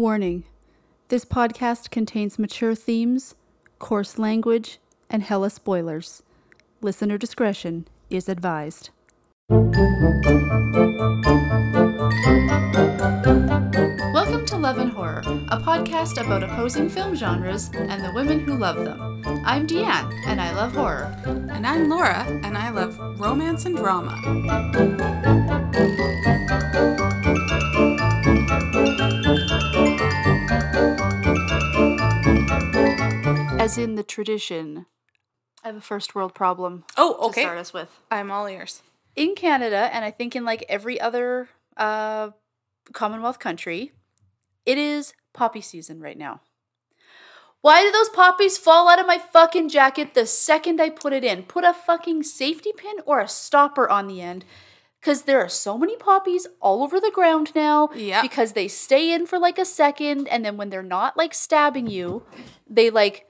Warning this podcast contains mature themes, coarse language, and hella spoilers. Listener discretion is advised. Welcome to Love and Horror, a podcast about opposing film genres and the women who love them. I'm Deanne, and I love horror. And I'm Laura, and I love romance and drama. As in the tradition. I have a first world problem Oh, to okay. start us with. I'm all ears. in Canada, and I think in like every other uh, Commonwealth country, it is poppy season right now. Why did those poppies fall out of my fucking jacket the second I put it in? Put a fucking safety pin or a stopper on the end. Because there are so many poppies all over the ground now. Yep. Because they stay in for like a second, and then when they're not like stabbing you, they like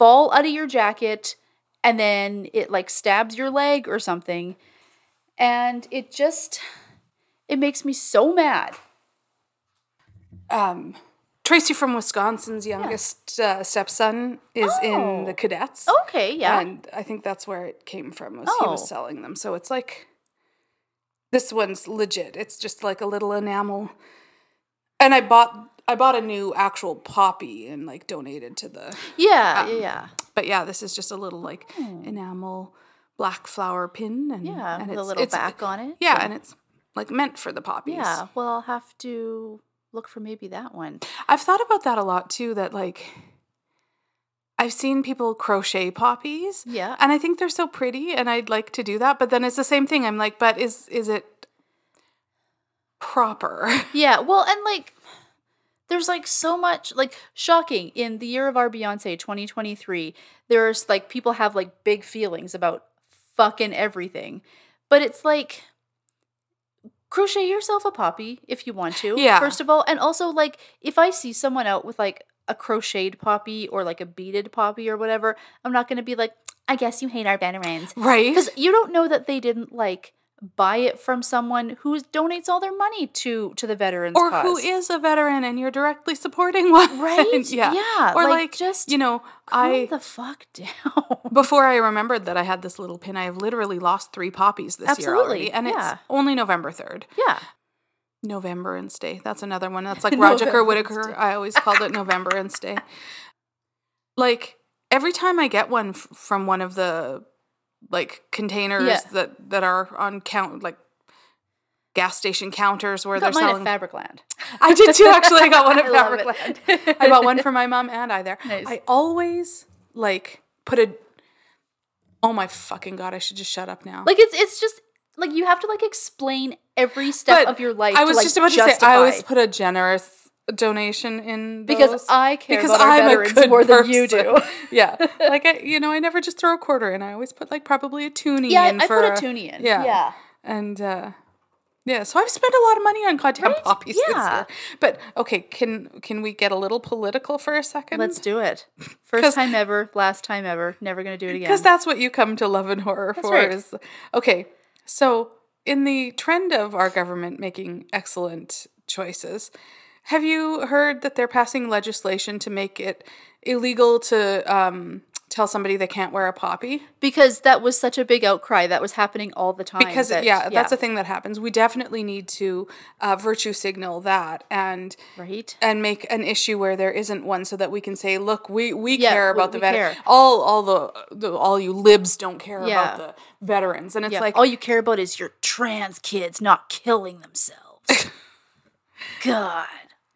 fall out of your jacket, and then it like stabs your leg or something and it just it makes me so mad Um, Tracy from Wisconsin's youngest uh, stepson is in the Oh. cadets. okay yeah And I think that's where it came from. Was he Oh. was selling them. So it's like this one's legit. It's just like a little enamel. And I bought I bought a new actual poppy and like donated to the yeah um, yeah But yeah, this is just a little like enamel black flower pin and yeah and with a little back on it Yeah, and it's like meant for the poppies. yeah well i'll have to look for maybe that one I've thought about that a lot too. That like I've seen people crochet poppies, yeah and I think they're so pretty, and I'd like to do that. But then it's the same thing. I'm like, but is is it proper? yeah well and like there's like so much like shocking in the year of our beyonce 2023 there's like people have like big feelings about fucking everything but it's like crochet yourself a poppy if you want to Yeah. first of all and also like if i see someone out with like a crocheted poppy or like a beaded poppy or whatever i'm not going to be like i guess you hate our veterans right? because you don't know that they didn't like buy it from someone who donates all their money to to the veterans Or cause. who is a veteran and you're directly supporting one, right yeah, yeah Or like, like, just you know, I the fuck down before I remembered that I had this little pin, I have literally lost three poppies this year Absolutely, already, and yeah. it's only November third. yeah Novemberance Day. That's another one. That's like Roger. Day. I always called it Novemberance Day. Like every time I get one f- from one of the like containers Yeah. that that are on count like gas station counters where I they're selling. at Fabricland I did too. Actually, I got one at I love it. Fabricland. I bought one for my mom and I there. Nice. I always like put a. Oh my fucking god! I should just shut up now. like it's it's just like you have to like explain every step But of your life I was to, like, just about to say I always put a generous donation in because those. I care because about I'm a veterans more than you do. yeah, like I, you know, I never just throw a quarter in. I always put like probably a toonie in. yeah, I, in I for put a toonie in. yeah. yeah. and uh, yeah. So I've spent a lot of money on goddamn Right? poppies Yeah. this year. But okay, can can we get a little political for a second? Let's do it. First time ever, last time ever. Never gonna do it again. because that's what you come to love and horror for. right. Is okay. So in the trend of our government making excellent choices, have you heard that they're passing legislation to make it illegal to um, tell somebody they can't wear a poppy? because that was such a big outcry that was happening all the time. Because that- yeah, that's a thing that happens. We definitely need to uh, virtue signal that and right. and make an issue where there isn't one, so that we can say, look, we we Yeah, care we- about the we veterans. All all the, the all you libs don't care Yeah. about the veterans, and it's Yeah, like all you care about is your trans kids not killing themselves. God,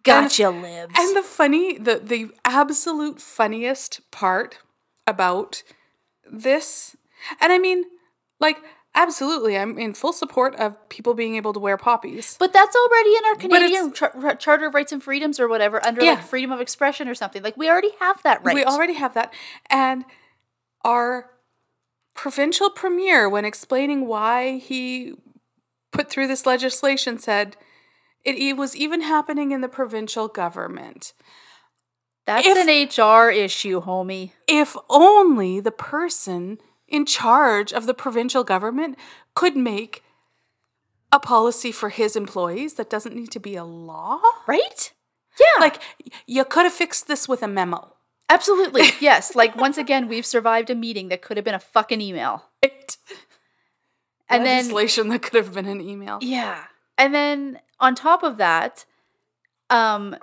gotcha, libs. And the funny, the the absolute funniest part about this, and I mean, like, absolutely, I'm in full support of people being able to wear poppies. but that's already in our Canadian Char- Charter of Rights and Freedoms or whatever, under Yeah. like freedom of expression or something. Like we already have that right. We already have that, and our provincial premier, when explaining why he put through this legislation, said it, was even happening in the provincial government. That's if- an HR issue, homie. if only the person in charge of the provincial government could make a policy for his employees that doesn't need to be a law. Right? Yeah. Like you could have fixed this with a memo. Absolutely. Yes. Like once again, we've survived a meeting that could have been a fucking email. Right? And then Legislation that could have been an email. Yeah. And then on top of that, um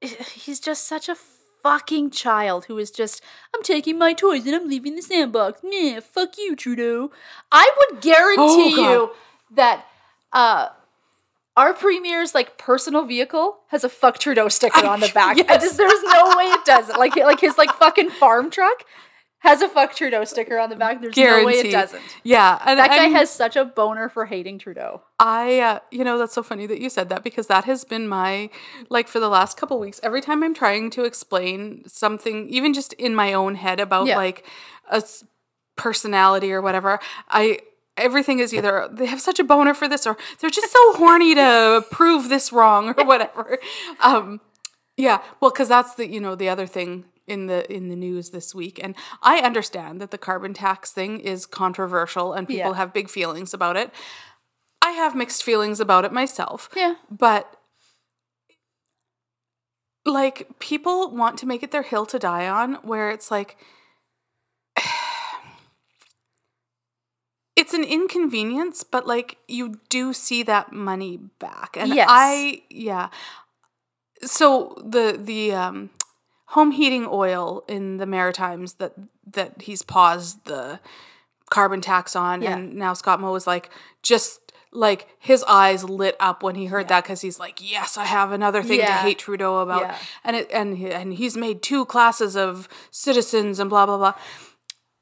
he's just such a fucking child who is just I'm taking my toys and I'm leaving the sandbox. Meh, fuck you, Trudeau. I would guarantee Oh, you that uh our premier's like personal vehicle has a fuck Trudeau sticker on the back. I Yes. just there's no way it doesn't. Like like his like fucking farm truck has a fuck Trudeau sticker on the back. There's no way it doesn't. Yeah, and That guy and has such a boner for hating Trudeau. I, uh, you know, that's so funny that you said that because that has been my, like, for the last couple weeks. Every time I'm trying to explain something, even just in my own head about Yeah. like a personality or whatever, I everything is either they have such a boner for this or they're just so horny to prove this wrong or whatever. Um, yeah, well, because that's the you know the other thing in the in the news this week, and I understand that the carbon tax thing is controversial and people Yeah. have big feelings about it. I have mixed feelings about it myself. Yeah. But like people want to make it their hill to die on where it's like it's an inconvenience but like you do see that money back and Yes. i yeah so the the um home heating oil in the maritimes that that he's paused the carbon tax on. Yeah. and now scott moe is like just like his eyes lit up when he heard that because he's like yes i have another thing to hate trudeau about. Yeah. and it and and he's made two classes of citizens and blah blah blah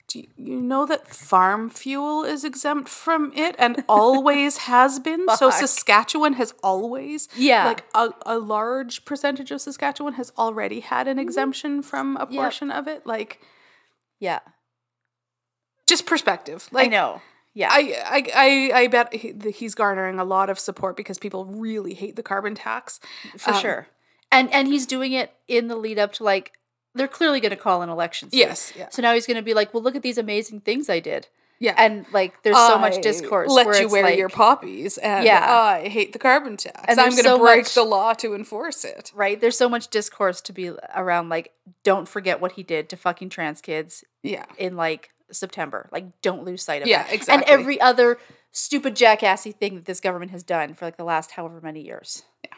do you- know that farm fuel is exempt from it and always has been so saskatchewan has always Yeah. like a, a large percentage of saskatchewan has already had an exemption from a Yep. portion of it like Yeah. just perspective I know. Yeah. I, I, I, I bet he, he's garnering a lot of support because people really hate the carbon tax. for Um, sure. And and he's doing it in the lead up to like they're clearly going to call an election. soon. Yes, yeah. So now he's going to be like, "Well, look at these amazing things I did." Yeah. And like there's so much discourse Let where you wear like, your poppies, and Yeah. I hate the carbon tax. And I'm going to so break much- the law to enforce it. right? There's so much discourse to be around like don't forget what he did to fucking trans kids Yeah, in like September. Like don't lose sight of it. Yeah, that. exactly. And every other stupid jackassy thing that this government has done for like the last however many years. Yeah.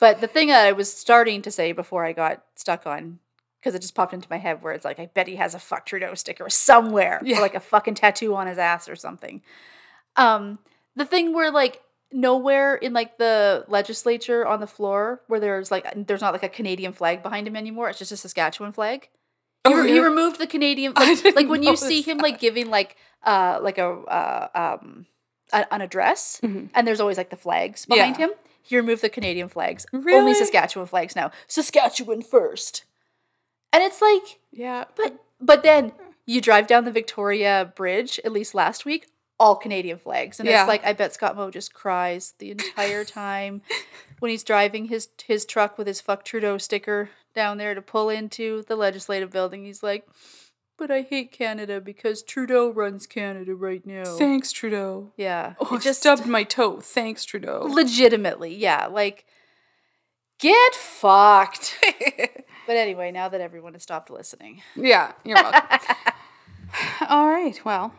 But the thing that I was starting to say before I got stuck on because it just popped into my head where it's like I bet he has a fuck Trudeau sticker somewhere Yeah. or like a fucking tattoo on his ass or something. Um the thing where like nowhere in like the legislature on the floor where there's like there's not like a Canadian flag behind him anymore. It's just a Saskatchewan flag. He, Oh, he removed the Canadian like, like when you see him like giving like uh like a uh, um an address Mhm. and there's always like the flags behind Yeah. him. He removed the Canadian flags. Really? Only Saskatchewan flags now. Saskatchewan first. And it's like yeah. but but then you drive down the Victoria Bridge, at least last week, all Canadian flags. And Yeah. it's like I bet Scott Moe just cries the entire time when he's driving his his truck with his fuck Trudeau sticker down there to pull into the legislative building. He's like, But I hate Canada because Trudeau runs Canada right now. Thanks, Trudeau. yeah. Oh, it just stubbed my toe. Thanks, Trudeau. legitimately, yeah. Like get fucked. but anyway, now that everyone has stopped listening. yeah, you're welcome. All right. Well,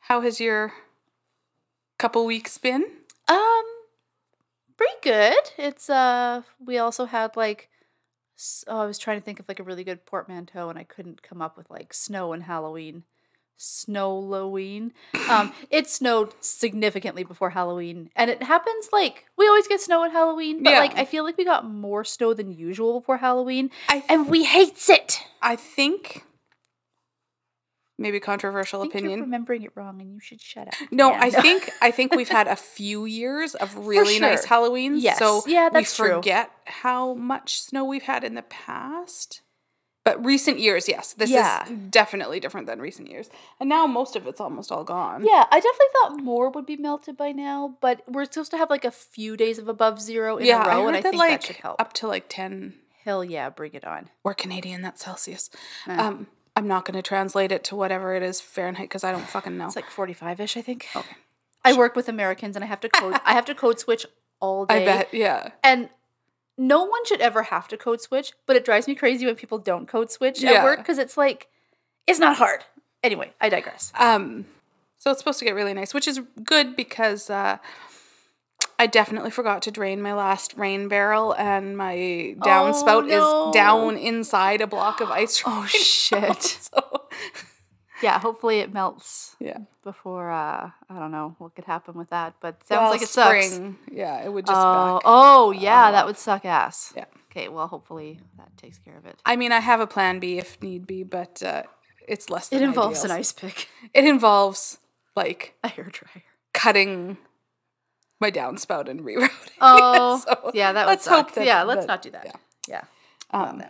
how has your couple weeks been? Um, pretty good. It's uh, we also had like, oh, I was trying to think of like a really good portmanteau, and I couldn't come up with like snow and Halloween. Snowloween. Um, it snowed significantly before Halloween, and it happens like we always get snow at Halloween, but Yeah. like I feel like we got more snow than usual before Halloween, I th- and we hates it. I think maybe controversial opinion. remembering it wrong, and you should shut up. No, Yeah, I think I think we've had a few years of really nice sure. Halloweens. Yes. So Yeah, that's we true. forget how much snow we've had in the past. But recent years, yes. This Yeah. is definitely different than recent years. And now most of it's almost all gone. Yeah, I definitely thought more would be melted by now, but we're supposed to have like a few days of above zero in yeah, a I row, heard and I that think like that should help. up to like 10 Hell yeah, bring it on. or Canadian, that's Celsius. Uh. Um, I'm not going to translate it to whatever it is Fahrenheit because I don't fucking know. It's like forty five ish, I think. Okay. I work with Americans, and I have to code. I have to code switch all I day. bet, yeah. And no one should ever have to code switch, but it drives me crazy when people don't code switch Yeah. at work because it's like, it's not hard. Anyway, I digress. Um, so it's supposed to get really nice, which is good because uh, I definitely forgot to drain my last rain barrel, and my downspout no. is down inside a block of ice cream. Oh, shit. so, yeah, hopefully it melts yeah. before, uh, I don't know what could happen with that, but sounds Well, like it sucks. Yeah, it would just. Oh, back. oh, yeah, that would suck ass. Yeah. Okay, well, hopefully that takes care of it. I mean, I have a plan B if need be, but uh, it's less. It Than involves an ice pick, It involves like a hair dryer. cutting my downspout and rerouting. Oh, So, yeah, that would let's suck. hope that- yeah, let's that- not do that. yeah. Yeah. Um,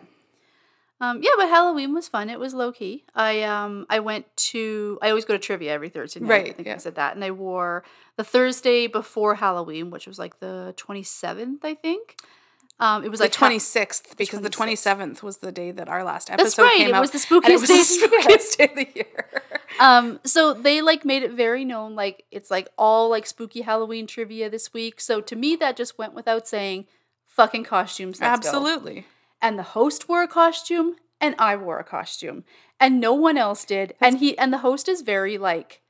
Um, yeah, but Halloween was fun. It was low key. I um I went to I always go to trivia every Thursday night. I think yeah. I said that, and I wore the Thursday before Halloween, which was like the twenty seventh, I think. Um, it was the like twenty sixth because the twenty seventh was the day that our last episode That's right. came It out. was the and it was day. the spookiest day of the year. Um, so they like made it very known, like it's like all like spooky Halloween trivia this week. So to me, that just went without saying. Fucking costumes, let's go. And the host wore a costume and I wore a costume and no one else did. And he and the host is very like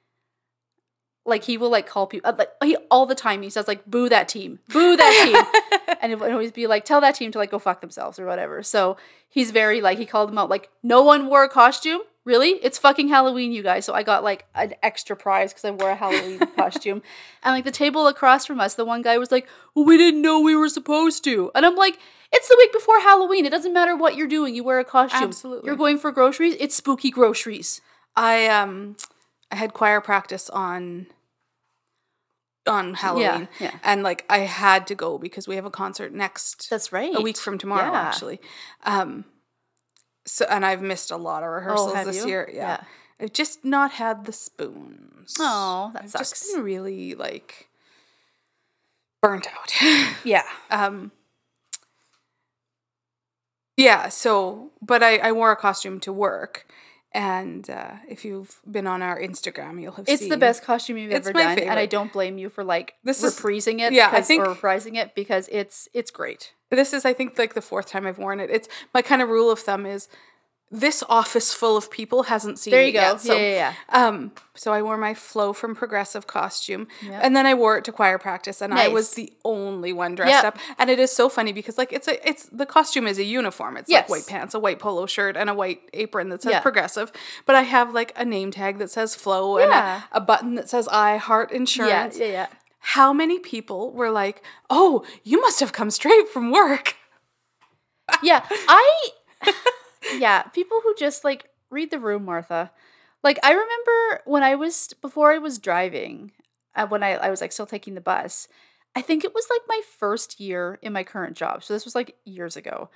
like he will like call people uh, like he all the time he says like boo that team boo that team. And it would always be like tell that team to like go fuck themselves or whatever. So he's very like he called them out like no one wore a costume really it's fucking halloween you guys so i got like an extra prize because i wore a halloween costume and like the table across from us the one guy was like well we didn't know we were supposed to and i'm like it's the week before halloween it doesn't matter what you're doing you wear a costume Absolutely. you're going for groceries it's spooky groceries I um I had choir practice on on Halloween. yeah. And like I had to go because we have a concert next that's right a week from tomorrow Yeah. actually. Um so and I've missed a lot of rehearsals Oh, this you? year. Yeah. Yeah. I've just not had the spoons. Oh, that I've sucks. just been really like burnt out. yeah um yeah so but i i wore a costume to work and uh if you've been on our instagram you'll have it's seen the best costume you've It's ever done and i don't blame you for like This is- reprising it yeah, I think- or reprising it because it's it's great this is i think like the fourth time i've worn it it's my kind of rule of thumb is this office full of people hasn't seen there it you go yet, so yeah yeah yeah Um, so I wore my Flo from Progressive costume, Yep. and then I wore it to choir practice, and I was the only one dressed Yep. up. And it is so funny because like it's a it's the costume is a uniform. It's Yes. like white pants, a white polo shirt, and a white apron that says Yeah. Progressive. But I have like a name tag that says Flo and a, a button that says I Heart yeah Insurance. yeah yeah How many people were like, "Oh, you must have come straight from work." yeah i yeah people who just like read the room martha. Like i remember when i was before i was driving uh, when I, I was like still taking the bus i think it was like my first year in my current job. So this was like years ago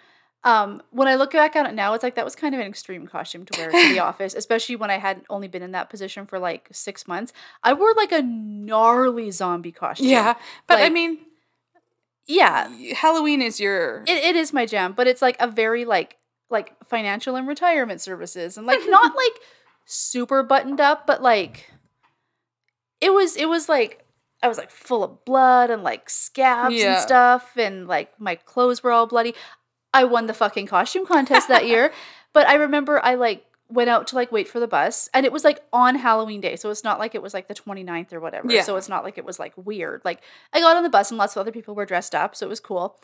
um, when I look back on it now, it's like that was kind of an extreme costume to wear to the office, especially when I had only been in that position for like six months. I wore like a gnarly zombie costume. Yeah, but I mean, yeah, Halloween is your it, it is my jam but it's like a very like like financial and retirement services and like not like super buttoned up but like it was it was like i was like full of blood and like scabs Yeah. and stuff and like my clothes were all bloody i won the fucking costume contest that year but i remember i like went out to like wait for the bus and it was like on halloween day so it's not like it was like the 29th or whatever Yeah. so it's not like it was like weird like i got on the bus and lots of other people were dressed up so it was cool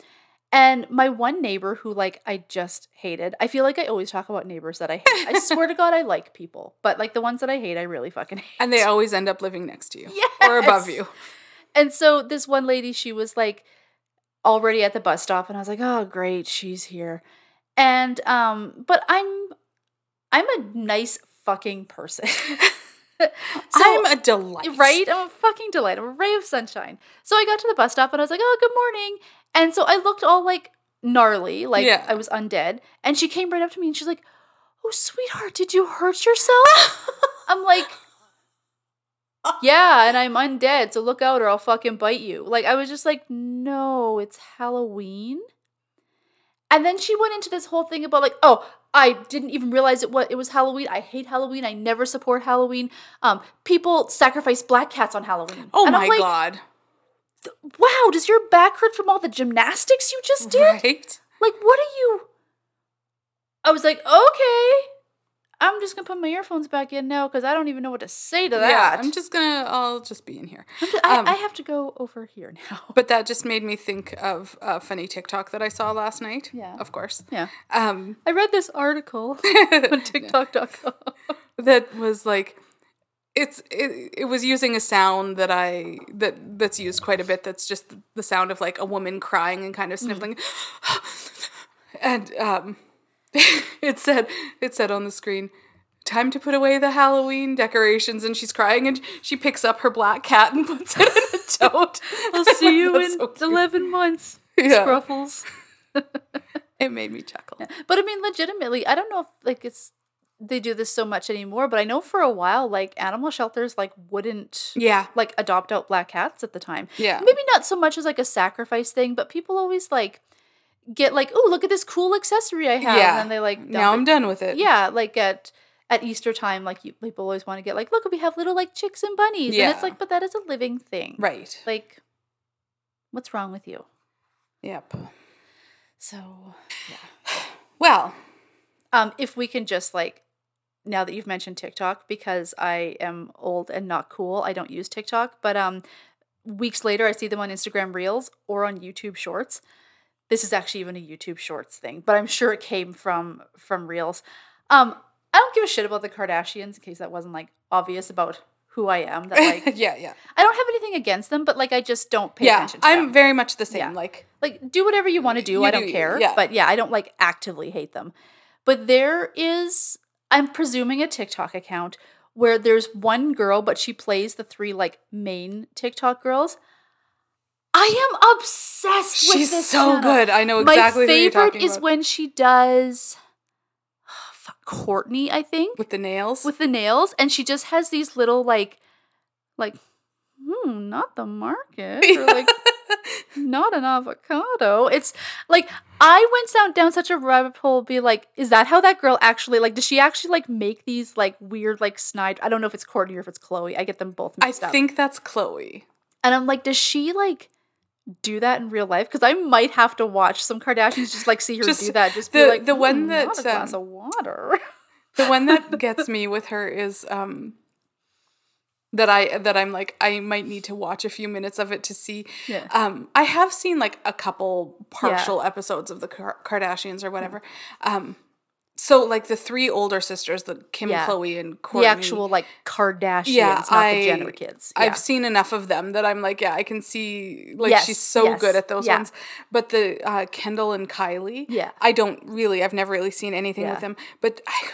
and my one neighbor who like I just hated. I feel like I always talk about neighbors that I hate. I swear to God I like people, but like the ones that I hate I really fucking hate. and they always end up living next to you or above you. And so this one lady, she was like already at the bus stop and I was like, "Oh, great, she's here." And um but I'm I'm a nice fucking person. so, I'm a delight. Right? I'm a fucking delight. I'm a ray of sunshine. So I got to the bus stop and I was like, oh, good morning. And so I looked all like gnarly, like Yeah. I was undead. And she came right up to me and she's like, oh, sweetheart, did you hurt yourself? I'm like, yeah, and I'm undead, so look out or I'll fucking bite you. Like, I was just like, no, it's Halloween. And then she went into this whole thing about like, oh, I didn't even realize it was it was Halloween. I hate Halloween. I never support Halloween. Um, people sacrifice black cats on Halloween. Oh And my like, god. wow, does your back hurt from all the gymnastics you just did? Right? Like, what are you? I was like, okay. I'm just gonna put my earphones back in now because I don't even know what to say to that. Yeah, I'm just gonna. I'll just be in here. I'm ju- I, um, I have to go over here now. But that just made me think of a funny TikTok that I saw last night. Yeah. of course. Yeah. Um, I read this article on TikTok.com. that was like it's it, it was using a sound that I that that's used quite a bit that's just the sound of like a woman crying and kind of sniffling and um it said it said on the screen time to put away the halloween decorations and she's crying and she picks up her black cat and puts it in a tote I'll see you in so 11 months, Yeah. Scruffles. it made me chuckle But I mean, legitimately, I don't know if like it's they do this so much anymore. But I know for a while, like animal shelters like wouldn't yeah like adopt out black cats at the time. Yeah. maybe not so much as like a sacrifice thing, but people always like get like, oh, look at this cool accessory I have, Yeah. and then they like now it. i'm done with it yeah, like at at Easter time, like you, people always want to get like, look, we have little like chicks and bunnies, Yeah. and it's like, but that is a living thing, right Like, what's wrong with you? yep So, yeah. well um, if we can just like, now that you've mentioned TikTok, because I am old and not cool, I don't use TikTok, but um, weeks later, I see them on Instagram Reels or on YouTube Shorts. This is actually even a YouTube Shorts thing, but I'm sure it came from from Reels. Um, I don't give a shit about the Kardashians in case that wasn't like obvious about who I am. That like yeah yeah I don't have anything against them, but like I just don't pay yeah attention to i'm them. very much the same Yeah. like like do whatever you want to do. I don't do care. yeah. But yeah, I don't like actively hate them. But there is I'm presuming a TikTok account where there's one girl, but she plays the three like main TikTok girls. I am obsessed with She's this. so channel. good. I know exactly you're favorite is about. when she does Kourtney, I think with the nails. with the nails and she just has these little like like hmm not the market or like not an avocado it's like i went down down such a rabbit hole be like is that how that girl actually like does she actually like make these like weird like snide i don't know if it's kourtney or if it's khloe i get them both I mixed up think that's Khloe. and i'm like does she like do that in real life because i might have to watch some kardashians just like see her Just do that just the- be like the one "Hmm, not that, a glass um, of water The one that gets me with her is um that I that I'm like I might need to watch a few minutes of it to see. Yeah. Um, I have seen like a couple partial episodes of the Kar- Kardashians or whatever. Um, so like the three older sisters, the Kim, Yeah. Khloe, and Kourtney. the actual like Kardashians, yeah, not I, the Jenner kids. Yeah. I've seen enough of them that I'm like, yeah, I can see like Yes, she's so yes, good at those yeah. ones. But the uh, Kendall and Kylie, Yeah. I don't really. I've never really seen anything with them. But I,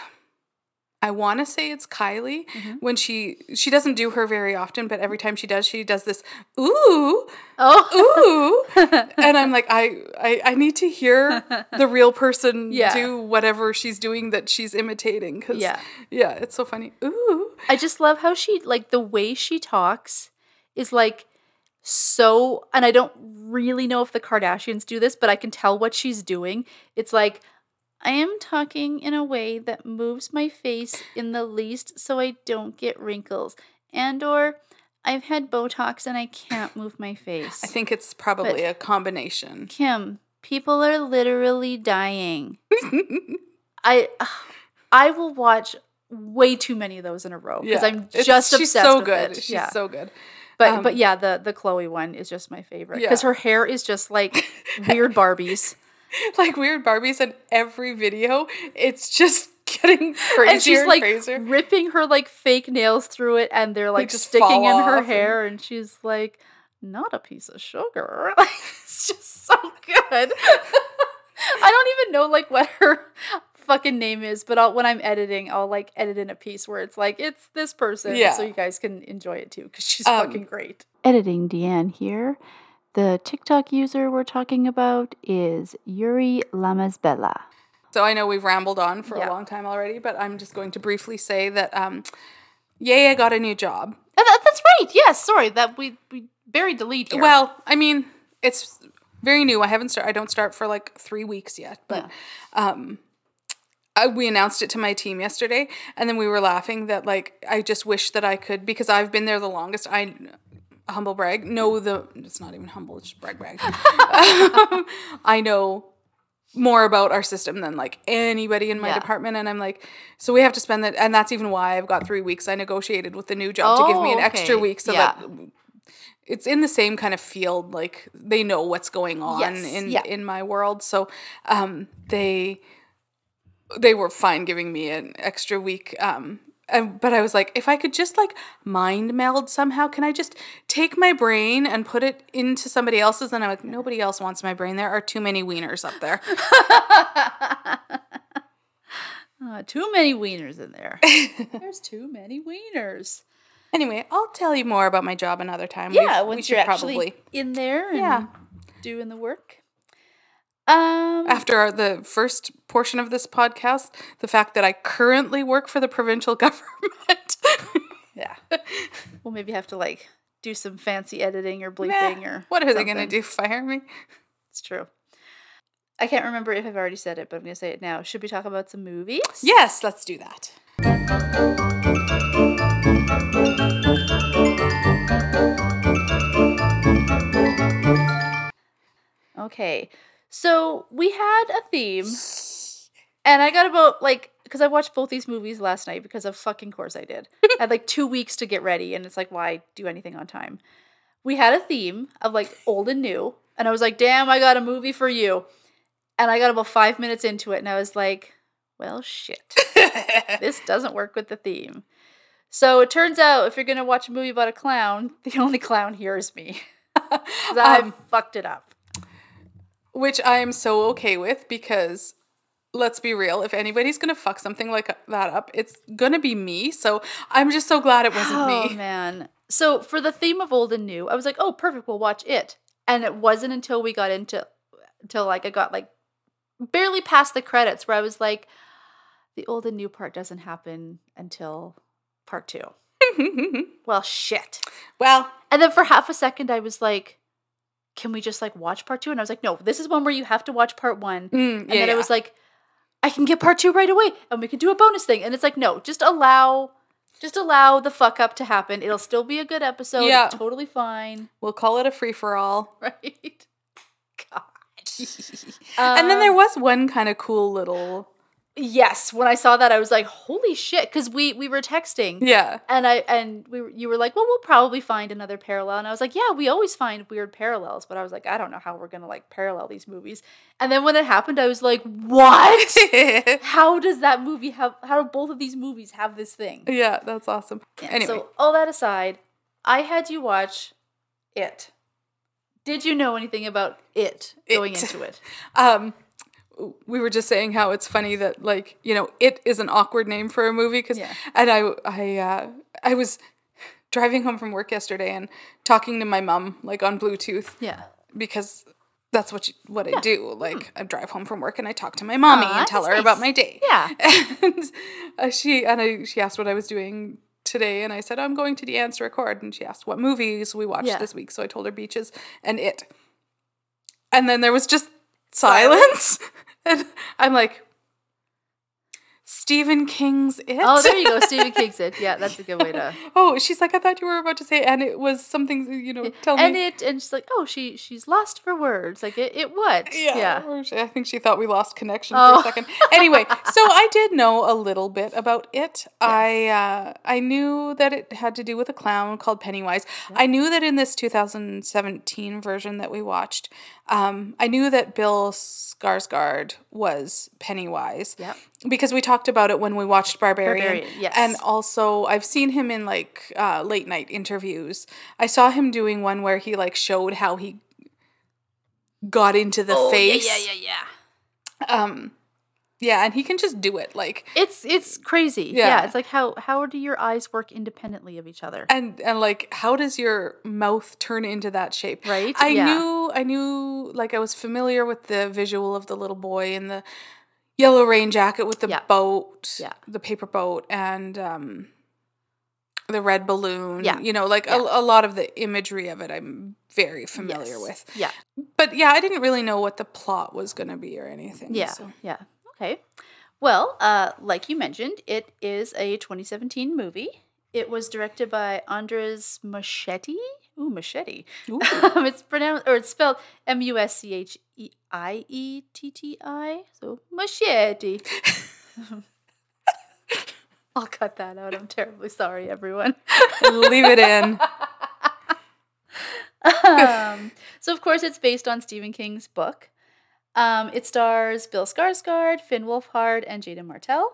I want to say it's Kylie Mm-hmm. when she she doesn't do her very often, but every time she does, she does this ooh oh, ooh, and I'm like, I, I I need to hear the real person Yeah. do whatever she's doing that she's imitating. Cause Yeah. yeah, it's so funny. Ooh. I just love how she like the way she talks is like so and I don't really know if the Kardashians do this, but I can tell what she's doing. It's like I am talking in a way that moves my face in the least so I don't get wrinkles. And or I've had Botox and I can't move my face. I think it's probably a combination. Kim, people are literally dying. I I will watch way too many of those in a row because I'm It's- just she's so good. it. She's yeah. so good. but um, but yeah, the the Khloe one is just my favorite because Yeah. her hair is just like weird Barbies. Like weird Barbies in every video, it's just getting crazier and she's like crazier. ripping her like fake nails through it and they're like just sticking in her off and- hair and she's like not a piece of sugar. Like it's just so good. I don't even know like what her fucking name is but I'll, when i'm editing i'll like edit in a piece where it's like it's this person Yeah. so you guys can enjoy it too because she's Um, fucking great. Editing deanne here the tiktok user we're talking about is yuri lamazbella So I know we've rambled on for Yeah. a long time already, but I'm just going to briefly say that um Yaya got a new job. Uh, that- that's right yes sorry that we we buried the lead here Well, I mean, it's very new. I haven't start I don't start for like 3 weeks yet, but um I, we announced it to my team yesterday and then we were laughing that like I just wish that I could because I've been there the longest. I humble brag, know the it's not even humble, it's just brag brag. Um, I know more about our system than like anybody in my Yeah. department and I'm like so we have to spend that and that's even why I've got 3 weeks I negotiated with the new job to give me an Oh, extra week so Yeah. that it's in the same kind of field like they know what's going on Yes, in yeah. in my world so um they they were fine giving me an extra week um but I was like, if I could just like mind meld somehow, can I just take my brain and put it into somebody else's? And I'm like, nobody else wants my brain. There are too many wieners up there. Uh, too many wieners in there. There's too many wieners. anyway, I'll tell you more about my job another time. Yeah, We- we once should you're actually in there and Yeah. doing the work. Um, after our, the first portion of this podcast, the fact that I currently work for the provincial government. yeah. we'll maybe have to like do some fancy editing or bleeping or what are they going to do? Fire me? It's true. I can't remember if I've already said it, but I'm going to say it now. Should we talk about some movies? Yes, let's do that. Okay. So we had a theme, and I got about like because I watched both these movies last night because of fucking course I did. I had like two weeks to get ready, and it's like why do anything on time? We had a theme of like old and new, and I was like, damn, I got a movie for you, and I got about five minutes into it, and I was like, well, shit, this doesn't work with the theme. So it turns out if you're gonna watch a movie about a clown, the only clown here is me. I Um, fucked it up. Which I am so okay with because let's be real, if anybody's gonna fuck something like that up, it's gonna be me. So I'm just so glad it wasn't Oh me. man. So for the theme of old and new, I was like, oh perfect, we'll watch it. And it wasn't until we got into until like I got like barely past the credits where I was like, the old and new part doesn't happen until part two. Well shit. well, And then for half a second I was like, can we just like watch part two? And I was like, no, this is one where you have to watch part one. mm, And yeah, then yeah. it was like, I can get part two right away and we can do a bonus thing. And it's like, no, just allow just allow the fuck up to happen. It'll still be a good episode. Yeah. It's totally fine. we'll call it a free for all. Right? God. and then there Um, was one kind of cool little Yes, when I saw that I was like, holy shit, because we we were texting. yeah. And I and we you were like, well, we'll probably find another parallel, and I was like, yeah, we always find weird parallels, but I was like, I don't know how we're gonna like parallel these movies. And then when it happened, I was like, what? how does that movie have? How do both of these movies have this thing? yeah, that's awesome. Yeah, Anyway, So all that aside, I had you watch it. Did you know anything about it going It. into it? um we were just saying how it's funny that like you know it is an awkward name for a movie because Yeah. and i i uh i was driving home from work yesterday and talking to my mom like on bluetooth Yeah. because that's what you, what i do like i drive home from work and i talk to my mommy and tell her that's about my day Yeah. and uh, she and I she asked what I was doing today, and I said I'm going to Deanne's to record, and she asked what movies we watched Yeah. this week, so I told her Beaches and It, and then there was just silence, and I'm like. Stephen King's It. Oh, there you go. Stephen King's it. Yeah, that's a good way to. oh, she's like, I thought you were about to say, and it was something, you know, tell and me. And it and she's like, oh, she she's lost for words. Like it, it what? Yeah, Yeah. I think she thought we lost connection for Oh. a second. Anyway, so I did know a little bit about it. I uh, I knew that it had to do with a clown called Pennywise. I knew that in this 2017 version that we watched, um, I knew that Bill Skarsgård was Pennywise. Yep. Because we talked about it when we watched Barbarian. Barbarian, yes. And also, I've seen him in like uh, late night interviews. I saw him doing one where he like showed how he got into the Oh, face. Yeah, yeah, yeah, yeah. Um, yeah, and he can just do it. Like, It's it's crazy. Yeah. Yeah. It's like how how do your eyes work independently of each other? and and like, how does your mouth turn into that shape? Right? I Yeah. knew, I knew, like, I was familiar with the visual of the little boy in the yellow rain jacket with the Yeah. boat, Yeah. the paper boat, and um, the red balloon. Yeah. you know, like Yeah. a, a lot of the imagery of it, I'm very familiar Yes. with. Yeah. But yeah, I didn't really know what the plot was going to be or anything. Yeah. so. Yeah. Okay. Well, uh, like you mentioned, it is a 2017 movie. It was directed by Andres Muschietti. Ooh, machete. Ooh. Um, it's pronounced or it's spelled M U S C H E I E T T I. So machete. I'll cut that out. I'm terribly sorry, everyone. Leave it in. um, so of course it's based on Stephen King's book. Um, it stars Bill Skarsgård, Finn Wolfhard, and Jaeden Martell.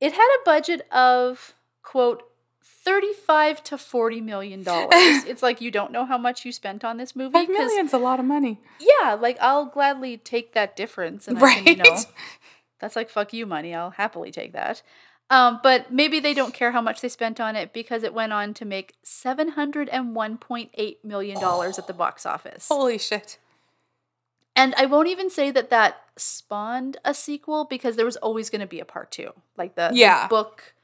It had a budget of quote thirty-five to forty million dollars. it's like you don't know how much you spent on this movie. Five million's a lot of money. Yeah, like I'll gladly take that difference, and I can, you know, Right. that's like fuck you money. I'll happily take that. Um, but maybe they don't care how much they spent on it because it went on to make seven hundred and one point eight million dollars at the box office. Holy shit. And I won't even say that that spawned a sequel because there was always going to be a part two. Like the, the Yeah. book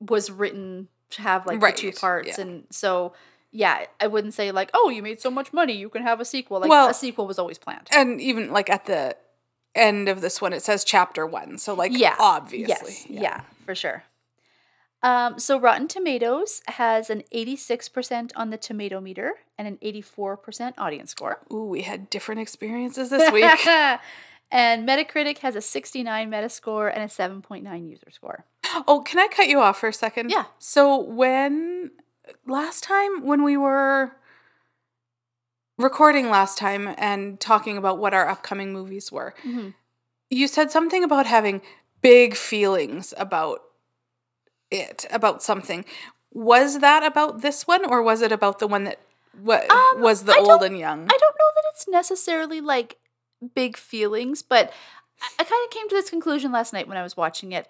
was written have like the two parts, yeah. and so yeah, I wouldn't say like, oh, you made so much money, you can have a sequel. Like Well- a sequel was always planned. And even like at the end of this one, it says chapter one. So like yeah, obviously. yes, yeah. for sure. Um, so Rotten Tomatoes has an 86% on the tomato meter and an 84% audience score. Ooh, we had different experiences this week. and Metacritic has a 69 Metascore and a 7.9 user score. Oh, can I cut you off for a second? Yeah. So when last time when we were recording last time and talking about what our upcoming movies were, Mhm. you said something about having big feelings about it, about something. Was that about this one or was it about the one that what Um, was the I old and young? I don't know that it's necessarily like big feelings, but I, I kind of came to this conclusion last night when I was watching it.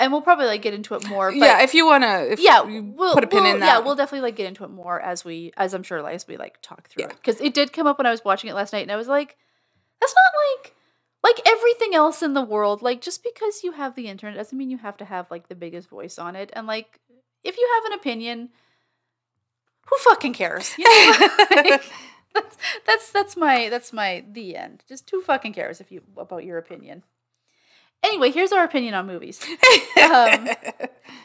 And we'll probably like get into it more. But yeah, if you want to if yeah, you we'll, put a pin we'll- in that. Yeah, we'll definitely like get into it more as we, as I'm sure, like, as we like talk through Yeah. it, because it did come up when I was watching it last night, and I was like, that's not like like everything else in the world. Like just because you have the internet doesn't mean you have to have like the biggest voice on it. And like if you have an opinion, who fucking cares? You know? Like, that's that's that's my that's my the end. Just who fucking cares if you about your opinion. Anyway, here's our opinion on movies. Um,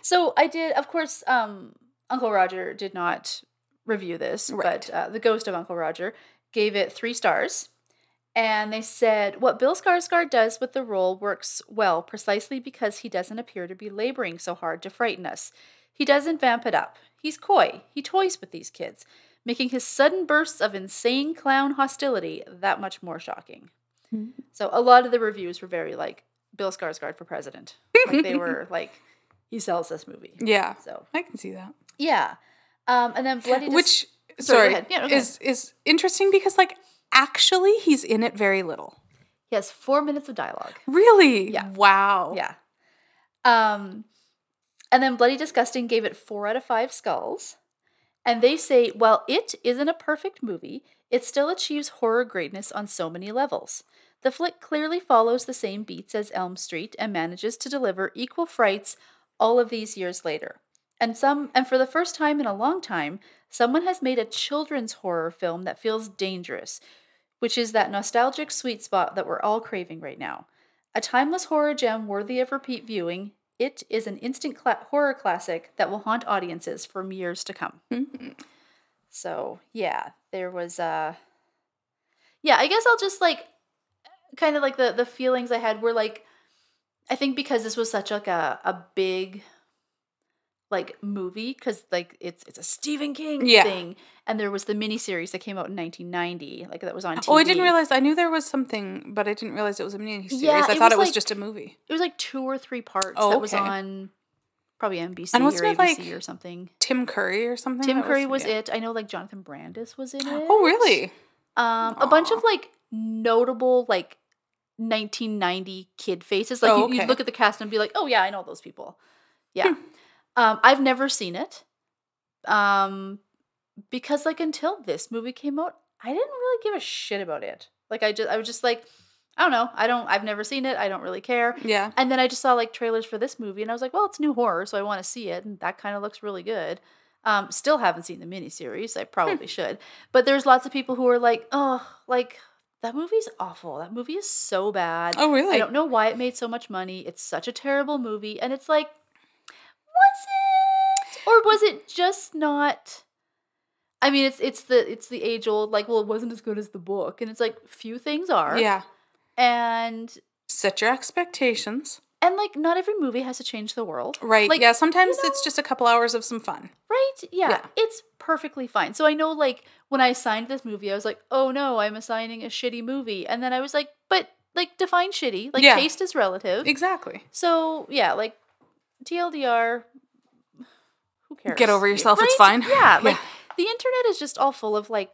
so I did, of course. Um, Uncle Roger did not review this, Right. but uh, the Ghost of Uncle Roger gave it three stars, and they said what Bill Skarsgård does with the role works well, precisely because he doesn't appear to be laboring so hard to frighten us. He doesn't vamp it up. He's coy. He toys with these kids, making his sudden bursts of insane clown hostility that much more shocking. So a lot of the reviews were very like Bill Skarsgård for president. Like they were like, he sells this movie. yeah, So I can see that. yeah, um, and then Bloody. Dis- Which Sorry, sorry. Yeah, go is is interesting because like actually he's in it very little. he has four minutes of dialogue. Really? Yeah. Wow. Yeah. Um, and then Bloody Disgusting gave it four out of five skulls. And they say, while it isn't a perfect movie, it still achieves horror greatness on so many levels. The flick clearly follows the same beats as Elm Street and manages to deliver equal frights all of these years later. And some and for the first time in a long time, someone has made a children's horror film that feels dangerous, which is that nostalgic sweet spot that we're all craving right now. A timeless horror gem worthy of repeat viewing, it is an instant cla- horror classic that will haunt audiences for years to come. So, yeah, there was uh Yeah, I guess I'll just like kind of like the the feelings I had were like I think because this was such like a a big like movie cuz like it's it's a Stephen King Yeah. thing and there was the miniseries that came out in 1990 like that was on TV. Oh, I didn't realize. I knew there was something, but I didn't realize it was a mini series. Yeah, I thought was it was like- just a movie. It was like two or three parts Oh, that was on probably NBC And or wasn't it, ABC like, or something. Tim Curry or something. Tim Curry was yeah. it. I know like Jonathan Brandis was in it. Oh, really? Um, a bunch of like notable like 1990 kid faces. Like Oh, you, okay. you'd look at the cast and be like, oh yeah, I know those people. Yeah. um, I've never seen it. Um, because like until this movie came out, I didn't really give a shit about it. Like I just I was just like, I don't know. I don't I've never seen it. I don't really care. Yeah. And then I just saw like trailers for this movie and I was like, well, it's new horror, so I want to see it. And that kind of looks really good. Um, still haven't seen the miniseries. I probably should. But there's lots of people who are like, oh, like that movie's awful. That movie is so bad. Oh, really? I don't know why it made so much money. It's such a terrible movie. And it's like, was it? Or was it just not? I mean, it's it's the it's the age old like, well, it wasn't as good as the book, and it's like few things are, Yeah. and Set your expectations. And like not every movie has to change the world, Right. Like, yeah. Sometimes you it's just a couple hours of some fun. right? Yeah, Yeah. it's perfectly fine. So I know, like, when I signed this movie, I was like, oh no, I'm assigning a shitty movie, and then I was like, but like, define shitty. Like, Yeah. taste is relative. Exactly. So yeah, like TLDR. Who cares? Get over yourself, it's fine. Yeah, like Yeah. the internet is just all full of like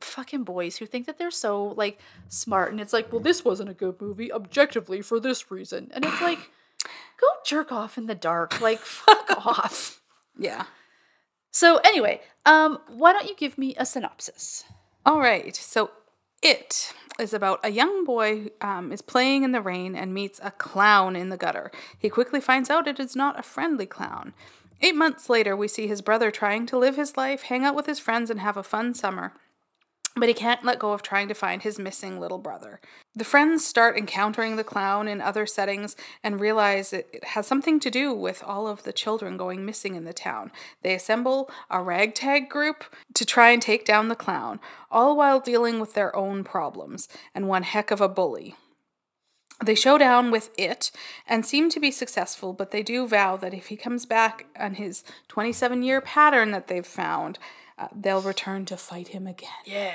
fucking boys who think that they're so like smart, and it's like, well, this wasn't a good movie objectively for this reason, and it's like, go jerk off in the dark, like fuck off. Yeah. So anyway, um, why don't you give me a synopsis? All right. So it is about a young boy um, is playing in the rain and meets a clown in the gutter. He quickly finds out it is not a friendly clown. Eight months later, we see his brother trying to live his life, hang out with his friends, and have a fun summer. But he can't let go of trying to find his missing little brother. The friends start encountering the clown in other settings and realize it has something to do with all of the children going missing in the town. They assemble a ragtag group to try and take down the clown, all while dealing with their own problems and one heck of a bully. They show down with it and seem to be successful, but they do vow that if he comes back on his 27 year pattern that they've found, uh, they'll return to fight him again. Yeah.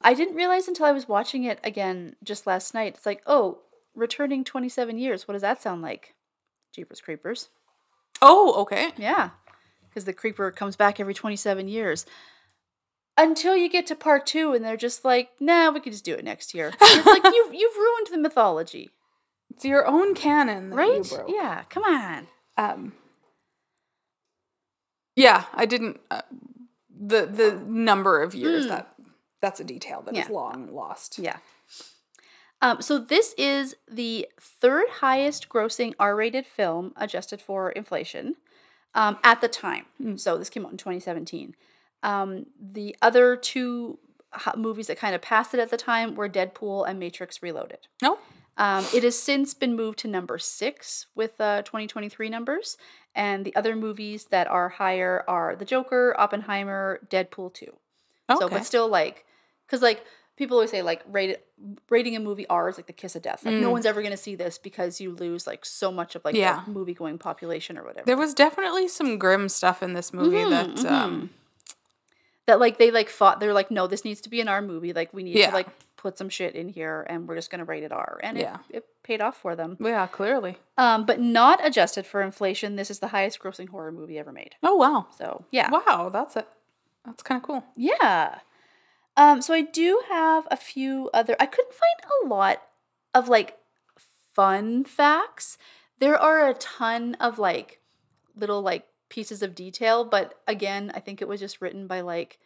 I didn't realize until I was watching it again just last night. It's like, oh, returning 27 years. What does that sound like? Jeepers Creepers. Oh, okay. Yeah. Because the creeper comes back every 27 years. Until you get to part two and they're just like, nah, we could just do it next year. It's like, you've, you've ruined the mythology. It's your own canon that Right? you broke. Yeah, come on. Um, yeah, I didn't. Uh, the the number of years that that's a detail that is. Yeah. long lost. Yeah. Um, so this is the third highest grossing R-rated film adjusted for inflation um, at the time. So this came out in 2017. Um, the other two movies that kind of passed it at the time were Deadpool and Matrix Reloaded. No. Um, it has since been moved to number six with uh, 2023 numbers, and the other movies that are higher are The Joker, Oppenheimer, Deadpool 2. Okay. So, but still, like, because like people always say, like, rate rating a movie R is like the kiss of death. Like, no one's ever gonna see this because you lose like so much of like Mm. Yeah. the movie going population or whatever. There was definitely some grim stuff in this movie Mm-hmm, that um that like they like fought. They're like, no, this needs to be an R movie. Like, we need Yeah. to like put some shit in here, and we're just gonna rate it R. And Yeah. it, it paid off for them. yeah, clearly. Um, but not adjusted for inflation. This is the highest grossing horror movie ever made. Oh wow. So yeah, Wow, that's it. That's kind of cool. yeah. Um, so I do have a few other. I couldn't find a lot of like fun facts. There are a ton of like little like pieces of detail, but again, I think it was just written by like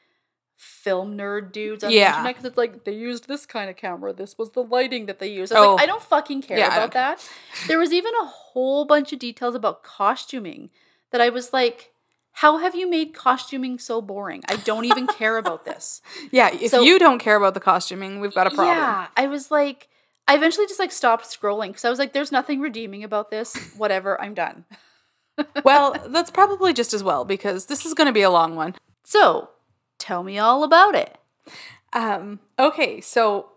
film nerd dudes on the internet because it's like they used this kind of camera. This was the lighting that they used. I Oh. like, I don't fucking care Yeah, about don't care. that. There was even a whole bunch of details about costuming that I was like, how have you made costuming so boring? I don't even care about this. Yeah, if So- you don't care about the costuming, we've got a problem. Yeah, I was like, I eventually just like stopped scrolling because I was like, there's nothing redeeming about this. Whatever, I'm done. well, that's probably just as well because this is going to be a long one. So, tell me all about it. Um, okay, so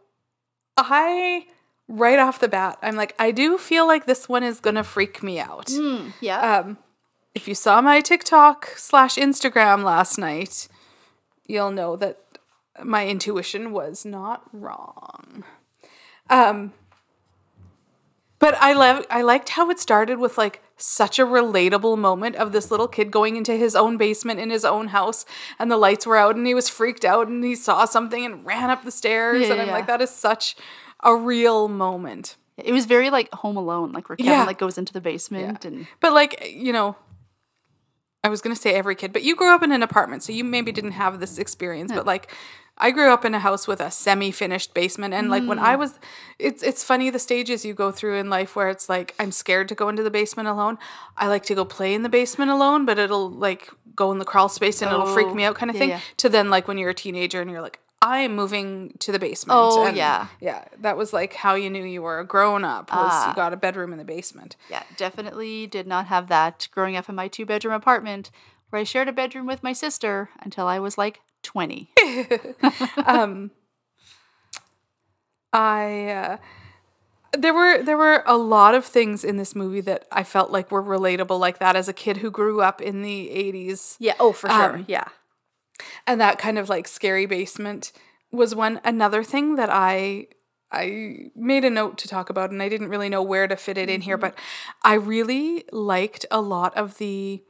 I right off the bat, I'm like, I do feel like this one is gonna freak me out. Yeah. Um, if you saw my TikTok slash Instagram last night, you'll know that my intuition was not wrong. Um, but I love I liked how it started with like such a relatable moment of this little kid going into his own basement in his own house and the lights were out and he was freaked out and he saw something and ran up the stairs Yeah, and I'm yeah. like that is such a real moment. it was very like Home Alone, like where Kevin Yeah. like goes into the basement and But like, you know, I was gonna say every kid, but you grew up in an apartment, so you maybe didn't have this experience. But like, I grew up in a house with a semi-finished basement, and like when I Mm. was, it's it's funny the stages you go through in life where it's like I'm scared to go into the basement alone. I like to go play in the basement alone, but it'll like go in the crawl space and it'll freak Oh, me out, kind of yeah, thing. yeah. To then like when you're a teenager and you're like. I am moving to the basement. Oh, and yeah. yeah. That was like how you knew you were a grown up. Was Ah. you got a bedroom in the basement. yeah, definitely did not have that growing up in my two bedroom apartment where I shared a bedroom with my sister until I was like 20. um, I uh, there were there were a lot of things in this movie that I felt like were relatable like that as a kid who grew up in the 80s. Yeah, oh, for sure. Um, yeah. And that kind of like scary basement was one another thing that I I made a note to talk about and I didn't really know where to fit it in here, Mm-hmm. but I really liked a lot of the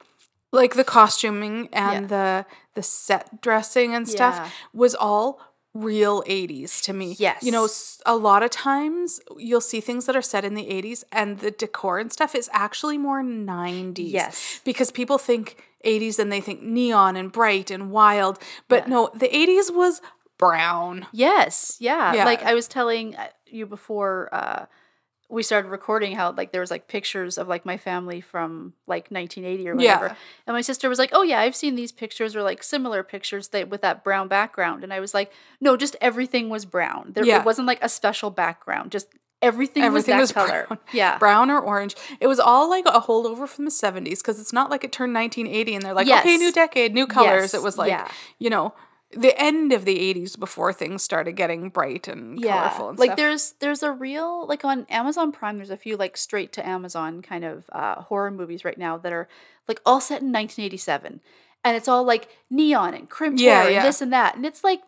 like the costuming and the the set dressing and stuff Yeah. was all real 80s to me. Yes. You know, a lot of times you'll see things that are set in the 80s and the decor and stuff is actually more 90s. Yes. Because people think 80s and they think neon and bright and wild, but Yeah. no, the 80s was brown. Yes, yeah. Yeah. Like I was telling uh, you before uh, we started recording how like there was like pictures of like my family from like 1980 or whatever. Yeah. And my sister was like, "Oh yeah, I've seen these pictures or like similar pictures that with that brown background." And I was like, "No, just everything was brown. There Yeah. it wasn't like a special background. Just everything, Everything was was that color." brown. Yeah. Brown or orange. It was all like a holdover from the 70s because it's not like it turned 1980 and they're like, okay, new decade, new colors. Yes, It was like, yeah. you know, the end of the 80s before things started getting bright and colorful and like stuff. there's there's a real like on Amazon Prime. There's a few like straight to Amazon kind of uh, horror movies right now that are like all set in 1987, and it's all like neon and crimped Yeah, yeah. and this and that, and it's like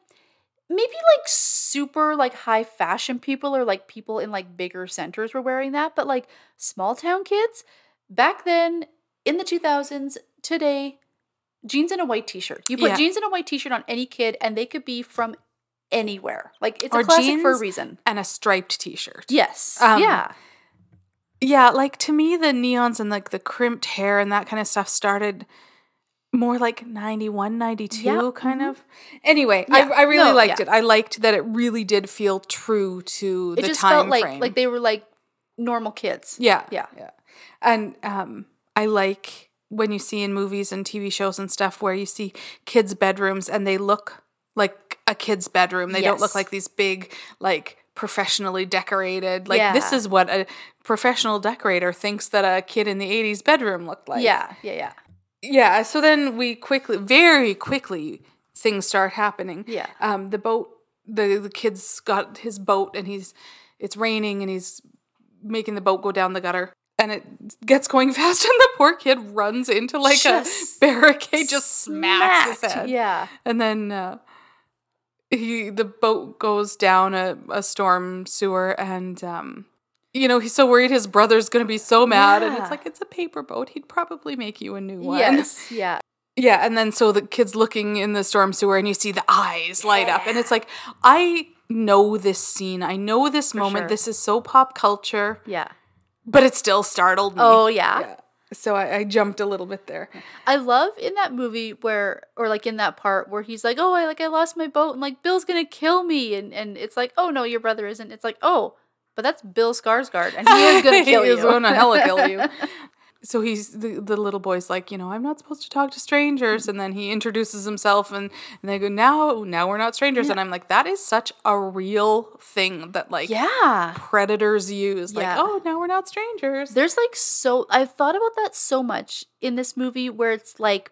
maybe like super like high fashion people or like people in like bigger centers were wearing that, but like small town kids back then in the 2000s today jeans and a white t-shirt. You put Yeah. jeans and a white t-shirt on any kid and they could be from anywhere. Like it's Or a classic for a reason. and a striped t-shirt. Yes. Um, yeah. Yeah, like to me, the neons and like the crimped hair and that kind of stuff started more like 91, 92 Yeah, kind mhm. of. Anyway, Yeah, I, I really no, liked yeah. it. I liked that it really did feel true to It the just time felt like frame. like they were like normal kids. Yeah. Yeah. Yeah. And um I like when you see in movies and TV shows and stuff where you see kids' bedrooms and they look like a kid's bedroom. They don't look like these big like professionally decorated. Like this is what a professional decorator thinks that a kid in the 80s bedroom looked like. yeah. Yeah. Yeah. Yeah, so then we quickly very quickly things start happening. Yeah. Um the boat the the kid's got his boat and he's it's raining and he's making the boat go down the gutter and it gets going fast and the poor kid runs into like Just a barricade just smacks his head. Yeah. And then uh he the boat goes down a, a storm sewer and um you know, he's so worried his brother's gonna be so mad, and it's like it's a paper boat. He'd probably make you a new one. Yes. Yeah. Yeah, and then so the kid's looking in the storm sewer and you see the eyes light up. And it's like, I know this scene. I know this moment. sure. This is so pop culture, Yeah. But it still startled me. Oh yeah. yeah. So I, I jumped a little bit there. I love in that movie where or like in that part where he's like, "Oh, I like I lost my boat and like Bill's going to kill me." And and it's like, "Oh no, your brother isn't." It's like, "Oh, but that's Bill Skarsgård and he is going to kill he you." is going to hella kill you. So he's the, the little boy's like, you know, I'm not supposed to talk to strangers, and then he introduces himself, and, and they go, now, now we're not strangers, and I'm like, that is such a real thing that like yeah. predators use, like, Yeah. oh, now we're not strangers. There's like so I've thought about that so much in this movie where it's like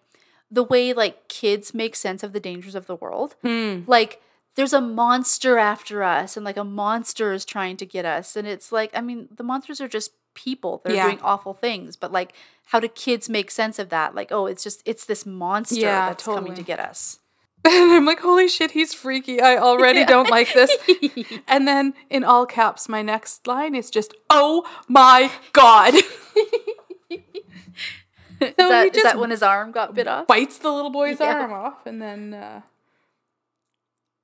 the way like kids make sense of the dangers of the world. Mm. Like there's a monster after us and like a monster is trying to get us and it's like I mean the monsters are just people they're Yeah. doing awful things but like how do kids make sense of that? Like oh it's just it's this monster Yeah, that's coming to get us. And I'm like, holy shit, he's freaky. I already don't like this. and then in all caps, my next line is just, oh my God. is, he that, is just that when his arm got bit off? bites the little boy's Yeah. arm off and then uh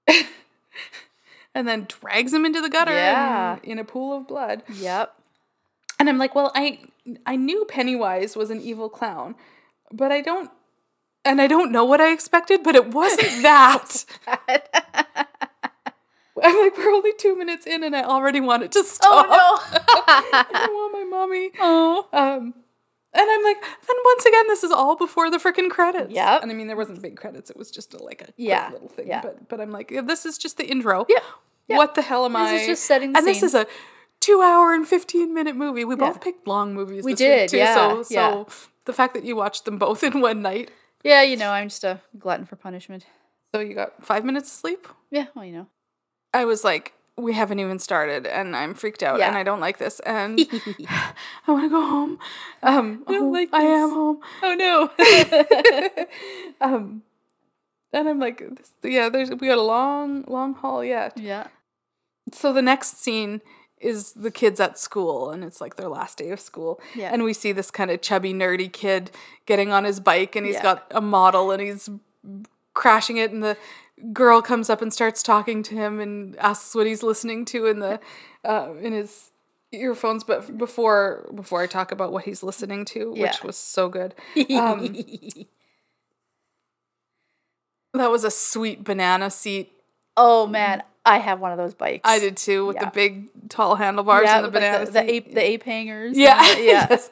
and then drags him into the gutter Yeah. in, in a pool of blood. Yep. And I'm like, well, I I knew Pennywise was an evil clown, but I don't and I don't know what I expected, but it wasn't that. I'm like, we're only two minutes in, and I already want it to stop. Oh no. I want my mommy. Oh. Um, and I'm like, then once again, this is all before the freaking credits. Yeah. And I mean, there wasn't big credits. It was just a, like a quick Yeah, little thing. yeah. But but I'm like, yeah, this is just the intro. Yeah, yeah. What the hell am This I? is just setting the And this is a two hour and 15 minute movie. We both picked long movies We this did, too. yeah, So, yeah. so the fact that you watched them both in one night Yeah, you know, I'm just a glutton for punishment. So you got five minutes of sleep? Yeah, well, you know. I was like, we haven't even started and I'm freaked out Yeah. and I don't like this and I want to go home. Um, I don't oh, like I am home. oh no. Um, and I'm like, this, yeah, there's we got a long, long haul yet. yeah. So the next scene is the kids at school and it's like their last day of school. Yeah. And we see this kind of chubby, nerdy kid getting on his bike and he's Yeah. got a model and he's crashing it in the girl comes up and starts talking to him and asks what he's listening to in the uh, in his earphones but before before I talk about what he's listening to Yeah. which was so good um, that was a sweet banana seat oh man, I have one of those bikes. I did too with Yeah. the big tall handlebars Yeah, and the with, like, banana the, the ape the ape hangers. Yeah, the- yeah. yes.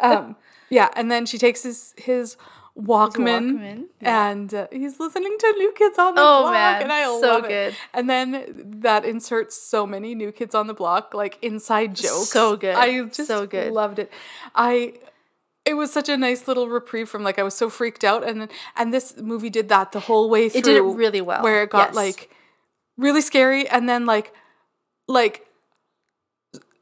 um, yeah, and then she takes his his Walkman, Walkman, and uh, he's listening to New Kids on the Oh, Block, man, and I so love good. it. And then that inserts so many New Kids on the Block like inside jokes. So good. I just So good. loved it. I. It was such a nice little reprieve from like I was so freaked out and then and this movie did that the whole way through. It did it really well. Where it got Yes. like really scary and then like like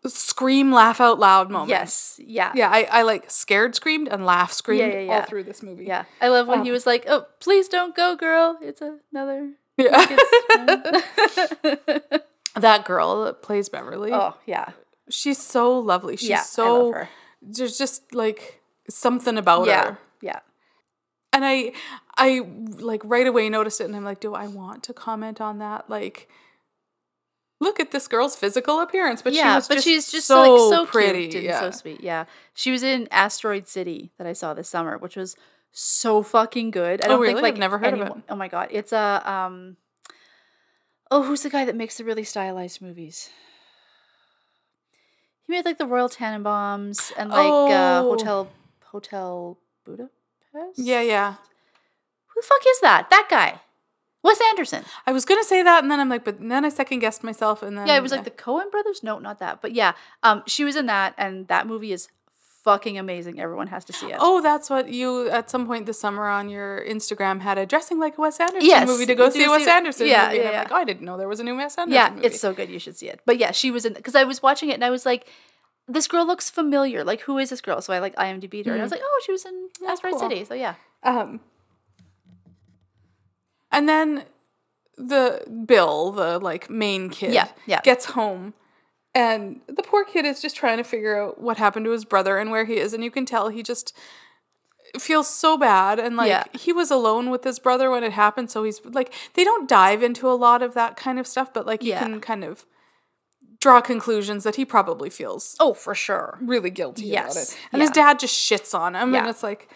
scream laugh out loud moments. Yes. Yeah. Yeah, I, I like scared screamed and laugh screamed yeah, all yeah. through this movie. Yeah. I love when he Um, was like, "Oh, please don't go, girl. It's another." Yeah. That girl that plays Beverly. oh yeah. She's so lovely. She's yeah. so I love her. there's just like something about Yeah. her. Yeah. And I I like right away noticed it and I'm like, do I want to comment on that? Like look at this girl's physical appearance, but she yeah, was but just she's just so like so pretty. cute and yeah. so sweet. Yeah, she was in Asteroid City that I saw this summer, which was so fucking good. I Oh, don't really? think I've like never heard of anyone- it. Oh my god, it's a um. Oh, who's the guy that makes the really stylized movies? He made like the Royal Tenenbaums and like uh, Oh. Hotel Hotel Budapest. yeah, yeah. Who the fuck is that? That guy, Wes Anderson. I was gonna say that and then I'm like, but then I second guessed myself and then Yeah, it was like the Coen brothers. No, not that. But yeah, um, she was in that, and that movie is fucking amazing. Everyone has to see it. Oh, that's what you at some point this summer on your Instagram had a dressing like a Wes Anderson Yes, movie to go see a Wes see- Anderson yeah, movie. And yeah, I'm yeah. like, oh, I didn't know there was a new Wes Anderson yeah, movie. it's so good. You should see it. But yeah, she was in because I was watching it and I was like, this girl looks familiar. Like, who is this girl? So I like IMDb'd her, and I was like, oh, she was in Asteroid cool. City. So yeah, Um, and then the Bill, the like main kid, Yeah, yeah. gets home, and the poor kid is just trying to figure out what happened to his brother and where he is, and you can tell he just feels so bad and like Yeah. he was alone with his brother when it happened so he's like they don't dive into a lot of that kind of stuff but like you Yeah. can kind of draw conclusions that he probably feels oh for sure. really guilty about it. And his dad just shits on him. And it's like,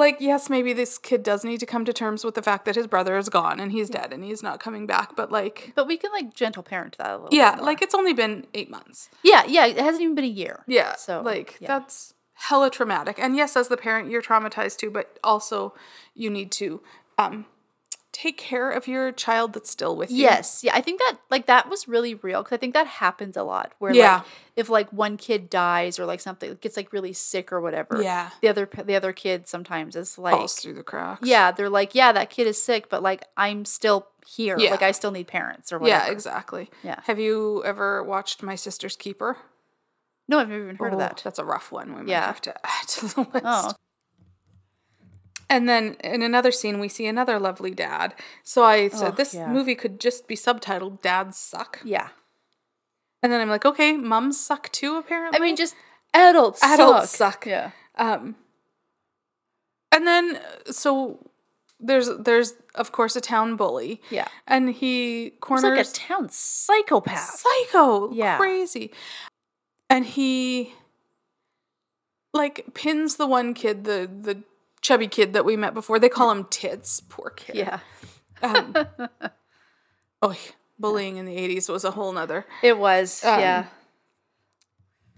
like, yes, maybe this kid does need to come to terms with the fact that his brother is gone and he's dead and he's not coming back. But like, But we can like gentle parent that a little. yeah, like it's only been eight months. yeah, yeah. It hasn't even been a year. Yeah. So like, yeah. that's hella traumatic. And yes, as the parent, you're traumatized too, but also you need to um, take care of your child that's still with you. Yes, yeah, I think that like that was really real because I think that happens a lot. Where Yeah. like if like one kid dies or like something gets like really sick or whatever, Yeah. the other the other kid sometimes is like, Falls through the cracks. yeah, they're like, yeah, that kid is sick, but like I'm still here, Yeah. like I still need parents or whatever. Yeah, exactly. Yeah. Have you ever watched My Sister's Keeper? No, I've never even heard of Oh, that. That's a rough one. We might Yeah. have to add to the oh. list. Oh, And then in another scene, we see another lovely dad. So I said, Oh, this yeah. movie could just be subtitled "Dads Suck." yeah. And then I'm like, okay, mums suck too. Apparently, I mean, just adults. Adults suck. suck. Yeah. Um, and then so there's there's of course a town bully. Yeah. And he He's corners like a town psychopath. psycho, Yeah. crazy, and he like pins the one kid, the the chubby kid that we met before. They call him Tits. Poor kid. Yeah. Um, oh, bullying in the '80s was a whole nother. It was. Um, yeah.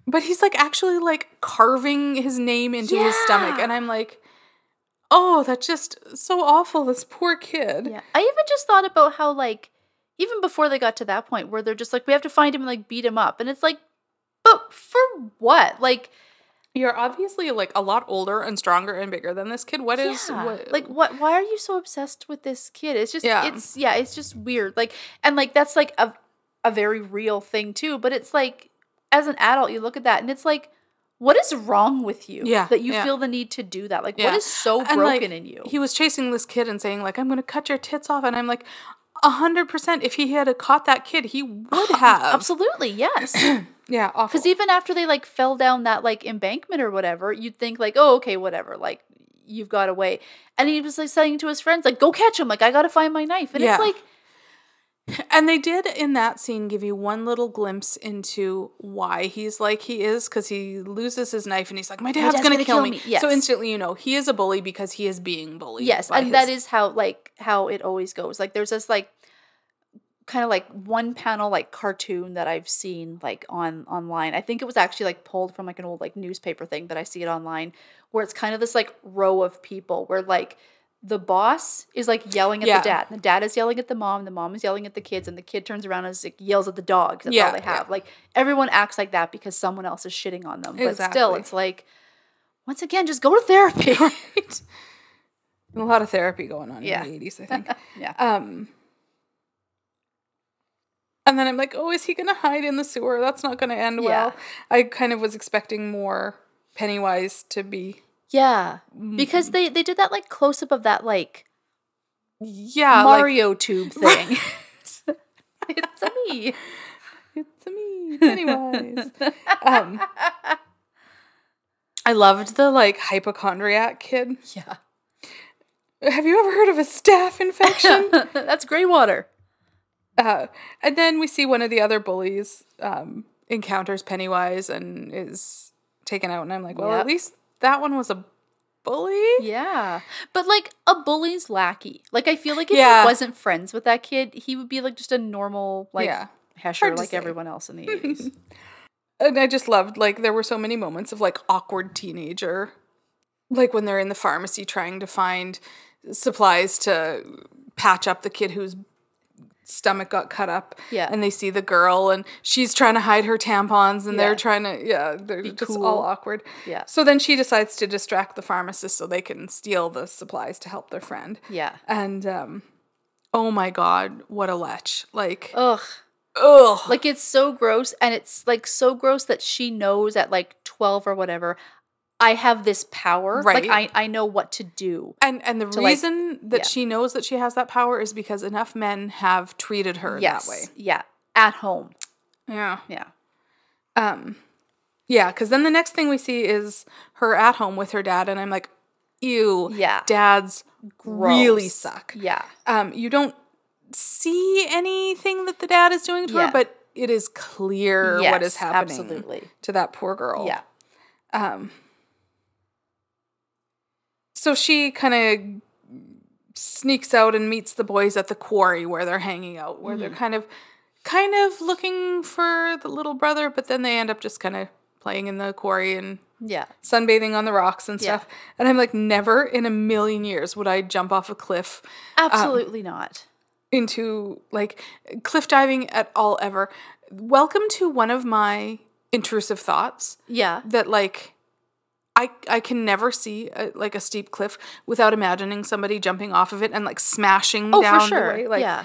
But he's like actually like carving his name into his stomach, and I'm like, oh, that's just so awful. This poor kid. Yeah. I even just thought about how like even before they got to that point where they're just like we have to find him and like beat him up and it's like but for what? Like You're obviously like a lot older and stronger and bigger than this kid. What is Yeah. what, like what why are you so obsessed with this kid it's just Yeah. it's yeah it's just weird like and like that's like a a very real thing too but it's like as an adult you look at that and it's like what is wrong with you Yeah, that you yeah. feel the need to do that like what is so And, broken like, in you He was chasing this kid and saying like, "I'm going to cut your tits off," and I'm like, a hundred percent. If he had caught that kid, he would have. absolutely yes Yeah, awful. because even after they like fell down that like embankment or whatever you'd think like oh okay whatever like you've got away and he was like saying to his friends like go catch him like i gotta find my knife and Yeah. it's like And they did in that scene give you one little glimpse into why he's like he is because he loses his knife and he's like, My dad's, dad's gonna, gonna kill, kill me. me. Yes. So instantly you know he is a bully because he is being bullied. Yes, and that his- is how like how it always goes. Like there's this like kind of like one panel like cartoon that I've seen like on online. I think it was actually like pulled from like an old like newspaper thing that I see it online where it's kind of this like row of people where like the boss is like yelling at Yeah. the dad. The dad is yelling at the mom, the mom is yelling at the kids, and the kid turns around and is, like, yells at the dog. That's Yeah, all they have. Like everyone acts like that because someone else is shitting on them. But still, it's like once again, just go to therapy. right. A lot of therapy going on Yeah. in the eighties, I think. yeah. Um and then I'm like, oh, is he gonna hide in the sewer? That's not gonna end well. Yeah. I kind of was expecting more Pennywise to be Yeah, Mm-hmm. because they they did that like close up of that like yeah, like, Mario tube thing. it's a me. it's a me, Pennywise. um, I loved the like hypochondriac kid. Yeah, Have you ever heard of a staph infection? that's gray water. Uh, and then we see one of the other bullies um, encounters Pennywise and is taken out, and I'm like, well, Yep. at least that one was a bully. Yeah, but like a bully's lackey. Like I feel like if Yeah. he wasn't friends with that kid, he would be like just a normal like Yeah. hesher like say. everyone else in the eighties. And I just loved like there were so many moments of like awkward teenager, like when they're in the pharmacy trying to find supplies to patch up the kid whose stomach got cut up. Yeah. And they see the girl and she's trying to hide her tampons and Yeah. they're trying to yeah, they're just cool. all awkward. Yeah. So then she decides to distract the pharmacist so they can steal the supplies to help their friend. yeah. And um oh my god, what a lech. Like Ugh. ugh. Like it's so gross, and it's like so gross that she knows at like twelve or whatever. I have this power. Like Right. I I know what to do. And and the like- reason that yeah. she knows that she has that power is because enough men have treated her Yes. that way. Yeah. At home. Yeah. Yeah. Um yeah, cuz then the next thing we see is her at home with her dad and I'm like ew. Yeah. Dads really suck. Yeah. Um you don't see anything that the dad is doing to Yeah. her but it is clear what is happening absolutely. to that poor girl. Yeah. Um, so she kind of sneaks out and meets the boys at the quarry where they're hanging out, where Mm-hmm. they're kind of kind of looking for the little brother, but then they end up just kind of playing in the quarry and Yeah. sunbathing on the rocks and Yeah. stuff. And I'm like, never in a million years would I jump off a cliff Absolutely not. into like cliff diving at all ever. Welcome to one of my intrusive thoughts Yeah. that like I I can never see a, like a steep cliff without imagining somebody jumping off of it and like smashing Oh, down for sure. the way. Like yeah.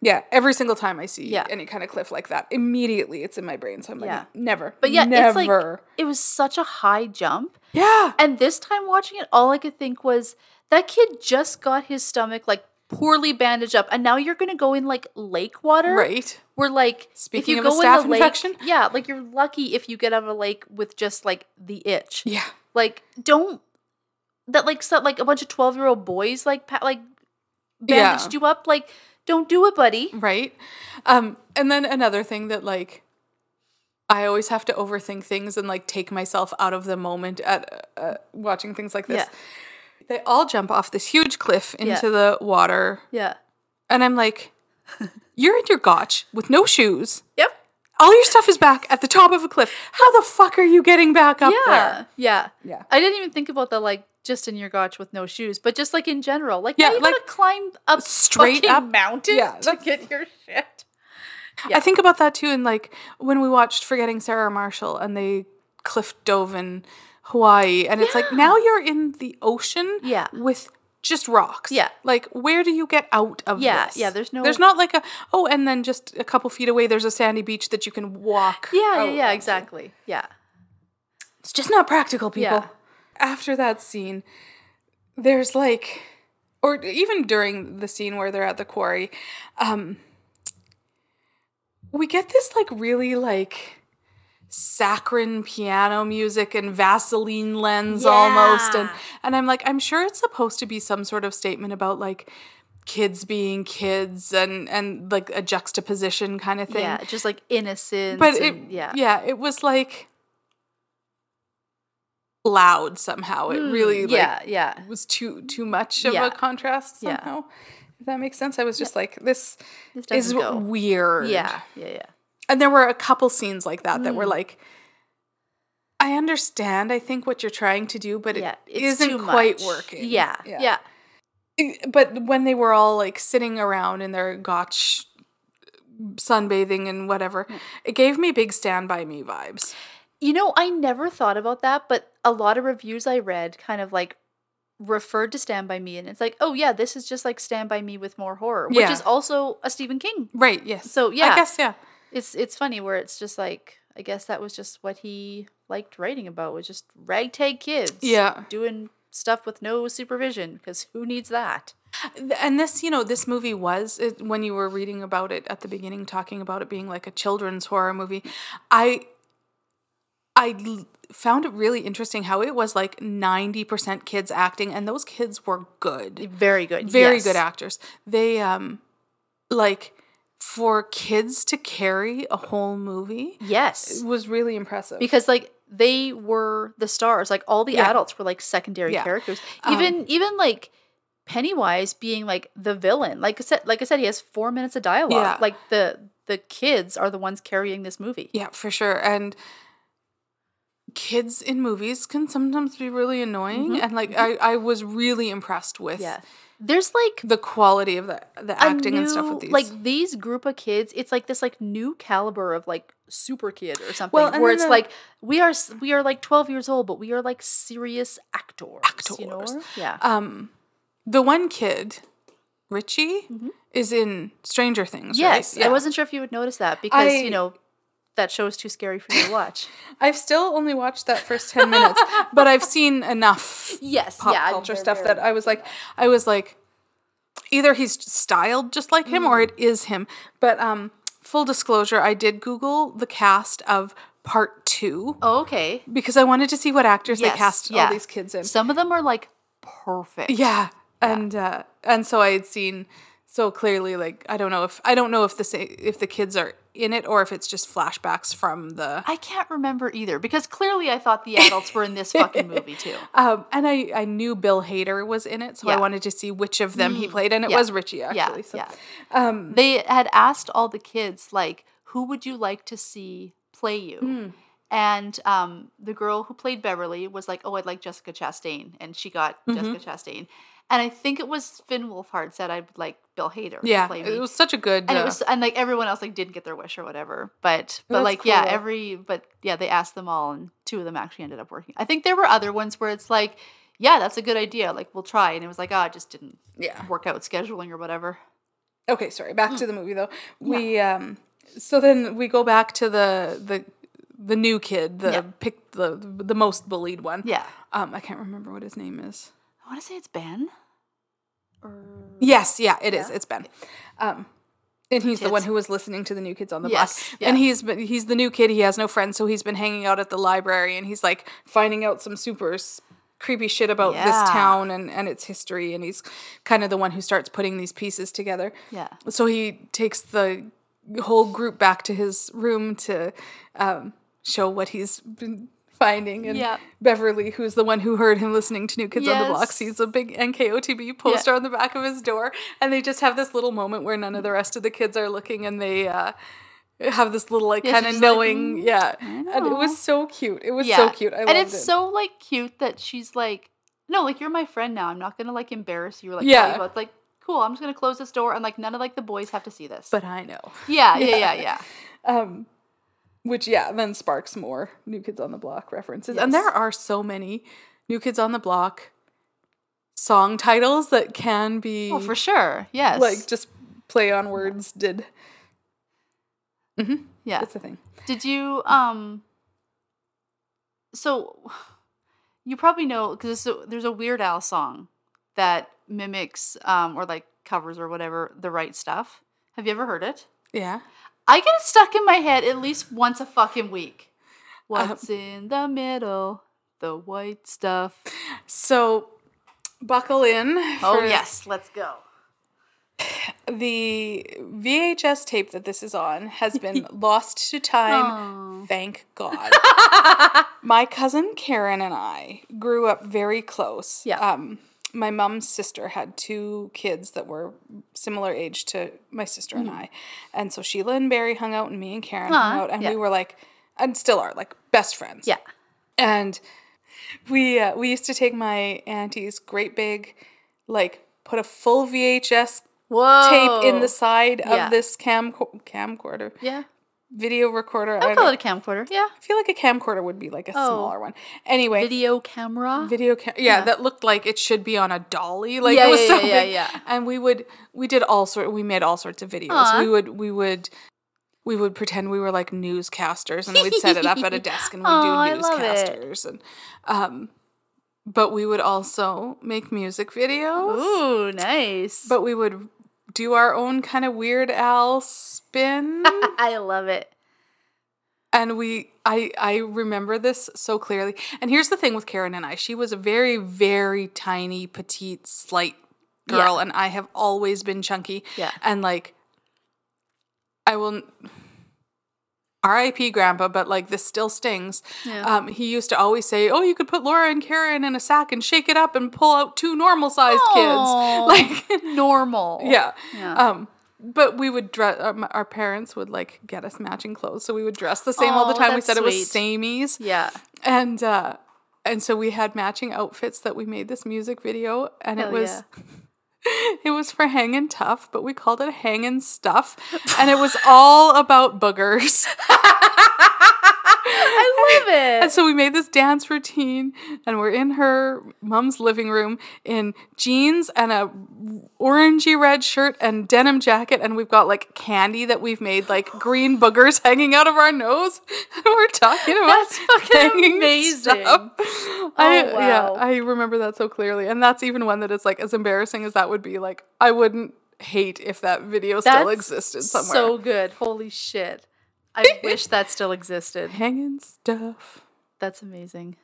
yeah, every single time I see Yeah. any kind of cliff like that, immediately it's in my brain. So I'm like, Yeah. never. But yeah, never. it's like it was such a high jump. yeah, And this time watching it, all I could think was that kid just got his stomach like poorly bandaged up, and now you're gonna go in like lake water. right. Where like Speaking if you of a go in the lake, infection. yeah, like you're lucky if you get out of a lake with just like the itch. Yeah, Like don't that like so, like a bunch of twelve year old boys like pa- like Yeah. bandaged you up. Like don't do it, buddy. right. Um, and then another thing that like. I always have to overthink things and like take myself out of the moment at uh, watching things like this. Yeah. They all jump off this huge cliff into Yeah. the water Yeah. And I'm like, you're in your gotch with no shoes. Yep. All your stuff is back at the top of a cliff. How the fuck are you getting back up yeah. there? Yeah. Yeah. I didn't even think about the like just in your gotch with no shoes, but just like in general. Like Yeah, yeah, you like, gotta climb up straight fucking up. mountain Yeah, to get your shit. Yeah. I think about that too. And like when we watched Forgetting Sarah Marshall and they cliff dove in Hawaii, and it's like now you're in the ocean Yeah. with just rocks. Yeah. Like where do you get out of Yeah, this? yeah, yeah. there's no- There's not like a oh, and then just a couple feet away there's a sandy beach that you can walk. Yeah, yeah, yeah, exactly. Yeah. It's just not practical, people. Yeah. After that scene, there's like, or even during the scene where they're at the quarry, um, we get this like really like saccharine piano music and Vaseline lens almost, and and I'm like, I'm sure it's supposed to be some sort of statement about like kids being kids and and like a juxtaposition kind of thing. Yeah, just like innocence. But it, and- yeah. yeah, it was like loud somehow. It really like Mm, yeah, yeah. was too too much of Yeah. a contrast Yeah. somehow. If that makes sense. I was just like, this, This is go. weird. Yeah, yeah, yeah. And there were a couple scenes like that that were Mm. like I understand, I think, what you're trying to do, but Yeah, it's isn't quite working. Yeah, yeah, But when they were all like sitting around in their gotch sunbathing and whatever, it gave me big stand by me vibes. You know, I never thought about that, but a lot of reviews I read kind of like referred to Stand By Me, and it's like, oh yeah, this is just like Stand By Me with more horror, which Yeah. is also a Stephen King. Right, yes. So, yeah. I guess yeah. It's it's funny where it's just like I guess that was just what he liked writing about was just ragtag kids, Yeah. doing stuff with no supervision because who needs that? And this, you know, this movie was it, when you were reading about it at the beginning, talking about it being like a children's horror movie. I, I l- found it really interesting how it was like ninety percent kids acting, and those kids were good, Very good, very yes. good actors. They, um, like for kids to carry a whole movie Yes, was really impressive. because like they were the stars like all the Yeah. adults were like secondary Yeah. characters Um, even even like pennywise being like the villain like i said like i said he has four minutes of dialogue Yeah. like the the kids are the ones carrying this movie Yeah, for sure. And kids in movies can sometimes be really annoying. And like I, I was really impressed with Mm-hmm. yeah there's like the quality of the the acting and stuff with these. like these group of kids it's like this like new caliber of like super kid or something Well, where it's the- like we are we are like 12 years old but we are like serious actors, you know Actors. yeah um the one kid, Richie, is in Stranger Things. Mm-hmm. yes right? i wasn't sure if you would notice that because I- you know that show is too scary for you to watch I've still only watched that first ten minutes, but I've seen enough yes pop yeah culture stuff very- that I was like, I was like, either he's styled just like him Mm. or it is him. But um, full disclosure, I did Google the cast of part two oh, okay because I wanted to see what actors Yes, they cast yeah. all these kids in. some of them are like perfect Yeah, and uh, and so I had seen so clearly like I don't know if I don't know if the if the kids are in it or if it's just flashbacks from the I can't remember either because clearly I thought the adults were in this fucking movie too. um and I I knew Bill Hader was in it so I Yeah. Mm. wanted to see which of them he played and it yeah, was Richie actually so yeah. um They had asked all the kids like, "Who would you like to see play you?" Hmm. And um, the girl who played Beverly was like, "Oh, I'd like Jessica Chastain," and she got Mm-hmm. Jessica Chastain. And I think it was Finn Wolfhard said I'd like Bill Hader yeah it was such a good and uh, it was and like everyone else like didn't get their wish or whatever but but like yeah every but yeah they asked them all and two of them actually ended up working i think there were other ones where it's like yeah that's a good idea like we'll try and it was like oh it just didn't Yeah. work out scheduling or whatever Okay, sorry. Back to the movie though. We um so then we go back to the the the new kid, the Yeah. pick the the most bullied one. yeah Um I can't remember what his name is. I want to say it's ben or Yes, yeah, it is. Yeah. It's Ben. Um and he's the one who was listening to the new kids on the Yes, block. yeah. And he's been he's the new kid, he has no friends, so he's been hanging out at the library and he's like finding out some super creepy shit about Yeah. this town and, and its history and he's kind of the one who starts putting these pieces together. yeah So he takes the whole group back to his room to um, show what he's been finding. And Yeah. Beverly, who's the one who heard him listening to New Kids on the Block, Yes. sees a big NKOTB poster on the back of his door. And they just have this little moment where none of the rest of the kids are looking and they. Uh, have this little like Yeah, kind of she's like, knowing, "Mm, yeah, and it was so cute. It was so cute. I love it. and it's it. so like cute that she's like no like you're my friend now i'm not gonna like embarrass you or like Yeah. tell you about it's like cool i'm just gonna close this door and like none of like the boys have to see this but I know. yeah yeah yeah yeah Um, which yeah, then sparks more New Kids on the Block references. And there are so many New Kids on the Block song titles that can be Oh, for sure. Yes. like just play on words did. Mm-hmm. Yeah. That's the thing. Did you um so you probably know because there's a Weird Al song that mimics um or like covers or whatever the right stuff. Have you ever heard it? Yeah. I get it stuck in my head at least once a fucking week. What's in the middle? The white stuff. So buckle in. Oh yes, let's go. The VHS tape that this is on has been lost to time. Thank God. my cousin Karen and I grew up very close. Yeah. Um, my mom's sister had two kids that were similar age to my sister and I. And so Sheila and Barry hung out, and me and Karen hung out, and yeah. we were like, and still are, like best friends. Yeah. And we uh, we used to take my auntie's great big, like put a full VHS Whoa. tape in the side Yeah. of this cam camcorder Yeah. Video recorder. I, I call it a camcorder. Yeah. I feel like a camcorder would be like a Oh. smaller one. Anyway, Video camera. video cam- yeah, Yeah. that looked like it should be on a dolly. Like Yeah, it was yeah, so yeah, yeah, big. yeah. And we would we did all sort we made all sorts of videos. Aw. We would we would we would pretend we were like newscasters and we'd set it up at a desk and we'd Aw, I do newscasters and um but we would also make music videos. Ooh, nice. But we would do our own kind of weird Al spin. I love it. and we I I remember this so clearly. And here's the thing with Karen and I. She was a very very tiny petite slight girl Yeah. and I have always been chunky. Yeah. And like I will R.I.P. Grandpa, but like this still stings. Yeah. Um, he used to always say, "Oh, you could put Laura and Karen in a sack and shake it up and pull out two normal sized kids." Like, Normal. yeah. Yeah. Um, but we would dress. Our, our parents would like get us matching clothes, so we would dress the same all the time. We said it was sweet. sameys, Yeah. and uh, and so we had matching outfits that we made this music video, and it was. It was for hanging tough, but we called it hanging stuff, and it was all about boogers. I love it. And so we made this dance routine, and we're in her mom's living room in jeans and a orangey red shirt and denim jacket, and we've got like candy that we've made like green boogers hanging out of our nose. And we're talking about That's fucking amazing. stuff. I, Oh, Yeah. I remember that so clearly, and that's even one that is like as embarrassing as that would be. Like I wouldn't hate if that video still That's existed somewhere. So good. Holy shit. I wish that still existed. hanging stuff. That's amazing.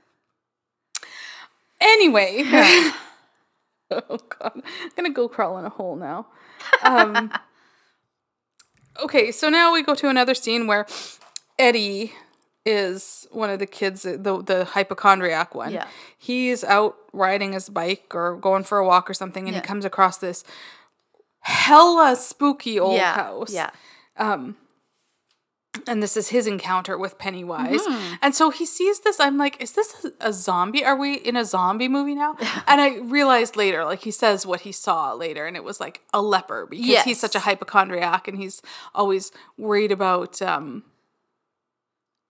Anyway. oh god. I'm gonna go crawl in a hole now. Um, okay, so now we go to another scene where Eddie is one of the kids, the the hypochondriac one. Yeah. He's out riding his bike or going for a walk or something, and Yeah. he comes across this hella spooky old yeah. house Yeah. And this is his encounter with Pennywise. Mm-hmm. And so he sees this. I'm like, is this a, zombie? Are we in a zombie movie now? and I realized later, like he says what he saw later, and it was like a leper because he's such a hypochondriac and he's always worried about um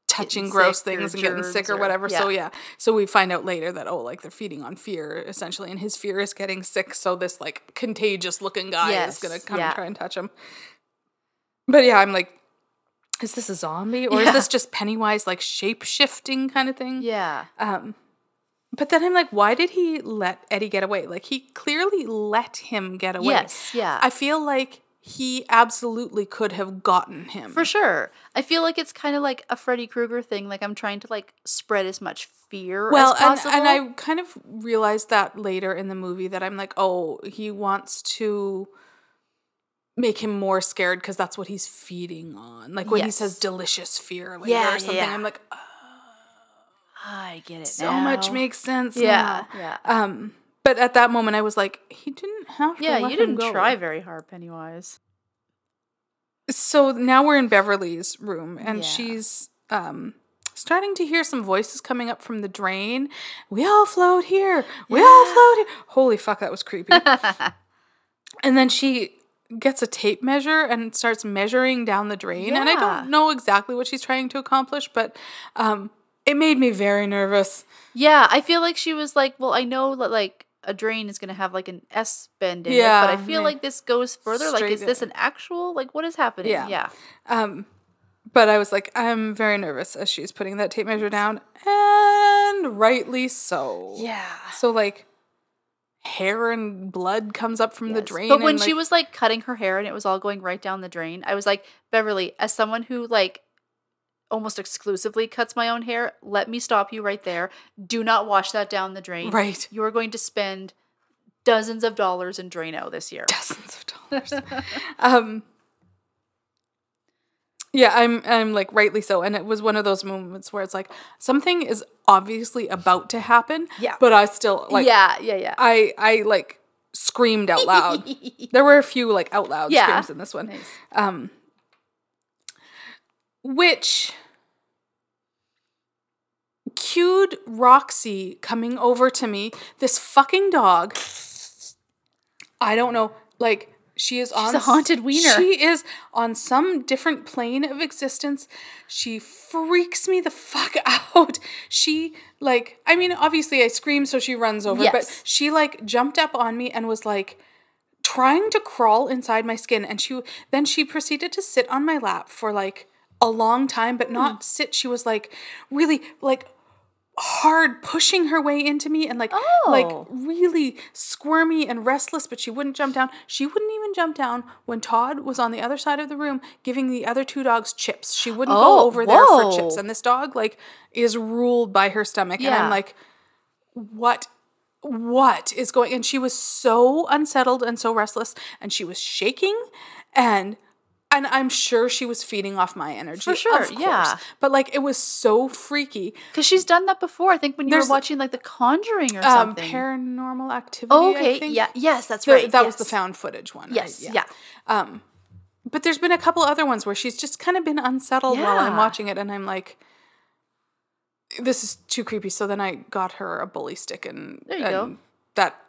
touching gross things and getting sick or or- whatever. So yeah. yeah. So we find out later that oh like they're feeding on fear essentially and his fear is getting sick so this like contagious looking guy Yes, is going to come yeah. and try and touch him. But yeah, I'm like is this a zombie or Yeah. is this just Pennywise like shape shifting kind of thing? Yeah. Um, but then I'm like, why did he let Eddie get away? Like he clearly let him get away. Yes. Yeah. I feel like he absolutely could have gotten him. For sure. I feel like it's kind of like a Freddy Krueger thing. Like I'm trying to like spread as much fear well, as and, and I kind of realized that later in the movie that I'm like, oh, he wants to make him more scared because that's what he's feeding on. Like when he says delicious fear later Yeah, or something, yeah. I'm like, oh, I get it. so much makes sense. Yeah. now. Yeah. Um, but at that moment, I was like, he didn't have to. Yeah. You didn't try very hard, Pennywise. So now we're in Beverly's room, and Yeah. she's um starting to hear some voices coming up from the drain. We all float here. We all float here. Holy fuck, that was creepy. and then she gets a tape measure and starts measuring down the drain. And I don't know exactly what she's trying to accomplish, but um, it made me very nervous. Yeah, I feel like she was like, well, I know that like a drain is going to have like an S bend in it, but I feel yeah. like this goes further. like, Straight is this an actual? Like, what is happening? Yeah. Yeah. Um, but I was like, I'm very nervous as she's putting that tape measure down, and rightly so. Yeah. So like, hair and blood comes up from the drain. But when and, she was like cutting her hair and it was all going right down the drain, I was like, Beverly, as someone who like almost exclusively cuts my own hair, let me stop you right there. Do not wash that down the drain. Right. You are going to spend dozens of dollars in Drano this year. dozens of dollars. um, yeah, I'm I'm like rightly so, and it was one of those moments where it's like something is obviously about to happen. Yeah. but I still like yeah, yeah, yeah. I I like screamed out loud. there were a few like out loud Yeah. screams in this one. Nice. Um, which cued Roxy coming over to me. This fucking dog. I don't know. Like she is on a haunted wiener. She is on some different plane of existence. She freaks me the fuck out. She like I mean obviously I scream so she runs over, but she like jumped up on me and was like trying to crawl inside my skin and she then she proceeded to sit on my lap for like a long time but not hmm. sit she was like really like hard pushing her way into me and like oh. like really squirmy and restless but she wouldn't jump down. She wouldn't even jump down when Todd was on the other side of the room giving the other two dogs chips. She wouldn't Oh, go over there for chips. And this dog like is ruled by her stomach. And I'm like what what is going and she was so unsettled and so restless and she was shaking and and I'm sure she was feeding off my energy. For sure, of yeah. But like it was so freaky. Because she's done that before. I think when you There's- were watching like The Conjuring or Um something. paranormal activity. oh, I okay. think. Yeah. Yes, that's The- right. that was the yes. found footage one. right? Yes. Yeah. Um but there's been a couple other ones where she's just kind of been unsettled while I'm watching it and I'm like this is too creepy. So then I got her a bully stick and, There you and go. that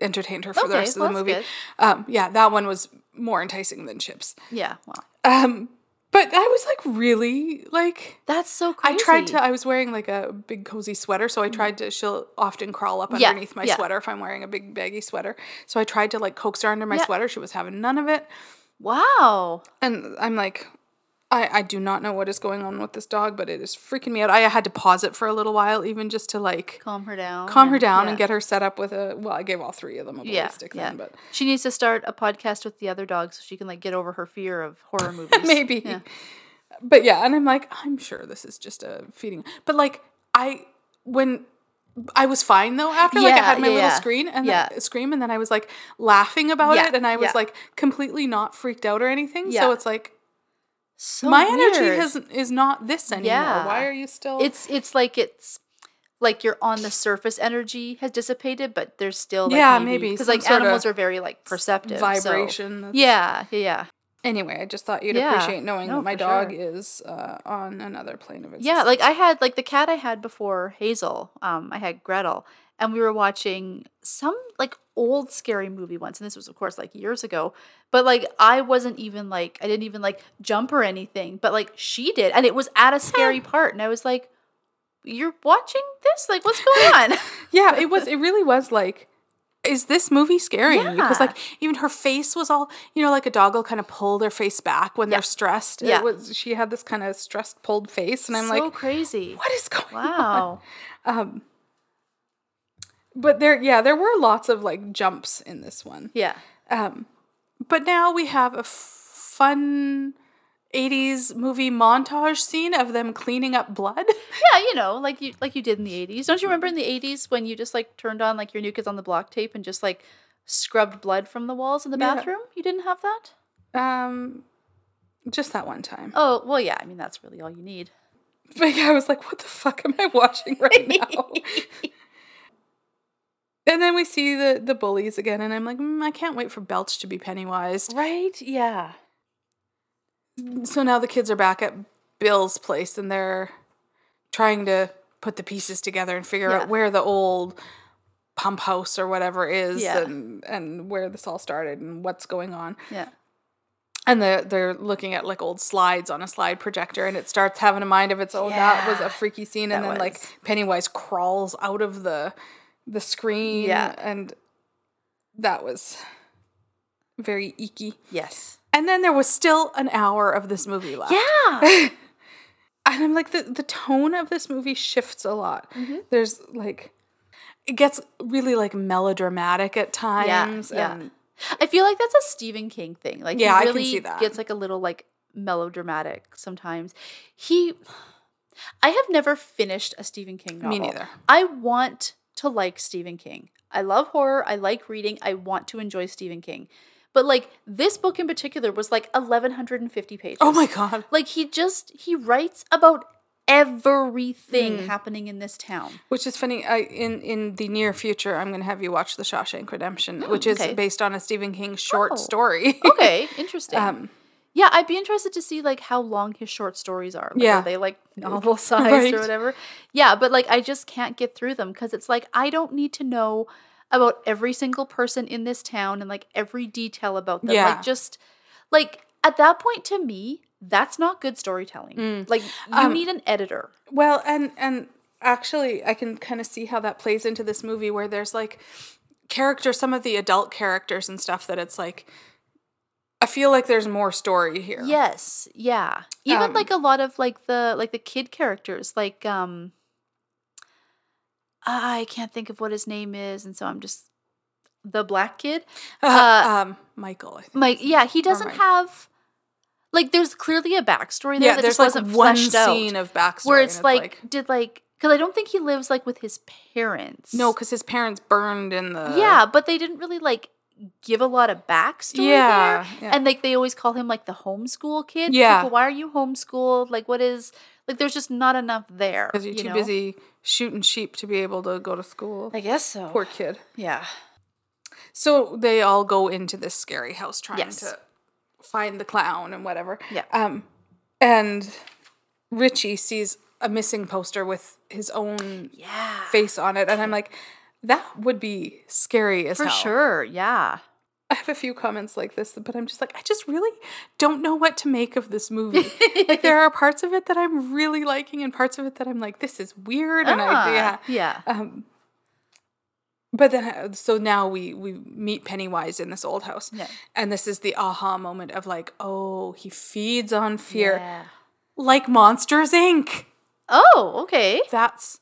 entertained her for the Okay, rest of the movie. Um yeah, that one was more enticing than chips. Yeah. Well, Um but I was like really like that's so crazy. I tried to. I was wearing like a big cozy sweater, so I tried to. She'll often crawl up Mm-hmm. Yeah, underneath my yeah. sweater if I'm wearing a big baggy sweater. So I tried to like coax her under my Yeah. sweater. She was having none of it, Wow. and I'm like, I I do not know what is going on with this dog, but it is freaking me out. I had to pause it for a little while, even just to like Calm her down. calm her down yeah. and get her set up with a. Well, I gave all three of them a Yeah, stick yeah. then, but She needs to start a podcast with the other dogs so she can like get over her fear of horror movies. maybe. Yeah. But yeah, and I'm like, I'm sure this is just a feeding. But like, I when I was fine though after like I had my yeah, little yeah. screen and Yeah. then, scream, and then I was like laughing about Yeah, it, and I was yeah. like completely not freaked out or anything. Yeah. So it's like So my energy has is not this anymore. Yeah. Why are you still? It's it's like it's like your on the surface energy has dissipated, but there's still like Yeah, maybe because like animals are very like perceptive. vibration. Yeah, yeah, yeah. Anyway, I just thought you'd Yeah. appreciate knowing No, that my dog sure. is uh, on another plane of existence. Yeah, like I had like the cat I had before Hazel. Um, I had Gretel, and we were watching some like old scary movie once, and this was of course like years ago. But like I wasn't even like I didn't even like jump or anything, but like she did, and it was at a scary part, and I was like, "You're watching this? Like, what's going on?" yeah, it was. It really was like, is this movie scaring you? Because like even her face was all, you know, like a dog will kind of pull their face back when Yeah. they're stressed. Yeah. It was. She had this kind of stressed, pulled face, and I'm so like, crazy. what is going on? Wow. Um. But there, yeah, there were lots of like jumps in this one. Yeah. Um, but now we have a fun. 80s movie montage scene of them cleaning up blood. Yeah, you know, like you like you did in the eighties. Don't you remember in the eighties when you just like turned on like your new kids on the block tape and just like scrubbed blood from the walls in the Yeah. bathroom? You didn't have that? Um, just that one time. Oh, well, yeah. I mean, that's really all you need. But yeah, I was like, what the fuck am I watching right now? and then we see the the bullies again, and I'm like, mm, I can't wait for Belch to be Pennywise. right? Yeah. So now the kids are back at Bill's place, and they're trying to put the pieces together and figure Yeah. out where the old pump house or whatever is Yeah. and and where this all started and what's going on. Yeah. And they're, they're looking at like old slides on a slide projector and it starts having a mind of its own. That was a freaky scene. And then like. Pennywise crawls out of the the screen. Yeah. And that was very eeky. Yes. And then there was still an hour of this movie left. Yeah. And I'm like, the, the tone of this movie shifts a lot. Mm-hmm. There's like, it gets really like melodramatic at times. Yeah. And I feel like that's a Stephen King thing. Like Yeah, I he can see that. gets like a little like melodramatic sometimes. He I have never finished a Stephen King novel. Me neither. I want to like Stephen King. I love horror. I like reading. I want to enjoy Stephen King. But like this book in particular was like 1150 pages. oh my God. Like he just he writes about everything Mm. happening in this town. Which is funny. I in in the near future, I'm going to have you watch The Shawshank Redemption, which is Mm, okay. based on a Stephen King short Oh. story. Okay, interesting. um, yeah, I'd be interested to see like how long his short stories are. Like, Yeah. are they like novel sized Right. or whatever? Yeah, but like I just can't get through them because it's like I don't need to know about every single person in this town and like every detail about them. Yeah. Like just like at that point to me, that's not good storytelling. Like you Um, need an editor. Well, and and actually, I can kind of see how that plays into this movie, where there's like characters, some of the adult characters and stuff that it's like. I feel like there's more story here. Yes, yeah. Even Um, like a lot of like the like the kid characters, like um I can't think of what his name is, and so I'm just the black kid. Uh, um, Michael. I think. Like, yeah, he doesn't have like there's clearly a backstory there Yeah, that there's just like wasn't one fleshed out. scene of backstory where and it's like, did like because I don't think he lives like with his parents. no, because his parents burned in the yeah, but they didn't really like give a lot of backstory Yeah, there. yeah. And like they always call him like the homeschool kid. Yeah. Like, well, why are you homeschooled? Like what is like there's just not enough there. because you're you too know? busy shooting sheep to be able to go to school. I guess so. Poor kid. yeah. So they all go into this scary house trying Yes. to find the clown and whatever. Yeah. Um, and Richie sees a missing poster with his own Yeah. face on it, and I'm like, that would be scary as hell. For hell. sure. Yeah. I have a few comments like this, but I'm just like, I just really don't know what to make of this movie. like, there are parts of it that I'm really liking, and parts of it that I'm like, this is weird, and I Ah, yeah. Yeah. Um, but then, uh, so now we we meet Pennywise in this old house, Yeah. and this is the aha moment of like, oh, he feeds on fear, Yeah. like Monsters Inc. Oh, okay. That's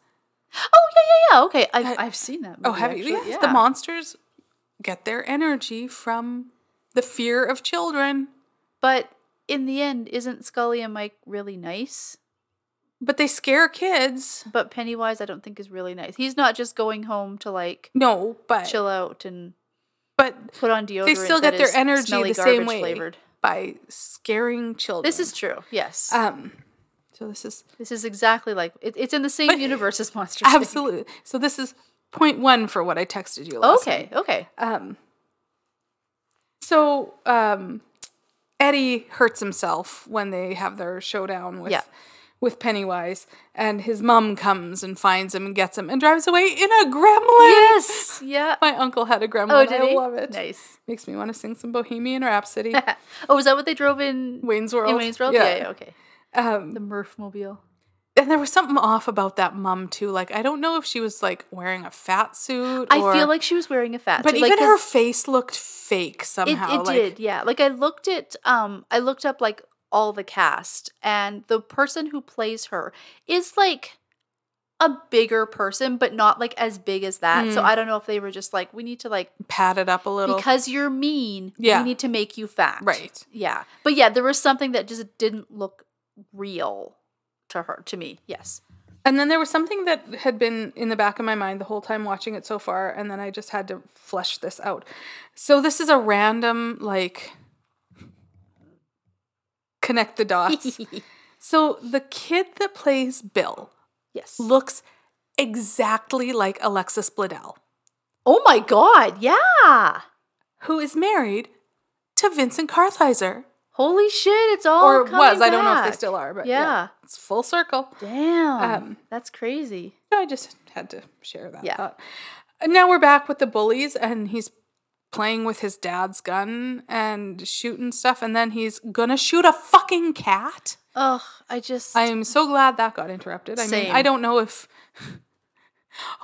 Oh, yeah, yeah, yeah. Okay. I've, That- I've seen that movie. oh, have you? actually. Yes, the monsters get their energy from the fear of children, But in the end, isn't Scully and Mike really nice? but they scare kids. But Pennywise, I don't think is really nice. He's not just going home to like No, but chill out and but put on deodorant. they still that get their energy smelly the same garbage way flavored. by scaring children. This is true. Yes, um. So this is this is exactly like it, it's in the same universe as Monsters. Inc. Absolutely. So this is point one for what I texted you last Okay. Okay. Um, so um, Eddie hurts himself when they have their showdown with Yeah. with Pennywise, and his mom comes and finds him and gets him and drives away in a gremlin. Yes. Yeah. My uncle had a gremlin. Oh, did I he? love it. Nice. Makes me want to sing some Bohemian Rhapsody. oh, is that what they drove in Wayne's World. in Wayne's World? Yeah. yeah, okay. Um, The Mirthmobile. and there was something off about that mom too. Like I don't know if she was like wearing a fat suit. I feel like she was wearing a fat But suit. like, even her face looked fake somehow. it like, did, yeah. Like I looked at um I looked up like all the cast and the person who plays her is like a bigger person, but not like as big as that. So Mm. I don't know if they were just like, we need to like Pat it up a little. because you're mean, Yeah. we need to make you fat. Right. Yeah. But yeah, there was something that just didn't look real to her, to me. Yes. And then there was something that had been in the back of my mind the whole time watching it so far, and then I just had to flesh this out. So this is a random like connect the dots. so the kid that plays Bill yes. looks exactly like Alexis Bledel, Oh my god, yeah. who is married to Vincent Kartheiser. Holy shit, it's all or coming was. I don't know if they still are, but yeah. Yeah. it's full circle. Damn. Um, that's crazy. I just had to share that Yeah. thought. And now we're back with the bullies, and he's playing with his dad's gun and shooting stuff, and then he's gonna shoot a fucking cat. Ugh, I just I am so glad that got interrupted. I mean, I don't know if.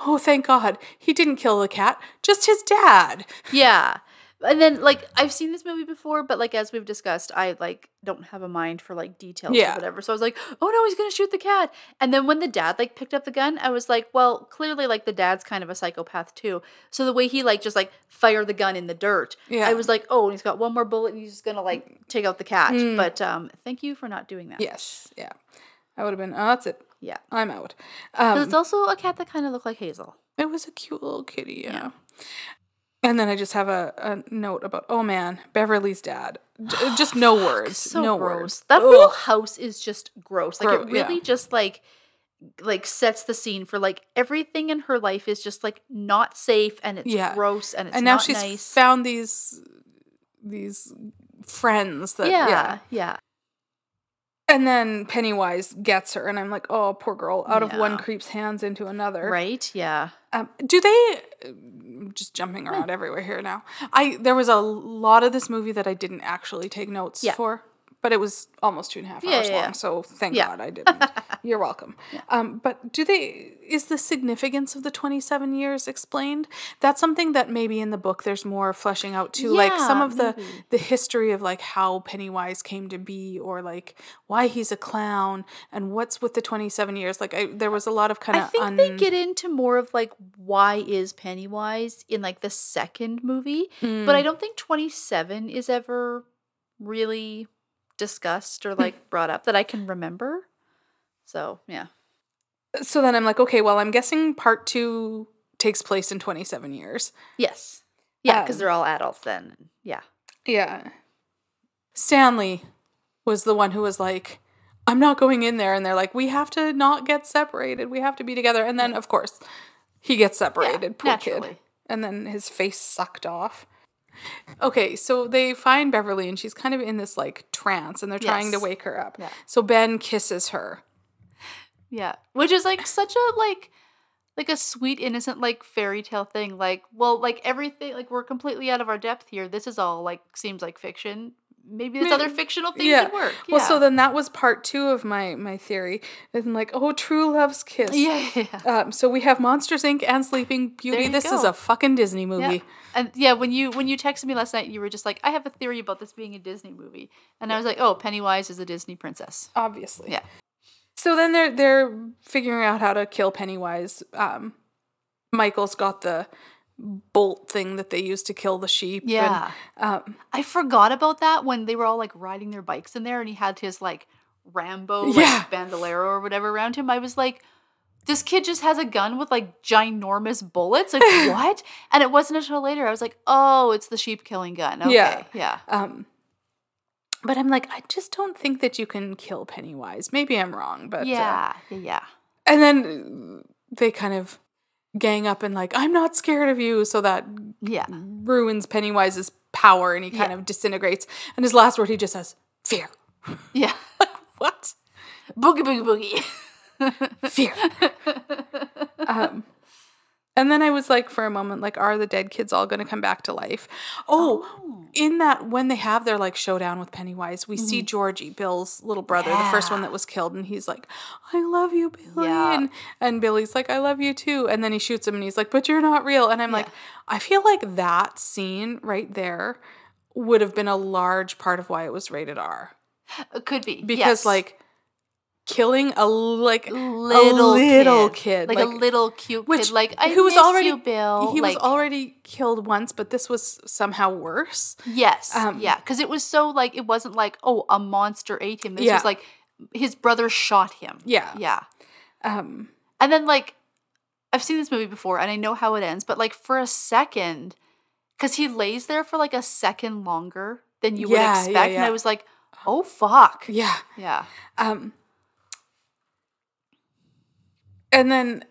Oh, thank God. He didn't kill the cat, just his dad. yeah. And then like I've seen this movie before, but like as we've discussed, I like don't have a mind for like details Yeah. or whatever. So I was like, oh no, he's gonna shoot the cat. And then when the dad like picked up the gun, I was like, well, clearly like the dad's kind of a psychopath too. So the way he like just like fired the gun in the dirt, Yeah. I was like, oh, and he's got one more bullet and he's just gonna like take out the cat. Mm. But um, thank you for not doing that. Yes, yeah. I would have been, oh, that's it. Yeah. I'm out. Um, it's also a cat that kind of looked like Hazel. it was a cute little kitty, yeah. Yeah. And then I just have a, a note about, oh man, Beverly's dad. J- uh, just no words. so no gross. words. That Ugh. whole house is just gross. Like Gro- it really yeah. just like like sets the scene for like everything in her life is just like not safe and it's Yeah. gross and it's and now not she's nice. found these these friends that yeah, yeah. yeah, And then Pennywise gets her, and I'm like, oh, poor girl. Out of one creep's hands into another. Right? Yeah. Um, do they? Just jumping around everywhere here now. I there was a lot of this movie that I didn't actually take notes Yeah. for, but it was almost two and a half Yeah, hours yeah, long. yeah. So thank. God I didn't. You're welcome. Um, but do they? Is the significance of the 27 years explained? That's something that maybe in the book there's more fleshing out too, like some of the maybe. the history of like how Pennywise came to be, or like why he's a clown, and what's with the 27 years. Like I, there was a lot of kind of. I think un- they get into more of like why is Pennywise in like the second movie, but Mm. I don't think 27 is ever really discussed or like brought up that I can remember. So, yeah. so then I'm like, okay, well, I'm guessing part two takes place in 27 years. Yes. Yeah, because Um, they're all adults then. Yeah. Yeah. Stanley was the one who was like, I'm not going in there. And they're like, we have to not get separated. We have to be together. And then, of course, he gets separated. Poor kid. And then his face sucked off. Okay, so they find Beverly and she's kind of in this like trance and they're trying to wake her up. Yeah. So Ben kisses her. Yeah. Which is like such a like like a sweet innocent like fairy tale thing. Like, well, like everything like we're completely out of our depth here. This is all like seems like fiction. Maybe this other fictional thing yeah. could work. Well, so then that was part two of my my theory. And like, oh, true love's kiss. Yeah, yeah, yeah. Um, so we have Monsters Inc. and Sleeping Beauty. This is a fucking Disney Yeah. movie. And yeah, when you when you texted me last night, you were just like, "I have a theory about this being a Disney movie," and I was like, "Oh, Pennywise is a Disney princess." Obviously. Yeah. So then they're they're figuring out how to kill Pennywise. Um, Michael's got the bolt thing that they use to kill the sheep. and, Yeah, um, I forgot about that when they were all like riding their bikes in there, and he had his like Rambo like, Yeah. bandolero or whatever around him. I was like. This kid just has a gun with like ginormous bullets. Like what? And it wasn't until later I was like, "Oh, it's the sheep killing gun." Okay, Yeah. yeah, um, but I'm like, I just don't think that you can kill Pennywise. Maybe I'm wrong, but uh, yeah, yeah, yeah. and then they kind of gang up and like, I'm not scared of you, so that yeah. ruins Pennywise's power, and he kind Yeah. of disintegrates. And his last word, he just says, "Fear." yeah. What? boogie, boogie, boogie. Fear. um, and then I was like, for a moment, like, are the dead kids all going to come back to life? Oh, in that when they have their like showdown with Pennywise, we see Georgie, Bill's little brother, the first one Mm-hmm. That was killed, and he's like, "I love you, Billy," Yeah. and and Billy's like, "I love you too," and then he shoots him, and he's like, "But you're not real," and I'm like, I feel like that scene right there would have been a large part of why it was rated R It could be because yes. like killing a like little, a little kid, kid, like, a little cute which kid, like I who was already you, Bill. He like, was already killed once, but this was somehow worse. yes, um, yeah, because it was so like it wasn't like oh a monster ate him. This Yeah. was like his brother shot him. Yeah. yeah, Um, and then like I've seen this movie before and I know how it ends, but like for a second, because he lays there for like a second longer than you Yeah, would expect, and yeah. I was like, oh fuck, yeah. yeah, Um, and then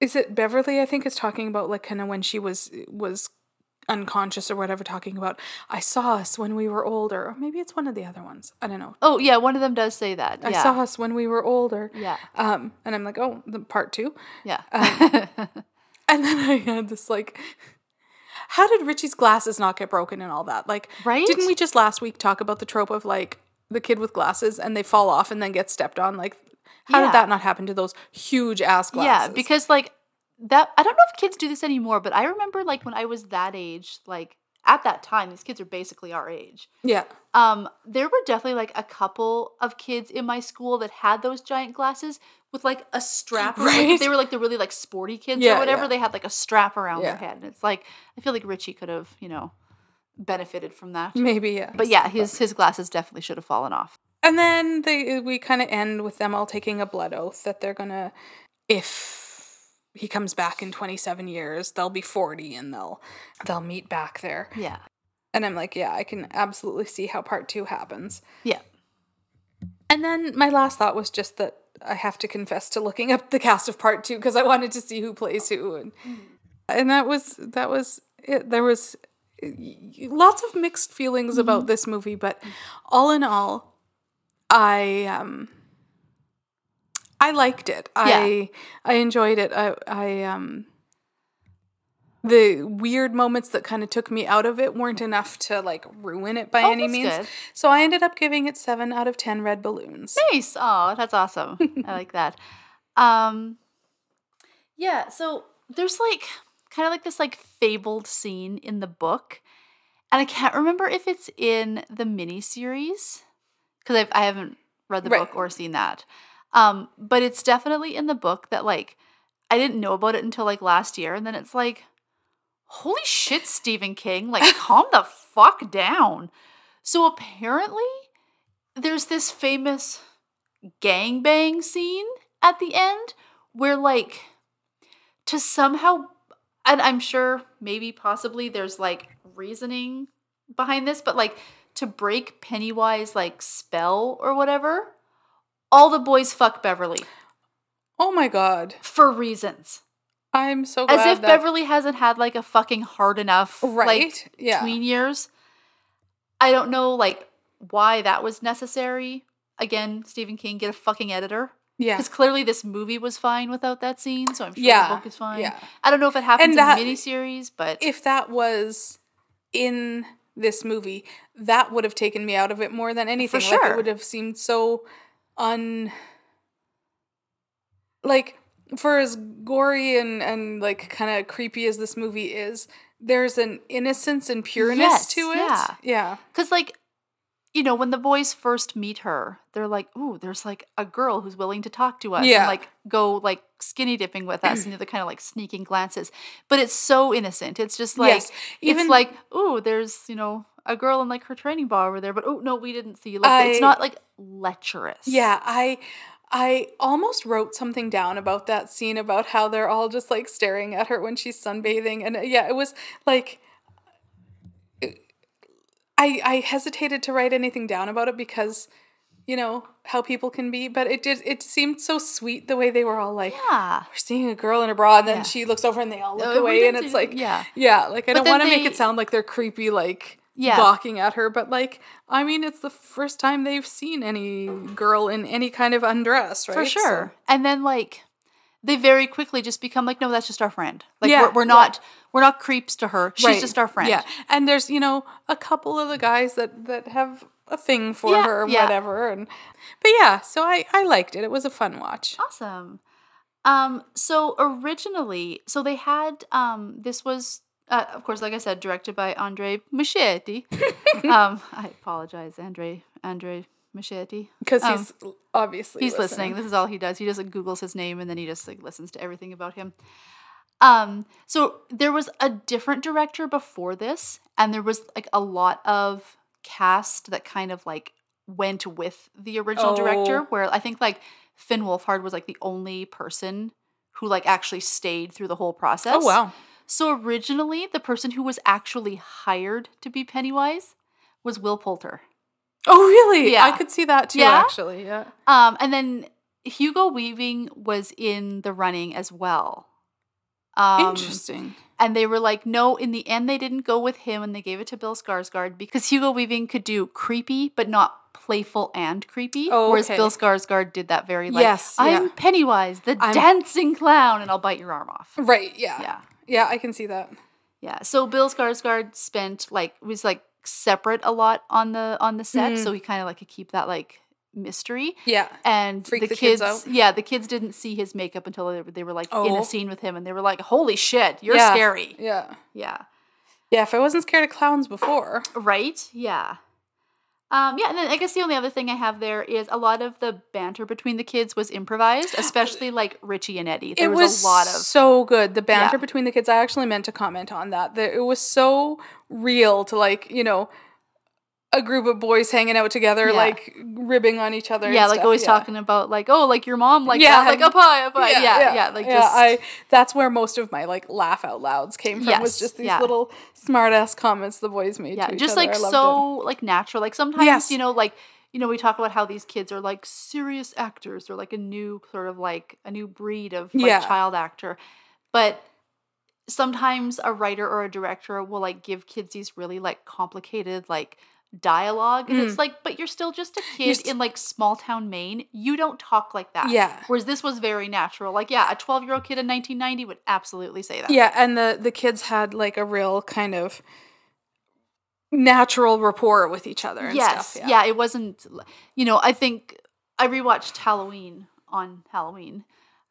is it Beverly? I think is talking about like kind of when she was was unconscious or whatever. Talking about I saw us when we were older, or maybe it's one of the other ones. I don't know. oh yeah, one of them does say that. I yeah. saw us when we were older. Yeah, Um, and I'm like, oh, the part two. yeah. Um, And then I had this like, how did Richie's glasses not get broken and all that? Like, Right? Didn't we just last week talk about the trope of like the kid with glasses and they fall off and then get stepped on? Like, how Yeah. did that not happen to those huge ass glasses? Yeah, because like that I don't know if kids do this anymore, but I remember like when I was that age, like at that time, these kids are basically our age. yeah, Um, there were definitely like a couple of kids in my school that had those giant glasses with like a strap. around- like, Right. they were like the really like sporty kids Yeah, or whatever. yeah. They had like a strap around Yeah. their head, and it's like I feel like Richie could have you know benefited from that. maybe yeah. But yeah, his his glasses definitely should have fallen off. And then they uh, we kind of end with them all taking a blood oath that they're gonna, if he comes back in 27 years, they'll be 40 and they'll they'll meet back there. Yeah, And I'm like, yeah, I can absolutely see how part two happens. yeah. And then my last thought was just that I have to confess to looking up the cast of part two because I wanted to see who plays who, and and that was that was it. There was lots of mixed feelings about mm-hmm. this movie, but all in all, I um I liked it. Yeah. I I enjoyed it. I I um the weird moments that kind of took me out of it weren't enough to like ruin it by Oh, any means. good. So I ended up giving it 7 out of 10 red balloons. Nice. Oh, that's awesome. I like that. Um yeah, so there's like kind of like this like fabled scene in the book. And I can't remember if it's in the miniseries because I haven't read the Right. book or seen that. Um, but it's definitely in the book that like I didn't know about it until like last year, and then it's like, holy shit, Stephen King, like calm the fuck down. So apparently, there's this famous gangbang scene at the end where like to somehow and I'm sure maybe possibly there's like reasoning behind this, but like to break Pennywise like spell or whatever, all the boys fuck Beverly Oh my god. for reasons. I'm so glad As if that- Beverly hasn't had like a fucking hard enough Right? like Yeah. tween years. I don't know like why that was necessary. Again, Stephen King, get a fucking editor. Yeah. Because clearly this movie was fine without that scene, so I'm sure Yeah, the book is fine. yeah. I don't know if it happens And that- in miniseries, but If that was in this movie, that would have taken me out of it more than anything. Like sure. it would have seemed so un like for as gory and and like kind of creepy as this movie is, there's an innocence and pureness Yes, to it. yeah. Yeah. because like you know when the boys first meet her, they're like, "Ooh, there's like a girl who's willing to talk to us Yeah. and like go like skinny dipping with us," and they're kind of like sneaking glances. But it's so innocent. It's just like Yes, even- it's like, "Ooh, there's you know." A girl in like her training bar over there, but oh no, we didn't see. Like it's not like lecherous. Yeah, I I almost wrote something down about that scene about how they're all just like staring at her when she's sunbathing and uh, yeah, it was like I I hesitated to write anything down about it because you know how people can be, but it did it seemed so sweet the way they were all like yeah. we're seeing a girl in a bra and then Yeah. she looks over and they all look Uh, away and it's like yeah. yeah like I But don't want to make it sound like they're creepy like Yeah. gawking at her but like I mean it's the first time they've seen any girl in any kind of undress right for So- sure. And then like they very quickly just become like, no, that's just our friend. Like Yeah, we're, we're yeah. not we're not creeps to her. She's Right. just our friend. Yeah, and there's you know a couple of the guys that that have a thing for Yeah, her or yeah. whatever, and but yeah, so I I liked it. It was a fun watch. Awesome. Um, so originally, so they had um this was uh, of course, like I said, directed by Andre Muschietti. um, I apologize, Andre Andre Muschietti. Because Um, he's obviously he's listening. This is all he does. He just like Googles his name and then he just like listens to everything about him. Um, so there was a different director before this, and there was like a lot of cast that kind of like went with the original director. Oh. Where I think like Finn Wolfhard was like the only person who like actually stayed through the whole process. Oh wow! So originally, the person who was actually hired to be Pennywise was Will Poulter. Oh really? Yeah. I could see that too. Yeah? Actually, yeah. Um, and then Hugo Weaving was in the running as well. Um, Interesting. And they were like, no, in the end, they didn't go with him and they gave it to Bill Skarsgård because Hugo Weaving could do creepy, but not playful and creepy. Oh, Whereas okay. Bill Skarsgård did that very like, Yes, I'm yeah. Pennywise, the I'm- dancing clown, and I'll bite your arm off. Right. Yeah. Yeah. Yeah, I can see that. Yeah. So Bill Skarsgård spent like was like separate a lot on the on the set, Mm. so he kind of like could keep that like mystery. Yeah. And Freak the, the kids, kids yeah, the kids didn't see his makeup until they were, they were like in Oh. a scene with him, and they were like, "Holy shit, you're Yeah. scary!" Yeah. Yeah. Yeah. If I wasn't scared of clowns before. Right? Yeah. Um, yeah, and then I guess the only other thing I have there is a lot of the banter between the kids was improvised, especially like Richie and Eddie. There it was, was a lot of so good. The banter Yeah. between the kids. I actually meant to comment on that. That it was so real to like you know a group of boys hanging out together, Yeah. like ribbing on each other. yeah, like stuff. always yeah. talking about like oh like your mom like Yeah. that like up high up high yeah yeah, like just I that's where most of my like laugh out louds came from was just these yeah. little smart ass comments the boys made yeah to each just other. like so like natural like sometimes Yes. you know like you know we talk about how these kids are like serious actors they're like a new sort of like a new breed of like Yeah. child actor but sometimes a writer or a director will like give kids these really like complicated like dialogue and it's like but you're still just a kid Mm. st- in like small town maine you don't talk like that Yeah. whereas this was very natural like yeah a 12 year old kid in 1990 would absolutely say that. Yeah, and the the kids had like a real kind of natural rapport with each other and yes stuff. yeah. it wasn't you know i think i rewatched halloween on halloween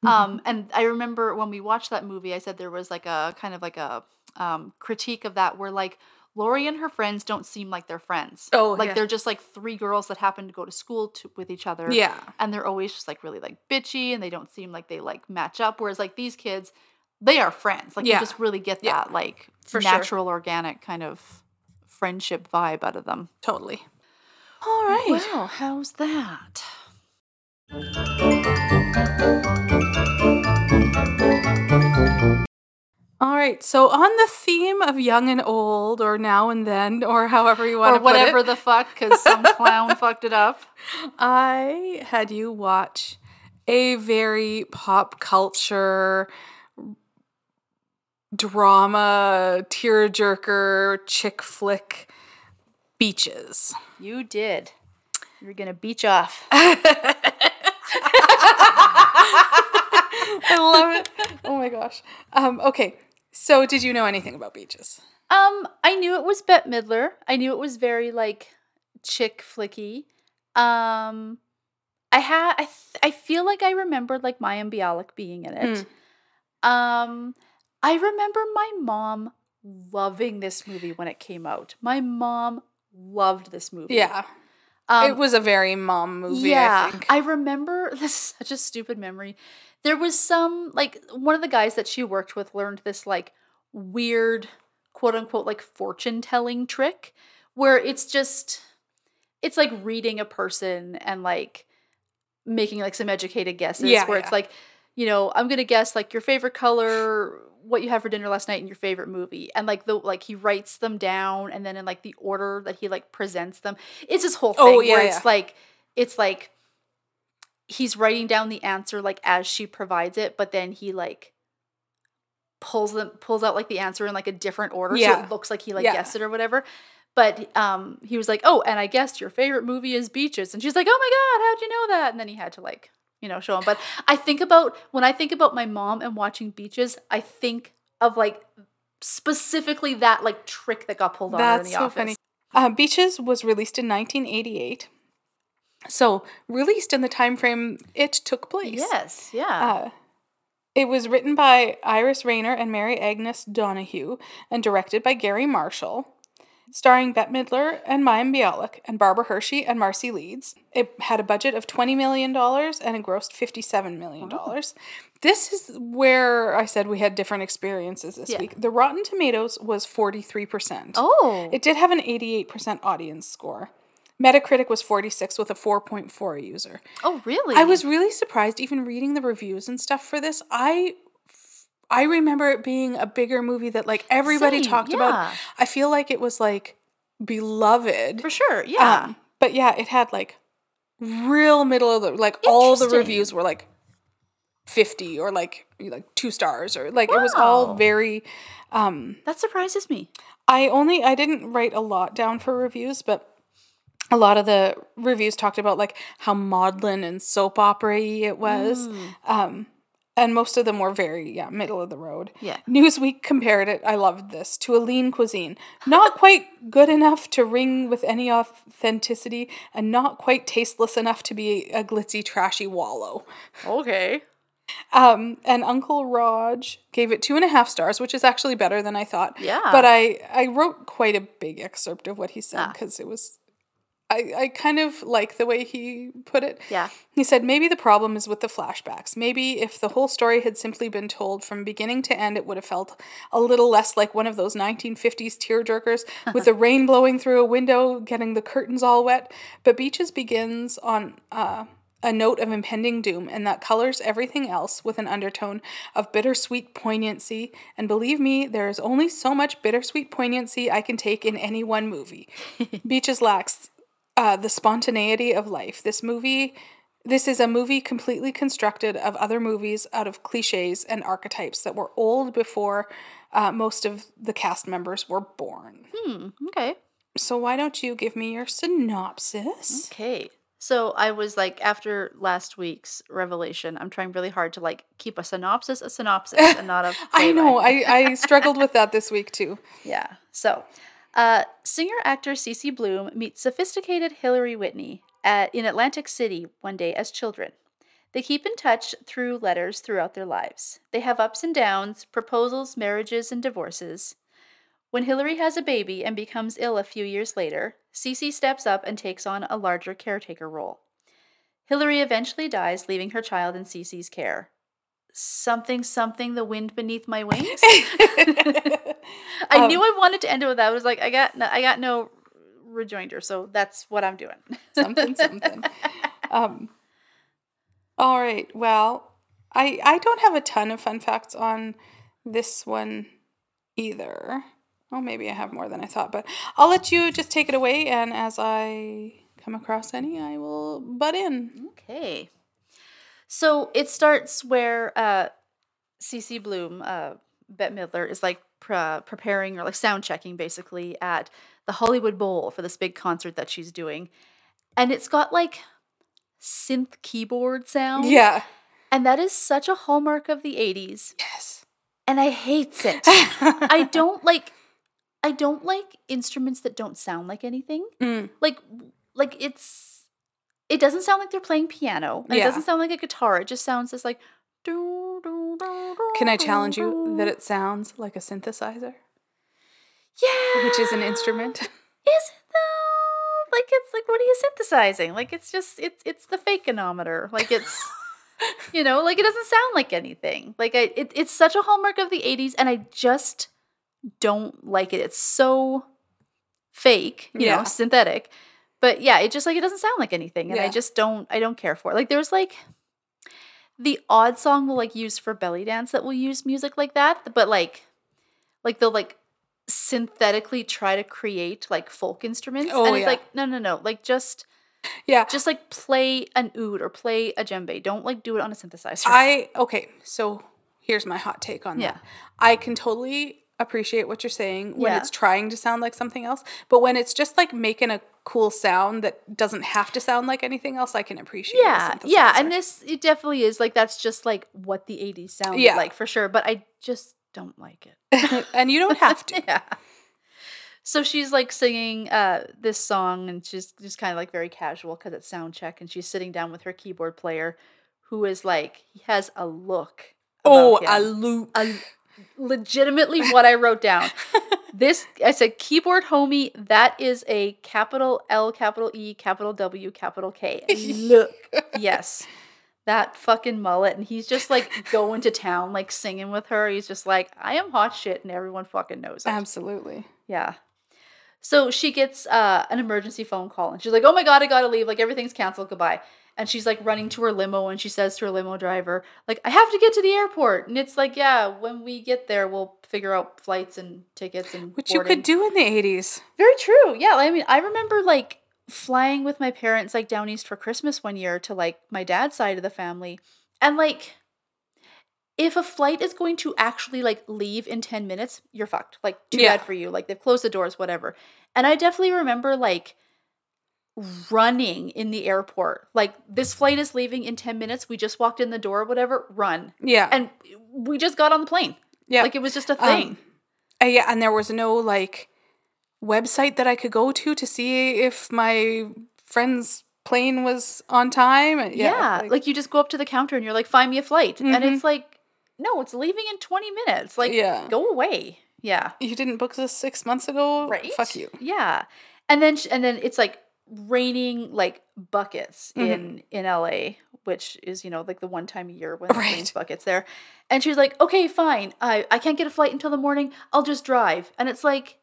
Mm-hmm. um and i remember when we watched that movie i said there was like a kind of like a um critique of that where like Laurie and her friends don't seem like they're friends. Oh, like yeah. they're just like three girls that happen to go to school to, with each other. Yeah. and they're always just like really like bitchy, and they don't seem like they like match up. Whereas like these kids, they are friends. Like Yeah. you just really get Yeah. that like For sure. natural, organic kind of friendship vibe out of them. Totally. All right. Well, how's that? All right. So on the theme of young and old, or now and then, or however you want Or to whatever put it, whatever the fuck, because some clown fucked it up. I had you watch a very pop culture drama tearjerker chick flick beaches. You did. You're gonna beach off. I love it. Oh my gosh. Um, okay. So did you know anything about beaches? Um, I knew it was Bette Midler. I knew it was very like chick flicky. Um, I had I th- I feel like I remembered like Mayim Bialik being in it. Um, I remember my mom loving this movie when it came out. My mom loved this movie. Yeah. Um, it was a very mom movie, yeah, I think. I remember this is such a stupid memory. There was some like one of the guys that she worked with learned this like weird quote unquote like fortune telling trick where it's just it's like reading a person and like making like some educated guesses Yeah, where yeah. it's like you know i'm gonna guess like your favorite color what you had for dinner last night and your favorite movie and like the like he writes them down and then in like the order that he like presents them it's this whole oh, thing Oh, where yeah, it's like it's like he's writing down the answer like as she provides it but then he like pulls them pulls out like the answer in like a different order so it looks like he like Yeah. guessed it or whatever but um he was like oh and i guessed your favorite movie is beaches and she's like oh my god how'd you know that and then he had to like you know show him but i think about when i think about my mom and watching beaches i think of like specifically that like trick that got pulled on her in the so office funny. Uh, Beaches was released in 1988. So, released in the time frame it took place. yes yeah Uh, it was written by Iris Rainer and Mary Agnes Donoghue and directed by Garry Marshall, starring Bette Midler and Mayim Bialik and Barbara Hershey and Marcie Leeds. It had a budget of $20 million and it grossed $57 million. This is where I said we had different experiences this Yeah. week. The Rotten Tomatoes was 43%. oh It did have an 88% audience score. Metacritic was 46 with a 4.4 user. oh really I was really surprised, even reading the reviews and stuff for this. I I remember it being a bigger movie that like everybody Same, talked yeah. about. I feel like it was like beloved. for sure yeah Um, but yeah, it had like real middle of the like all the reviews were like 50 or like like two stars or like it was all Wow. very That surprises me. I only I didn't write a lot down for reviews, but a lot of the reviews talked about like how maudlin and soap opera it was. Um and most of them were very yeah, middle of the road. Yeah. Newsweek compared it, I loved this, to a lean cuisine. Not quite good enough to ring with any authenticity and not quite tasteless enough to be a glitzy, trashy wallow. Okay. Um, and Uncle Raj gave it two and a half stars, which is actually better than I thought. Yeah. But I, I wrote quite a big excerpt of what he said Ah. because it was, I, I kind of like the way he put it. Yeah. He said, maybe the problem is with the flashbacks. Maybe if the whole story had simply been told from beginning to end, it would have felt a little less like one of those 1950s tearjerkers with the rain blowing through a window, getting the curtains all wet. But Beaches begins on uh, a note of impending doom, and that colors everything else with an undertone of bittersweet poignancy. And believe me, there is only so much bittersweet poignancy I can take in any one movie. Beaches lacks uh, the spontaneity of life. This movie, this is a movie completely constructed of other movies out of cliches and archetypes that were old before uh, most of the cast members were born. Hmm. Okay. So why don't you give me your synopsis? Okay. So I was like, after last week's revelation, I'm trying really hard to like keep a synopsis, a synopsis, and not a. I know. I, I struggled with that this week too. Yeah. So, uh, singer actor C.C. Bloom meets sophisticated Hillary Whitney at, in Atlantic City one day as children. They keep in touch through letters throughout their lives. They have ups and downs, proposals, marriages, and divorces. When Hillary has a baby and becomes ill a few years later, C.C. steps up and takes on a larger caretaker role. Hillary eventually dies, leaving her child in C.C.'s care. Something, something, the wind beneath my wings. I Um, knew I wanted to end it with that. I was like, I got, no, I got no rejoinder, so that's what I'm doing. something something um all right well i i don't have a ton of fun facts on this one either oh maybe i have more than i thought but i'll let you just take it away and as i come across any i will butt in Okay. So it starts where uh, C.C. Bloom, uh, Bette Midler, is like pre- preparing or like sound checking basically at the Hollywood Bowl for this big concert that she's doing. And it's got like synth keyboard sounds. yeah And that is such a hallmark of the 80s. yes And I hate it. I don't like I don't like instruments that don't sound like anything. Mm. Like like it's it doesn't sound like they're playing piano. Yeah. It doesn't sound like a guitar. It just sounds just like can i challenge you that it sounds like a synthesizer Yeah. which is an instrument Is it though? Like it's like what are you synthesizing? Like it's just it's it's the fakeonometer. Like it's you know, like it doesn't sound like anything. Like I it, it's such a hallmark of the 80s and I just don't like it. It's so fake, you Yeah. know, synthetic. But yeah, it just like it doesn't sound like anything and I just don't I don't care for it. Like there's like the odd song we'll like use for belly dance that will use music like that, but like like they'll like synthetically try to create like folk instruments Oh, and it's yeah. like no no no like just yeah just like play an oud or play a djembe don't like do it on a synthesizer I okay, so here's my hot take on Yeah. that. I can totally appreciate what you're saying when Yeah. it's trying to sound like something else, but when it's just like making a cool sound that doesn't have to sound like anything else, I can appreciate. yeah yeah and this it definitely is like that's just like what the 80s sounded Yeah. like for sure but i just don't like it and you don't have to. yeah so she's like singing uh this song and she's just kind of like very casual because it's sound check and she's sitting down with her keyboard player who is like he has a look Oh, about a him. loop. a legitimately what I wrote down. This I said keyboard homie, that is a capital L, capital E, capital W, capital K. Look. Yes. That fucking mullet. And he's just like going to town, like singing with her. He's just like, I am hot shit, and everyone fucking knows it. Absolutely. Yeah. So she gets uh, an emergency phone call and she's like, oh my God, I gotta leave. Like everything's canceled. Goodbye. And she's like running to her limo and she says to her limo driver, like, I have to get to the airport. And it's like, yeah, when we get there, we'll figure out flights and tickets and Which you could do in the 80s. Very true. Yeah. I mean, I remember like flying with my parents like down east for Christmas one year to like my dad's side of the family. And like if a flight is going to actually like leave in 10 minutes, you're fucked. Like too Yeah. bad for you. Like they've closed the doors, whatever. And I definitely remember like running in the airport. Like this flight is leaving in 10 minutes. We just walked in the door, whatever, run. Yeah. And we just got on the plane. yeah. Like it was just a thing. Um, yeah, and there was no like website that I could go to to see if my friend's plane was on time. and- yeah. Like, you just go up to the counter and you're like, find me a flight. And Mhm. it's like, no, it's leaving in 20 minutes. Like, Yeah. go away. Yeah. you didn't book this six months ago. right Fuck you. yeah and then sh- and then it's like raining like buckets Mhm. in in la which is you know like the one time a year when it Right. rains buckets there and she's like okay fine i i can't get a flight until the morning i'll just drive and it's like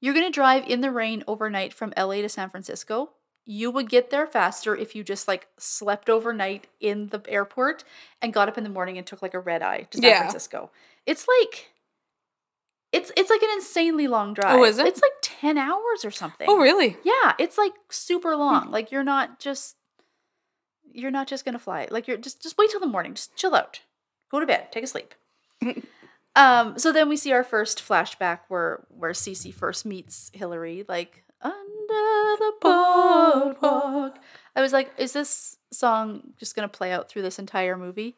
you're gonna drive in the rain overnight from la to san francisco you would get there faster if you just like slept overnight in the airport and got up in the morning and took like a red eye to San Yeah. Francisco. It's like it's it's like an insanely long drive. Oh, is it? It's like 10 hours or something. Oh, really? Yeah, it's like super long. Like you're not just you're not just gonna fly. Like you're just just wait till the morning. Just chill out. Go to bed. Take a sleep. um. So then we see our first flashback where where Cece first meets Hillary. Like under the boardwalk. I was like, is this song just gonna play out through this entire movie?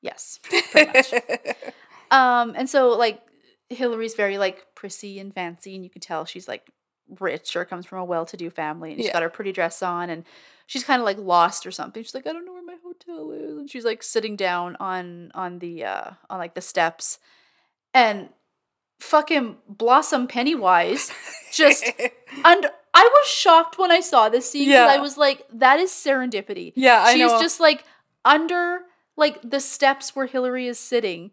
Yes, pretty much. Um, and so like Hillary's very like prissy and fancy, and you can tell she's like rich or comes from a well-to-do family, and she's Yeah. got her pretty dress on, and she's kind of like lost or something. She's like, I don't know where my hotel is, and she's like sitting down on on the uh on like the steps, and fucking Blossom Pennywise just and I was shocked when I saw this scene. 'cause Yeah. I was like, that is serendipity. Yeah, I She's know. just like under like the steps where Hillary is sitting,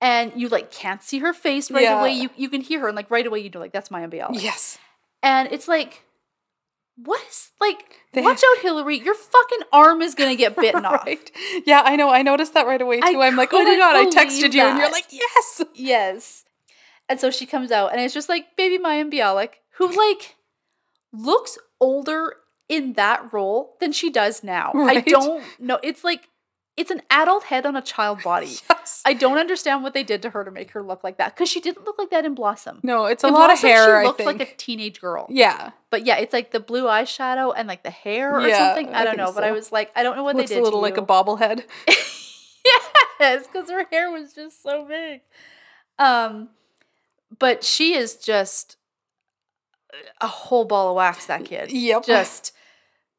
and you like can't see her face right Yeah. away. You you can hear her, and like right away you know like that's Mayim Bialik. yes. And it's like, what is like? They- watch out, Hillary! Your fucking arm is gonna get bitten off. Yeah, I know. I noticed that right away too. I'm like, oh my god, I texted you, and you're like, yes. Yes. And so she comes out, and it's just like baby Mayim Bialik, who like looks older in that role than she does now. I don't know. It's like it's an adult head on a child body. Yes. I don't understand what they did to her to make her look like that because she didn't look like that in Blossom. No, it's a In lot of hair. She I looked like a teenage girl. yeah, But yeah, it's like the blue eyeshadow and like the hair or Yeah, something. I I don't know, but I was like, I don't know what looks they a did. little to like a bobblehead. yes, because her hair was just so big. Um, but she is just a whole ball of wax. That kid, Yep. just.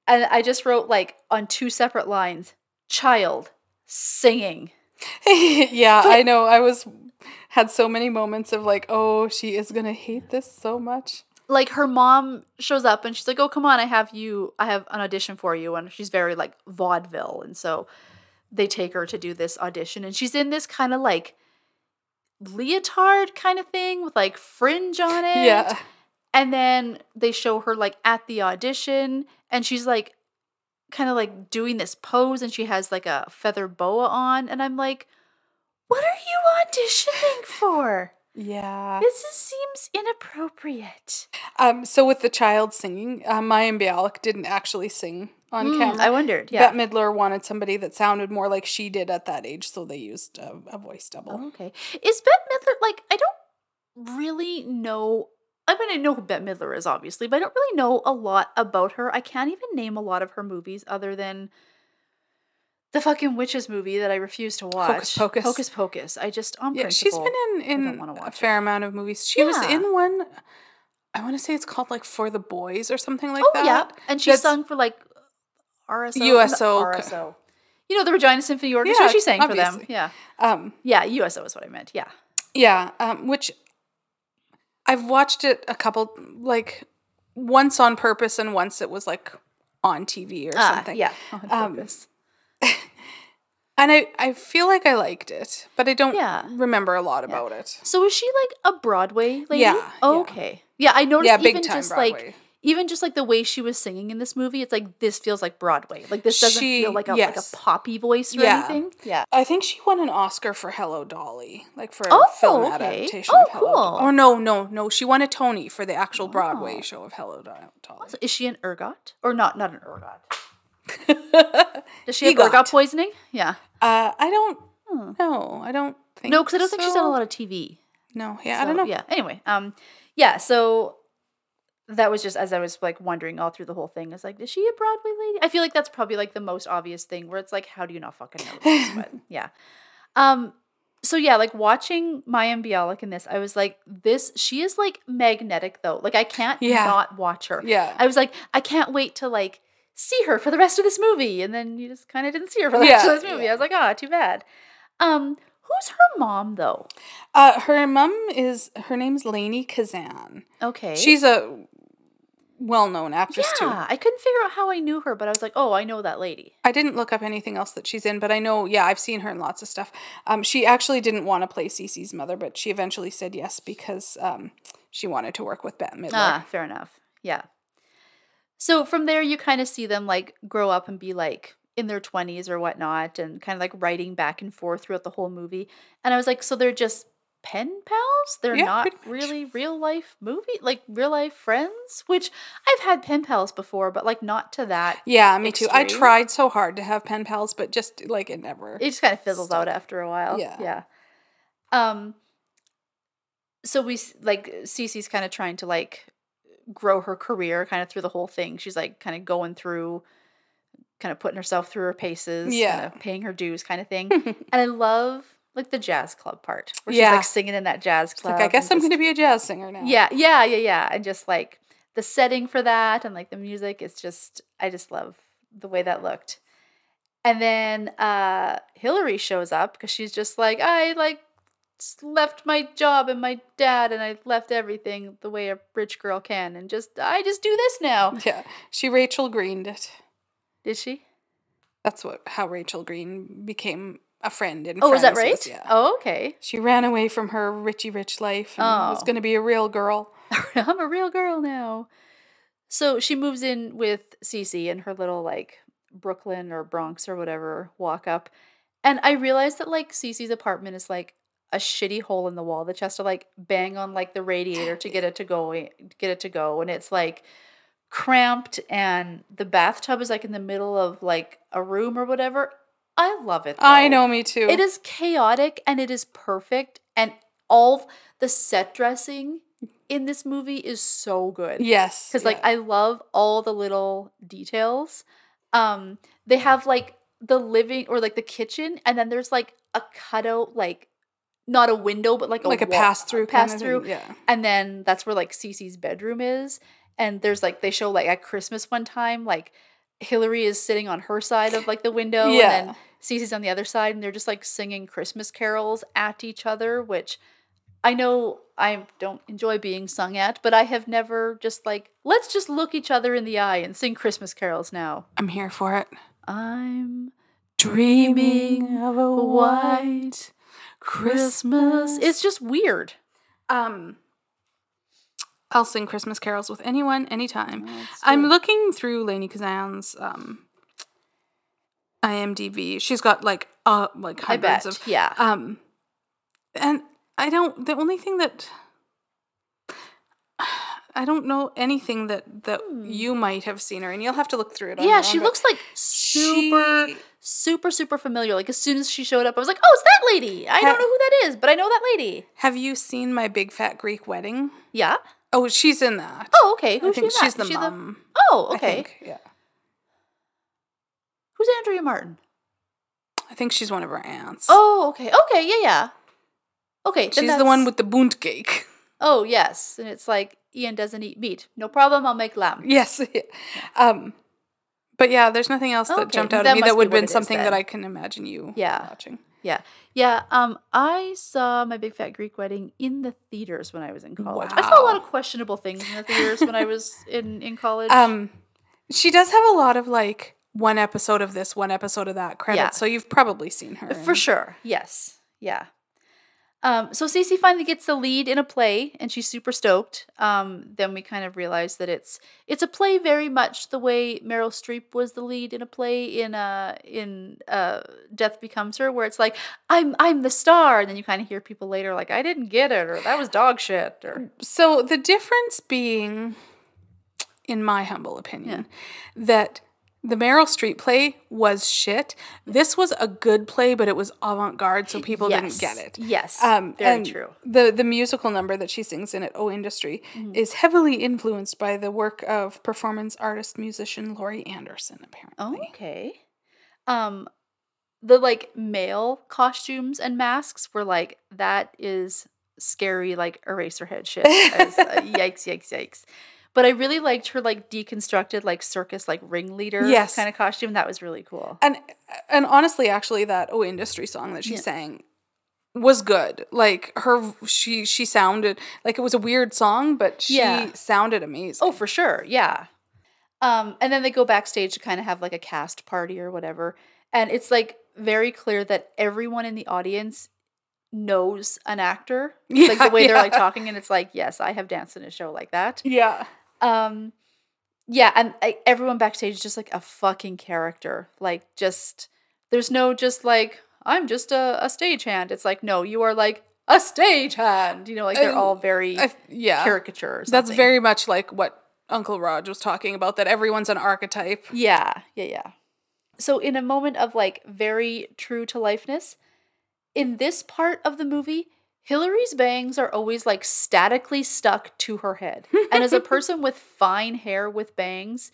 And I just wrote like on two separate lines, child singing. yeah, I know. I was had so many moments of like, oh, she is gonna hate this so much. Like her mom shows up and she's like, "Oh, come on, I have you. I have an audition for you." And she's very like vaudeville, and so they take her to do this audition, and she's in this kind of like leotard kind of thing with like fringe on it. Yeah, And then they show her like at the audition and she's like kind of like doing this pose and she has like a feather boa on and I'm like what are you auditioning for? yeah. This is, seems inappropriate. Um, so with the child singing, uh, Mayim Bialik didn't actually sing on Mm, camera. I wondered. Yeah. Bette Midler wanted somebody that sounded more like she did at that age, so they used a, a voice double. Oh, okay. Is Bette Midler like I don't really know I mean I know who Bette Midler is obviously, but I don't really know a lot about her. I can't even name a lot of her movies other than the fucking witches movie that I refuse to watch. Hocus Pocus. Hocus Pocus. I just on Yeah, she's been in in a fair amount of movies. She was in one. I want to say it's called like For the Boys or something like Oh that. yeah, and she That's- sung for like RSO. USO. RSO. You know the Regina Symphony Orchestra. Yeah, she sang for them. Yeah, Um, yeah. USO is what I meant. Yeah. yeah, um, which I've watched it a couple like once on purpose and once it was like on TV or Ah, something. yeah. On Um, purpose. And I, I feel like I liked it, but I don't Yeah. remember a lot about it. So is she like a Broadway lady? Yeah, Oh, yeah. okay. Yeah, I noticed Yeah, big even time just Broadway. like even just like the way she was singing in this movie, it's like this feels like Broadway. Like this doesn't She- feel like a yes. like a poppy voice or Yeah. anything. Yeah. I think she won an Oscar for Hello Dolly, like for a Oh, film okay. adaptation Oh, of Hello Dolly. cool. Or no, no, no, she won a Tony for the actual Broadway Oh. show of Hello Dolly. So is she an ergot or not? Not an ergot. Does she have Egot. ergot poisoning? Yeah. Uh, I don't No, I don't think. No, because I don't think she's done a lot of TV. No, yeah, I don't know. Yeah. Anyway, um, yeah. So that was just as I was like wondering all through the whole thing. Is like, is she a Broadway lady? I feel like that's probably like the most obvious thing where it's like, how do you not fucking know this? but yeah. Um. So yeah, like watching Mayim Bialik in this, I was like, this. She is like magnetic though. Like I can't Yeah. not watch her. Yeah. I was like, I can't wait to like see her for the rest of this movie, and then you just kind of didn't see her for the rest of this movie. yeah. I was like, ah, too bad. Um. Who's her mom though? Uh, her mom is her name's Lainie Kazan. Okay. She's a well-known actress too. Yeah, I couldn't figure out how I knew her, but I was like, oh, I know that lady. I didn't look up anything else that she's in, but I know, yeah, I've seen her in lots of stuff. Um, she actually didn't want to play Cece's mother, but she eventually said yes because um, she wanted to work with Bette Midler. Ah, fair enough. Yeah. So from there, you kind of see them like grow up and be like in their 20s or whatnot, and kind of like writing back and forth throughout the whole movie. And I was like, so they're just pen pals? They're Yeah, not really real life movie, like real life friends? Which I've had pen pals before, but like not to that. Yeah, me too. I tried so hard to have pen pals, but just like it never. it just kind of fizzles out after a while. Yeah. Yeah. Um. So we like Cece's kind of trying to like grow her career kind of through the whole thing. She's like kind of going through, kind of putting herself through her paces, Yeah. paying her dues, kind of thing. and I love like the jazz club part where she's Yeah. like singing in that jazz club. like I guess I'm just- going to be a jazz singer now. yeah, yeah, yeah, yeah. And just like the setting for that and like the music, it's just I just love the way that looked. And then uh Hillary shows up because she's just like, I like left my job and my dad and I left everything the way a rich girl can and just I just do this now. Yeah, she Rachel Greened it. Did she? That's what how Rachel Green became a friend in Oh, is that right? was- yeah. Oh, okay. She ran away from her richy rich life and oh. was Oh. going to be a real girl. I'm a real girl now. So she moves in with Cece and her little like Brooklyn or Bronx or whatever walk up. And I realized that like Cece's apartment is like a shitty hole in the wall that she has to like bang on like the radiator to get it to go get it to go. And it's like cramped and the bathtub is like in the middle of like a room or whatever. I love it. I know, me too. It is chaotic and it is perfect. And all the set dressing in this movie is so good. Yes. Because like yeah. I love all the little details. Um, they have like the living or like the kitchen, and then there's like a cutout, like not a window, but like a like a pass through pass through. Yeah. And then that's where like Cece's bedroom is. And there's like they show like at Christmas one time, like Hillary is sitting on her side of like the window, Yeah. and then Cece's on the other side, and they're just like singing Christmas carols at each other, which I know I don't enjoy being sung at, but I have never just like let's just look each other in the eye and sing Christmas carols now. I'm here for it. I'm dreaming of a white Christmas. It's just weird. Um, I'll sing Christmas carols with anyone, anytime. I'm looking through Lainie Kazan's um, IMDb. She's got like uh like hundreds of yeah. um, and I don't. The only thing that I don't know anything that that you might have seen her, and you'll have to look through it. on Hmm. yeah, she looks like super, she- super, super familiar. Like as soon as she showed up, I was like, "Oh, it's that lady! I Ha- don't know who that is, but I know that lady." Have you seen my big fat Greek wedding? Yeah. Oh, she's in that. Oh, okay. Who's she? she's the Is she mom. Oh, I okay. think, yeah. Who's Andrea Martin? I think she's one of her aunts. Oh, okay. Okay, yeah, yeah. Okay, she's the one with the bunt cake. Oh, yes, and it's like Ian doesn't eat meat. No problem. I'll make lamb. yes. um, but yeah, there's nothing else that Okay, jumped out that at me that be would have been something that. I can imagine you Yeah. watching. Yeah. Yeah. Um, I saw my big fat Greek wedding in the theaters when I was in college. I saw a lot of questionable things in the theaters when I was in, in college. Um, she does have a lot of like one episode of this, one episode of that credit. Yeah. So you've probably seen her. For sure. Yes. Yeah. Um, so Cece finally gets the lead in a play, and she's super stoked. Um, then we kind of realize that it's it's a play very much the way Meryl Streep was the lead in a play in uh in uh Death Becomes Her, where it's like I'm I'm the star, and then you kind of hear people later like I didn't get it or that was dog shit or So the difference being, in my humble opinion, that the Meryl Streep play was shit. This was a good play, but it was avant garde, so people Yes. didn't get it. Yes. Um, very and true. The the musical number that she sings in it, "Oh Industry," Mm-hmm. is heavily influenced by the work of performance artist musician Laurie Anderson. Apparently, Oh, okay. Um, the like male costumes and masks were like that is scary, like Eraserhead shit. As, uh, yikes! Yikes! Yikes! But I really liked her like deconstructed like circus like ringleader Yes. kind of costume. That was really cool. and and honestly, actually, that "Oh Industry" song that she Yeah. sang was good. Like her, she she sounded like it was a weird song, but she Yeah. sounded amazing. Oh, for sure. Yeah. Um, and then they go backstage to kind of have like a cast party or whatever. And it's like very clear that everyone in the audience knows an actor. Yeah, like the way they're like talking, and it's like, yes, I have danced in a show like that. yeah. Um, yeah, and I, everyone backstage is just like a fucking character. Like, just there's no just like I'm just a, a stagehand. It's like no, you are like a stagehand. You know, like they're all very I, yeah. caricature. That's very much like what Uncle Raj was talking about. That everyone's an archetype. Yeah, yeah, yeah. So, in a moment of like very true to lifeness, in this part of the movie, Hillary's bangs are always like statically stuck to her head. and as a person with fine hair with bangs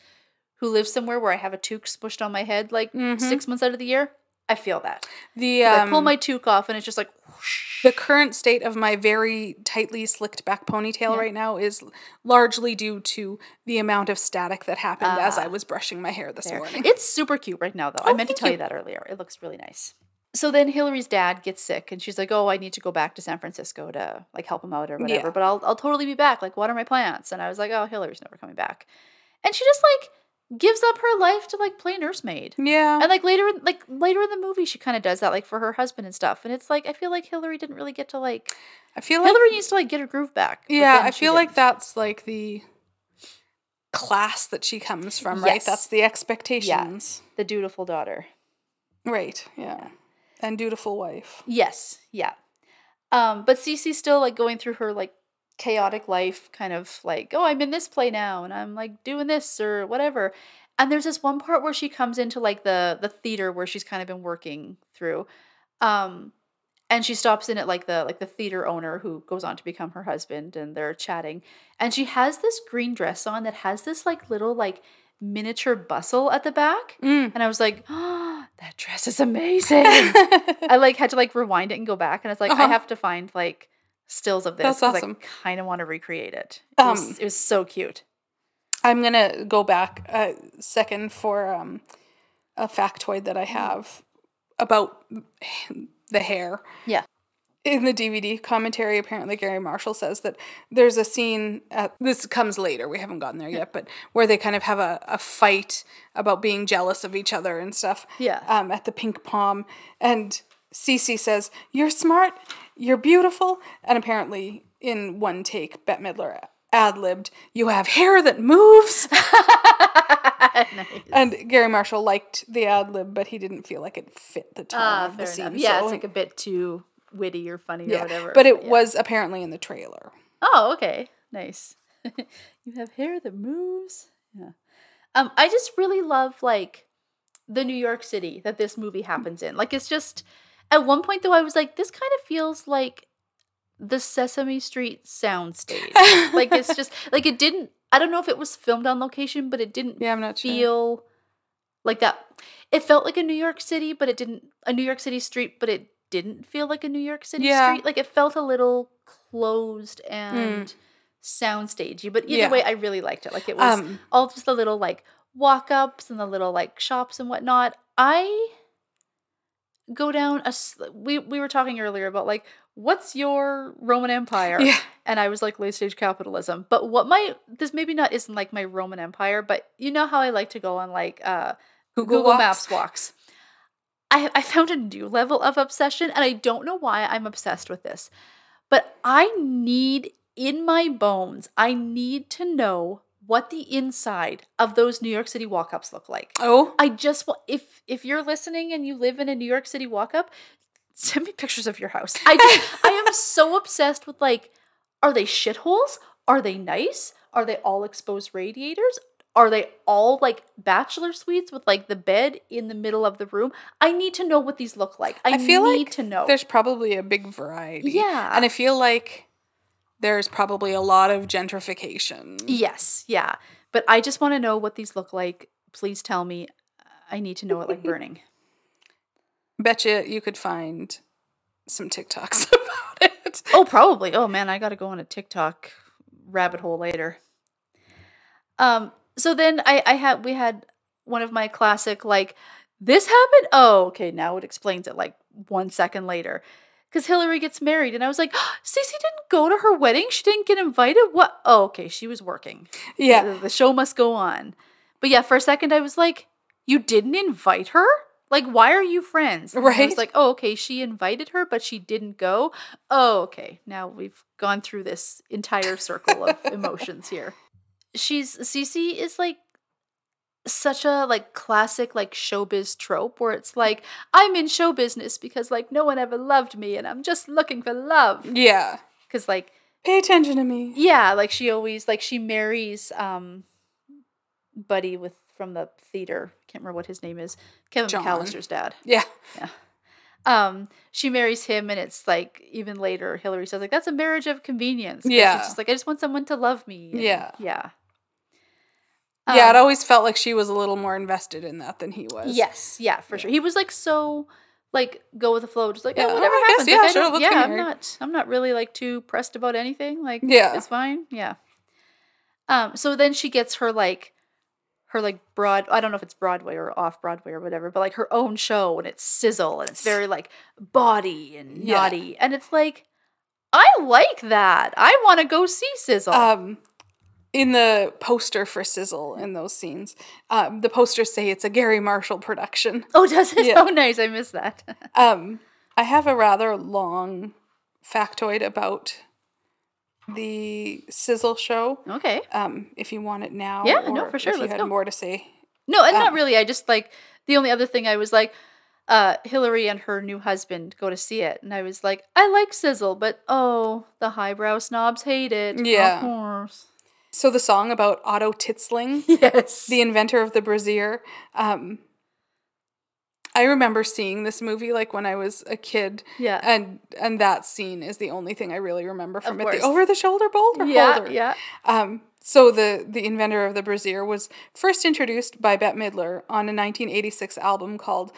who lives somewhere where I have a toque smushed on my head like Mhm. six months out of the year, I feel that. The um, I pull my toque off and it's just like whoosh. the current state of my very tightly slicked back ponytail Yeah. right now is largely due to the amount of static that happened as I Ah. was brushing my hair this there. morning. It's super cute right now, though. I Oh, meant to tell you. you. that earlier. It looks really nice. So then Hillary's dad gets sick, and she's like, "Oh, I need to go back to San Francisco to like help him out or whatever." Yeah. But I'll I'll totally be back. Like, what are my plans? And I was like, "Oh, Hillary's never coming back," and she just like gives up her life to like play nursemaid. yeah. And like later, like later in the movie, she kind of does that, like for her husband and stuff. And it's like I feel like Hillary didn't really get to like I feel like Hillary needs to like get her groove back. yeah, I feel like that's like the class that she comes from, right? That's the expectations. the dutiful daughter. Right. Yeah. And dutiful wife. Yes, yeah. Um, but Cece's still like going through her like chaotic life, kind of like, oh, I'm in this play now, and I'm like doing this or whatever. And there's this one part where she comes into like the the theater where she's kind of been working through, um, and she stops in at like the like the theater owner who goes on to become her husband, and they're chatting, and she has this green dress on that has this like little like miniature bustle at the back, Mm. and I was like, oh, that dress is amazing. I like had to like rewind it and go back, and it's like I Uh-huh. have to find like stills of this That's awesome. I kind of want to recreate it. It, was, Um, it was so cute. I'm gonna go back a second for um, a factoid that I have about the hair. Yeah. In the DVD commentary, apparently Garry Marshall says that there's a scene. At, this comes later. We haven't gotten there yet, but where they kind of have a, a fight about being jealous of each other and stuff. Yeah. Um, at the Pink Palm, and Cece says, "You're smart. You're beautiful." And apparently, in one take, Bette Midler ad libbed, "You have hair that moves." nice. And Garry Marshall liked the ad lib, but he didn't feel like it fit the tone Ah, of the scene. enough. Yeah, so- it's like a bit too witty or funny yeah. or whatever. But it yeah. was apparently in the trailer. Oh, okay. Nice. you have hair that moves. Yeah. Um, I just really love like the New York City that this movie happens in. Like it's just at one point though I was like, this kind of feels like the Sesame Street soundstage. like it's just like it didn't I don't know if it was filmed on location, but it didn't Yeah, I'm not sure. feel like that. It felt like a New York City, but it didn't a New York City street, but it didn't feel like a New York City Yeah. street. Like it felt a little closed and soundstagey. But either Yeah. way, I really liked it. Like it was Um, all just the little like walk ups and the little like shops and whatnot. I go down a we we were talking earlier about like what's your Roman Empire? Yeah. And I was like late stage capitalism. But what my this maybe not isn't like my Roman Empire, but you know how I like to go on like uh Google Google, Walks? Maps walks. I I found a new level of obsession and I don't know why I'm obsessed with this. But I need in my bones, I need to know what the inside of those New York City walk-ups look like. Oh, I just want if if you're listening and you live in a New York City walk-up, send me pictures of your house. I just, I am so obsessed with like, are they shitholes? Are they nice? Are they all exposed radiators? Are they all like bachelor suites with like the bed in the middle of the room? I need to know what these look like. I, I feel need like to know. There's probably a big variety. Yeah. And I feel like there's probably a lot of gentrification. Yes, yeah. But I just want to know what these look like. Please tell me. I need to know it like burning. Betcha you could find some TikToks about it. Oh, probably. Oh man, I got to go on a TikTok rabbit hole later. Um. So then I I had we had one of my classic like this happened. Oh, okay. Now it explains it like one second later. Because Hillary gets married, and I was like, ah, Cece didn't go to her wedding. She didn't get invited. What? Oh, okay. She was working. Yeah. The, the show must go on. But yeah, for a second, I was like, you didn't invite her? Like, why are you friends? Right. was like, oh, okay. She invited her, but she didn't go. Oh, okay. Now we've gone through this entire circle of emotions here. She's Cece is like such a like classic like showbiz trope where it's like I'm in show business because like no one ever loved me and I'm just looking for love Yeah. because like Pay attention to me. yeah, like she always like she marries um Buddy with from the theater. Can't remember what his name is. Kevin John. McCallister's dad. Yeah. Yeah. Um, she marries him, and it's like even later, Hillary says like that's a marriage of convenience. Yeah. she's just like I just want someone to love me. and- Yeah. yeah, yeah, it Um, always felt like she was a little more invested in that than he was. Yes, yeah, for sure. He was like so like go with the flow, just like Yeah, yeah, whatever guess, happens. yeah, like, I sure, let's yeah, I'm not. I'm not really like too pressed about anything. Like Yeah. it's fine. Yeah. Um. So then she gets her like her like broad. I don't know if it's Broadway or off Broadway or whatever, but like her own show and it's sizzle and it's very like body and Yeah. naughty and it's like I like that. I want to go see sizzle. Um, in the poster for Sizzle in those scenes, um, the posters say it's a Garry Marshall production. oh, does it? yeah. Oh, nice. I missed that. Um, I have a rather long factoid about the Sizzle show. okay. Um, if you want it now, Yeah, no, for sure, If you let's had go. more to say, No, and not Um, really. I just like the only other thing I was like, uh, Hillary and her new husband go to see it, and I was like, I like Sizzle, but oh, the highbrow snobs hate it. Yeah. of course. So the song about Otto Titzling, Yes. the inventor of the brassiere. Um, I remember seeing this movie like when I was a kid, yeah. and and that scene is the only thing I really remember from it. The over the shoulder bolt or yeah. holder. Yeah. Um, so the the inventor of the brassiere was first introduced by Bette Midler on a 1986 album called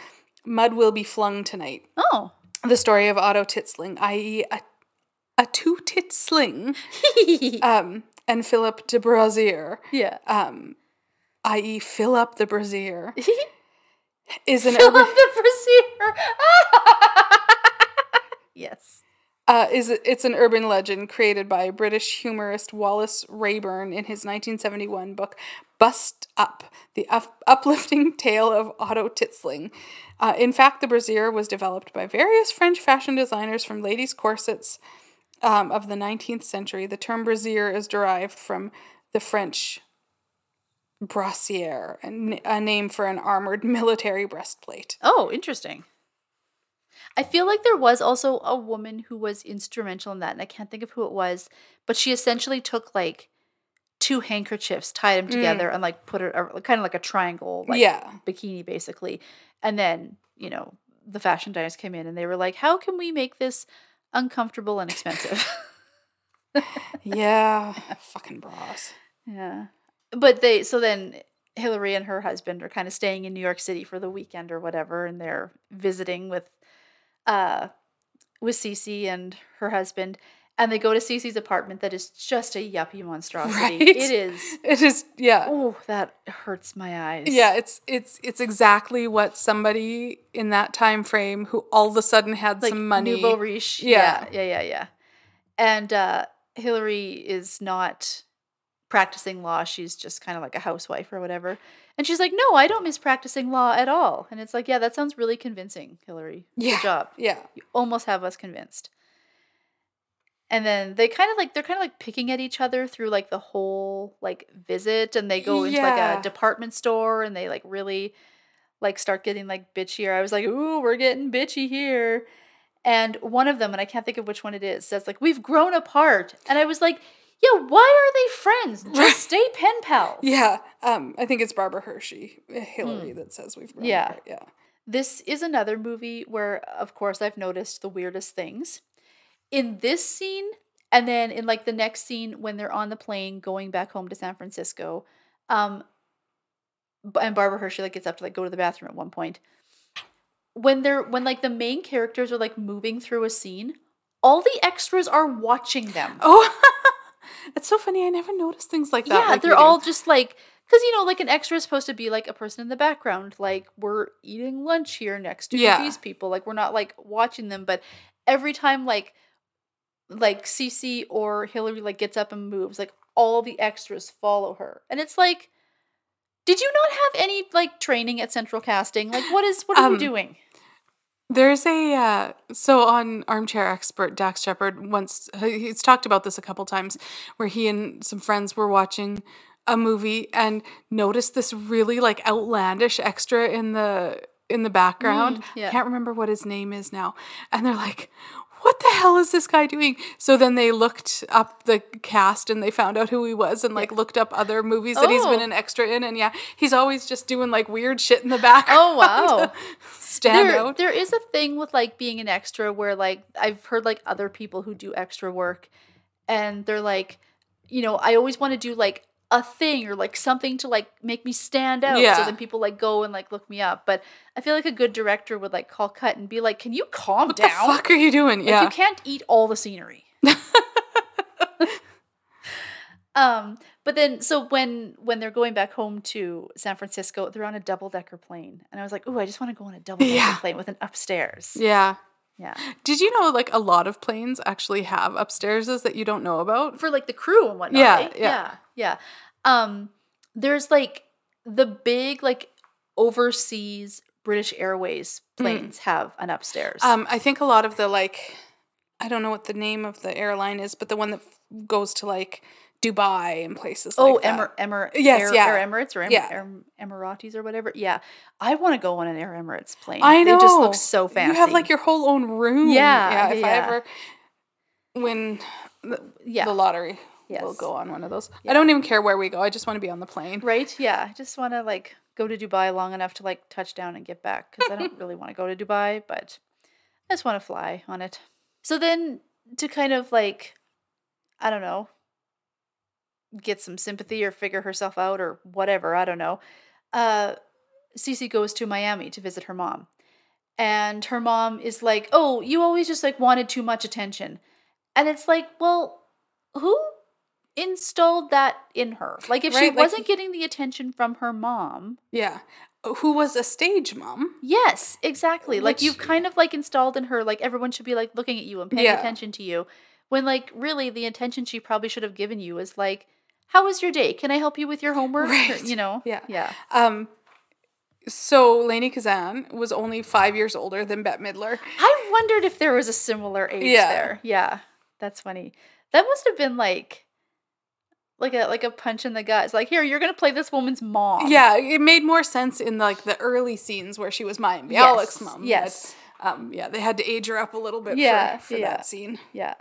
"Mud Will Be Flung Tonight." Oh. The story of Otto Titzling, i.e., a a two tit sling, um, and Philip de Brassiere, yeah. um, i.e., up the brassiere, is an urban, up the brassiere. yes. uh, is it's an urban legend created by British humorist Wallace Reyburn in his 1971 book "Bust Up: The up- Uplifting Tale of Otto Titzling." Uh, in fact, the brassiere was developed by various French fashion designers from ladies' corsets um, of the 19th century. The term brassiere is derived from the French brassiere, a name for an armored military breastplate. Oh, interesting. I feel like there was also a woman who was instrumental in that, and I can't think of who it was, but she essentially took like two handkerchiefs, tied them together, and like put it kind of like a triangle, like yeah. bikini basically. And then, you know, the fashion designers came in and they were like, how can we make this uncomfortable and expensive? Yeah. Fucking bras. yeah. But they, so then Hillary and her husband are kind of staying in New York City for the weekend or whatever, and they're visiting with, uh, with Cece and her husband. And they go to Cece's apartment that is just a yuppie monstrosity. Right? It is. It is yeah. Oh, that hurts my eyes. Yeah, it's it's it's exactly what somebody in that time frame who all of a sudden had like some money. nouveau riche. Yeah. Yeah, yeah, yeah, yeah. And uh, Hillary is not practicing law. She's just kind of like a housewife or whatever. And she's like, "No, I don't miss practicing law at all." And it's like, "Yeah, that sounds really convincing, Hillary. Yeah. Good job. yeah. You almost have us convinced." And then they kind of like they're kind of like picking at each other through like the whole like visit and they go into like a department store and they like really like start getting like bitchier. I was like, "Ooh, we're getting bitchy here." And one of them, and I can't think of which one it is, says like, "We've grown apart." And I was like, Yeah, why are they friends? Just stay pen pals. Yeah. Um, I think it's Barbara Hershey, uh, Hillary, that says we've grown. Yeah. apart. Yeah. This is another movie where, of course, I've noticed the weirdest things. In this scene, and then in like the next scene when they're on the plane going back home to San Francisco, um, and Barbara Hershey like gets up to like go to the bathroom at one point. When they're when like the main characters are like moving through a scene, all the extras are watching them. Oh, it's so funny. I never noticed things like that. yeah, like they're do. all just like because you know, like an extra is supposed to be like a person in the background, like we're eating lunch here next to Yeah. these people, like we're not like watching them, but every time like like Cece or Hillary like gets up and moves, like all the extras follow her, and it's like. Did you not have any like training at Central Casting? Like, what is what are you Um, doing? There's a uh, so on Armchair Expert Dax Shepard once he's talked about this a couple times where he and some friends were watching a movie and noticed this really like outlandish extra in the in the background. Mm, yeah. Can't remember what his name is now. And they're like, "What the hell is this guy doing?" So then they looked up the cast and they found out who he was and like looked up other movies that he's been Oh. an extra in and yeah, he's always just doing like weird shit in the back. Oh, wow. Stand there, out. there is a thing with like being an extra where like I've heard like other people who do extra work and they're like, you know, I always want to do like a thing or like something to like make me stand out. Yeah. So then people like go and like look me up. But I feel like a good director would like call cut and be like, Can you calm What down? the fuck are you doing? Like yeah. you can't eat all the scenery. um, but then so when when they're going back home to San Francisco, they're on a double decker plane, and I was like, "Ooh, I just want to go on a double decker Yeah. plane with an upstairs." Yeah. Yeah, Did you know like a lot of planes actually have upstairses that you don't know about? for like the crew and whatnot. Yeah, right? yeah. yeah, yeah. Um, there's like the big like overseas British Airways planes have an upstairs. Um, I think a lot of the like, I don't know what the name of the airline is, but the one that f- goes to like Dubai and places Oh, like that. Emir- Emir- Yes, Air, yeah. Air Emirates or Em- Yeah. Emiratis or whatever. Yeah, I want to go on an Air Emirates plane. I know. They just look so fancy. You have like your whole own room. Yeah, Yeah. If I ever win the, yeah, the lottery, we'll go on one of those. Yeah. I don't even care where we go. I just want to be on the plane. right. Yeah, I just want to like go to Dubai long enough to like touch down and get back because I don't really want to go to Dubai, but I just want to fly on it. So then to kind of like, I don't know, get some sympathy or figure herself out or whatever. I don't know. Uh, Cece goes to Miami to visit her mom. And her mom is like, "Oh, you always just like wanted too much attention." And it's like, "Well, who installed that in her? Like if she Right, like- wasn't getting the attention from her mom, Yeah. Who was a stage mom? yes, exactly. like you've kind of like installed in her like everyone should be like looking at you and paying Yeah. attention to you. When like really the attention she probably should have given you is like, "How was your day? Can I help you with your homework?" Or, Right. you know? Yeah. Yeah. Um, so Lainie Kazan was only five years older than Bette Midler. I wondered if there was a similar age Yeah. there. Yeah, that's funny. That must have been like, like a like a punch in the gut. It's like, here, you're gonna play this woman's mom. Yeah, it made more sense in like the early scenes where she was Mayim Yes, Bialik's mom. but, yes. um, yeah, they had to age her up a little bit Yeah, for, for yeah. that scene. yeah.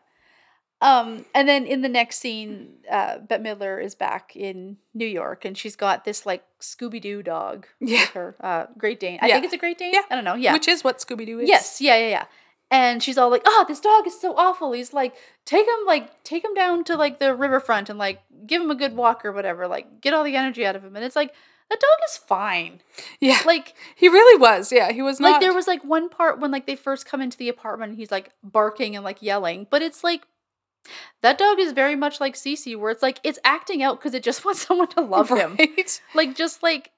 Um, and then in the next scene, uh, Bette Midler is back in New York, and she's got this like Scooby Doo dog Yeah. with her, uh, Great Dane. I Yeah. think it's a Great Dane. Yeah. I don't know. Yeah, Which is what Scooby Doo is. Yes, yeah, yeah, yeah. And she's all like, "Oh, this dog is so awful." He's like, "Take him, like, take him down to like the riverfront and like give him a good walk or whatever. Like, get all the energy out of him." And it's like, the dog is fine. Yeah. Like, he really was. Yeah, he was not. like there was like one part when like they first come into the apartment, and he's like barking and like yelling, but it's like. That dog is very much like Cece, where it's like it's acting out because it just wants someone to love him. Like just like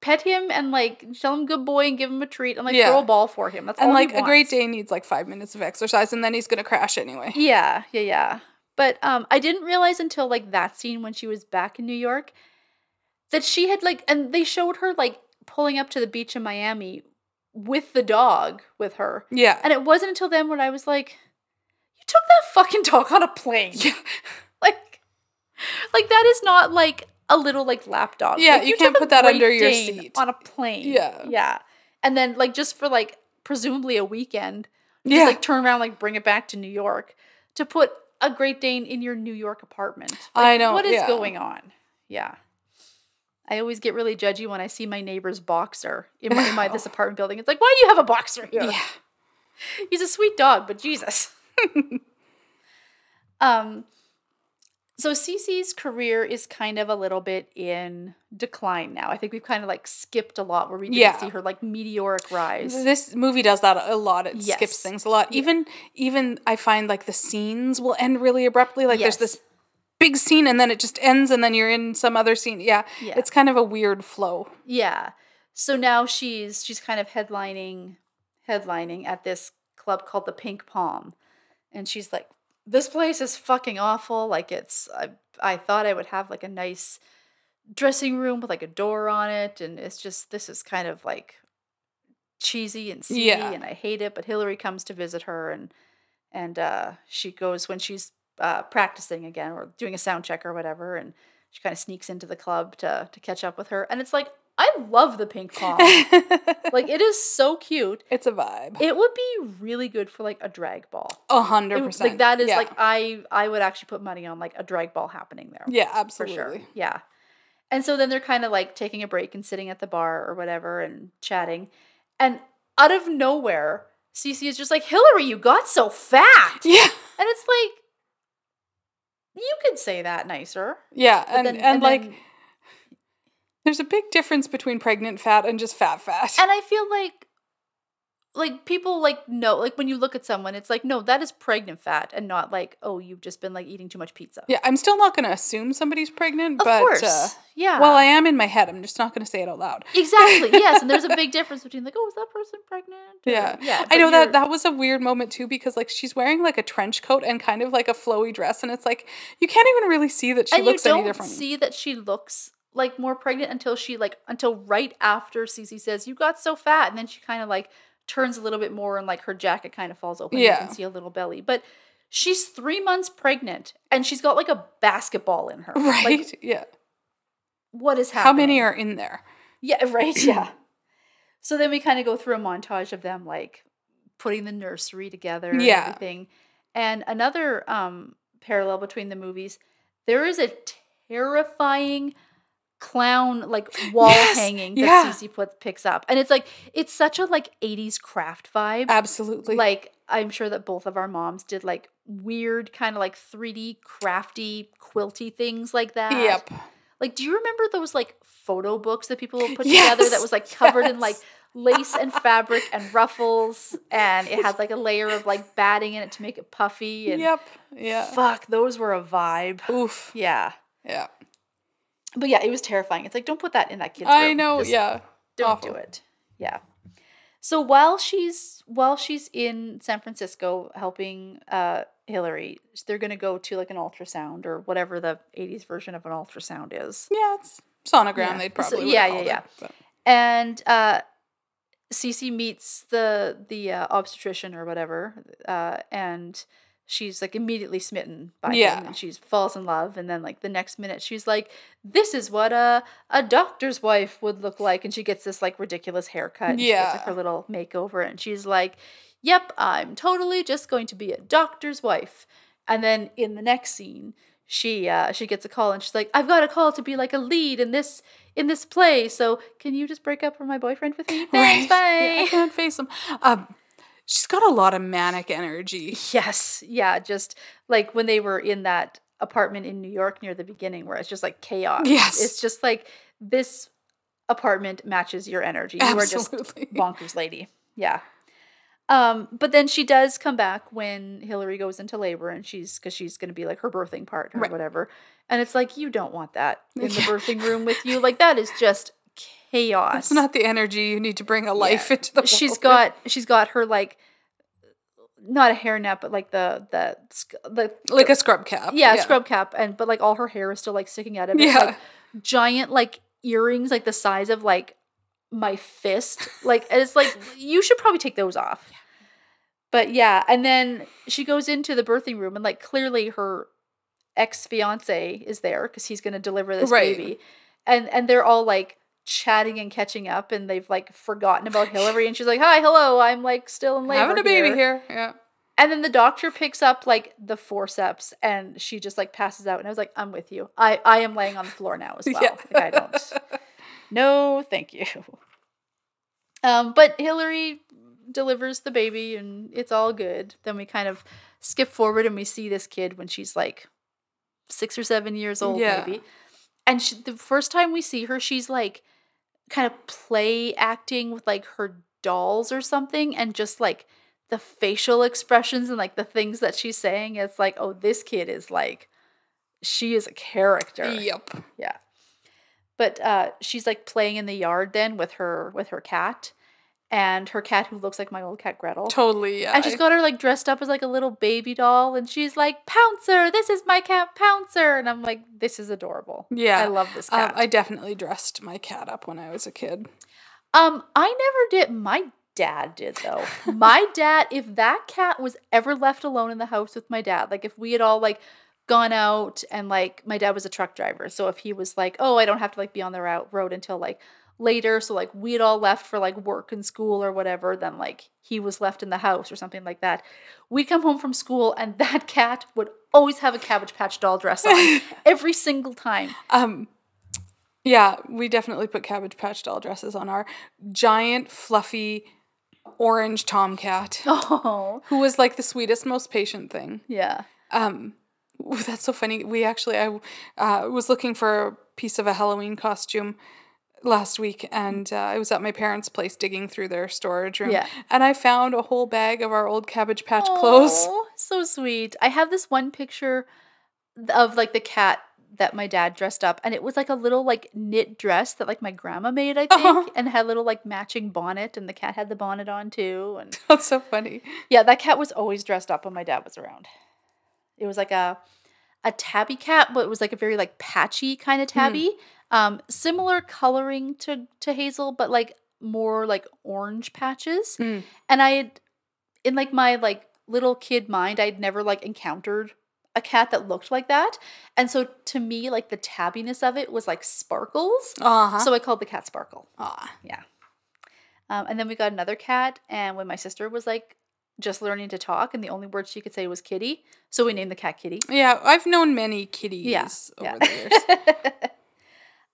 pet him and like tell him good boy and give him a treat and like Yeah. throw a ball for him. That's And all he like a Great. Day needs like five minutes of exercise, and then he's gonna crash anyway. Yeah, yeah, yeah. But um I didn't realize until like that scene when she was back in New York that she had like and they showed her like pulling up to the beach in Miami with the dog with her. Yeah. And it wasn't until then when I was like, You took that fucking dog on a plane. yeah. Like like that is not like a little like lap dog. Yeah, Like, you took can't put that under your seat. On a plane. Yeah. Yeah. And then like just for like presumably a weekend Yeah. like turn around like bring it back to new york to put a Great Dane in your New York apartment. I know, What is yeah. going on? Yeah. I always get really judgy when I see my neighbor's boxer in my, in my this apartment building. It's like, why do you have a boxer here? Yeah. He's a sweet dog, but Jesus. um so Cece's career is kind of a little bit in decline now. I think we've kind of like skipped a lot where we didn't Yeah. see her like meteoric rise. This movie does that a lot. It Yes. skips things a lot. Even even I find like the scenes will end really abruptly. Like Yes. there's this big scene and then it just ends and then you're in some other scene. Yeah. Yeah. It's kind of a weird flow. Yeah. So now she's she's kind of headlining headlining at this club called the Pink Palm. And she's like, This place is fucking awful. Like it's I I thought I would have like a nice dressing room with like a door on it. And it's just this is kind of like cheesy and seedy Yeah. and I hate it. But Hillary comes to visit her and and uh she goes when she's uh practicing again or doing a sound check or whatever and she kind of sneaks into the club to to catch up with her and it's like i love the pink palm like it is so cute it's a vibe. it would be really good for like a drag ball A hundred percent. like that is Yeah. like i i would actually put money on like a drag ball happening there Yeah, for absolutely. sure yeah and so then they're kind of like taking a break and sitting at the bar or whatever and chatting and out of nowhere Cece is just like hillary you got so fat Yeah. and it's like you could say that nicer Yeah. but And then- and, like then- there's a big difference between pregnant fat and just fat fat. and I feel like like people like know like when you look at someone it's like no that is pregnant fat and not like oh you've just been like eating too much pizza yeah, I'm still not gonna assume somebody's pregnant, of but course uh, yeah well I am in my head. I'm just not gonna say it out loud. exactly yes and there's a big difference between like oh is that person pregnant Or- Yeah. yeah I know that you're- that was a weird moment too because like she's wearing like a trench coat and kind of like a flowy dress and it's like you can't even really see that she and you looks any don't different. see that she looks like more pregnant until she like until right after Cece says you got so fat and then she kind of like turns a little bit more and like her jacket kind of falls open you Yeah. can see a little belly but she's three months pregnant and she's got like a basketball in her right? like yeah. what is happening How many are in there? Yeah, right. Yeah. so then we kind of go through a montage of them like putting the nursery together and Yeah. everything. And another um parallel between the movies, there is a terrifying clown like wall Yes, hanging that yeah. Cece puts picks up. And it's like it's such a like 80s craft vibe. Absolutely. Like I'm sure that both of our moms did like weird kind of like 3D crafty quilty things like that. Yep. Like, do you remember those like photo books that people put together that was like covered in like lace and fabric and ruffles, and it had like a layer of like batting in it to make it puffy? And Yep. Yeah. fuck, those were a vibe. Oof. Yeah, Yeah. But yeah, it was terrifying. It's like don't put that in that kid's I know. Just yeah. don't do it. Yeah. So while she's while she's in San Francisco helping uh Hillary, they're gonna go to like an ultrasound or whatever the '80s version of an ultrasound is. Yeah, it's sonogram. Yeah. They'd probably yeah, yeah, yeah, yeah, yeah. But. and uh Cece meets the the uh, obstetrician or whatever uh and she's like immediately smitten by Yeah. him and she falls in love and then like the next minute she's like this is what a a doctor's wife would look like and she gets this like ridiculous haircut and she gets, like, Yeah. her little makeover and she's like yep i'm totally just going to be a doctor's wife. And then in the next scene she uh she gets a call and she's like i've got a call to be like a lead in this in this play so can you just break up with my boyfriend with me? Thanks Yeah, I can't face him. Um, she's got a lot of manic energy. yes yeah just like when they were in that apartment in new york near the beginning where it's just like chaos Yes. it's just like this apartment matches your energy you are just Absolutely. bonkers lady yeah um but then she does come back when hillary goes into labor and she's because she's going to be like her birthing partner Right. or whatever and it's like you don't want that in the Yeah. birthing room with you like that is just chaos That's not the energy you need to bring a life into the world. She's got she's got her like not a hairnet but like the the the like a scrub cap. yeah, scrub cap and but like all her hair is still like sticking out of it Yeah. like giant like earrings like the size of like my fist like it's like you should probably take those off but yeah and then she goes into the birthing room and like clearly her ex fiance is there because he's going to deliver this Right. baby and and they're all like chatting and catching up and they've like forgotten about Hillary and she's like hi hello I'm like still in labor Having a baby here here. Yeah. And then the doctor picks up like the forceps and she just like passes out. And I was like, I'm with you. I, I am laying on the floor now as well. Yeah. Like, I don't. No, thank you. Um, but Hillary delivers the baby and it's all good. Then we kind of skip forward and we see this kid when she's like six or seven years old, Yeah. maybe. And she, the first time we see her, she's like kind of play acting with like her dolls or something and just like the facial expressions and like the things that she's saying it's like oh this kid is like she is a character. Yep. yeah. But uh she's like playing in the yard then with her with her cat and her cat who looks like my old cat gretel Totally. Yeah. and she's got her like dressed up as like a little baby doll and she's like pouncer this is my cat pouncer and i'm like this is adorable Yeah. i love this Um, cat I definitely dressed my cat up when I was a kid. Um, I never did. My dad did though. my dad, if that cat was ever left alone in the house with my dad, like if we had all like gone out and like my dad was a truck driver, so if he was like, oh, I don't have to like be on the route road until like later, so like we had all left for like work and school or whatever, then like he was left in the house or something like that. We'd come home from school and that cat would always have a Cabbage Patch doll dress on every single time. Um, yeah, we definitely put Cabbage Patch doll dresses on our giant, fluffy, orange tomcat, Oh, who was like the sweetest, most patient thing. yeah. Um, that's so funny. We actually, I uh, was looking for a piece of a Halloween costume last week, and uh, I was at my parents' place digging through their storage room, Yeah. and I found a whole bag of our old Cabbage Patch clothes. Aw, so sweet. I have this one picture of like the cat that my dad dressed up and it was like a little like knit dress that like my grandma made I think Uh-huh. and had a little like matching bonnet and the cat had the bonnet on too and That's so funny. yeah that cat was always dressed up when my dad was around. It was like a a tabby cat but it was like a very like patchy kind of tabby. Um similar coloring to to Hazel but like more like orange patches Mm. and I had in like my like little kid mind, I'd never like encountered a cat that looked like that. And so to me, like the tabbiness of it was like sparkles. Uh-huh. So I called the cat Sparkle. Aw. Yeah. Um, and then we got another cat, and when my sister was like just learning to talk, and the only word she could say was kitty, so we named the cat Kitty. Yeah, I've known many kitties Yeah, over yeah. the years.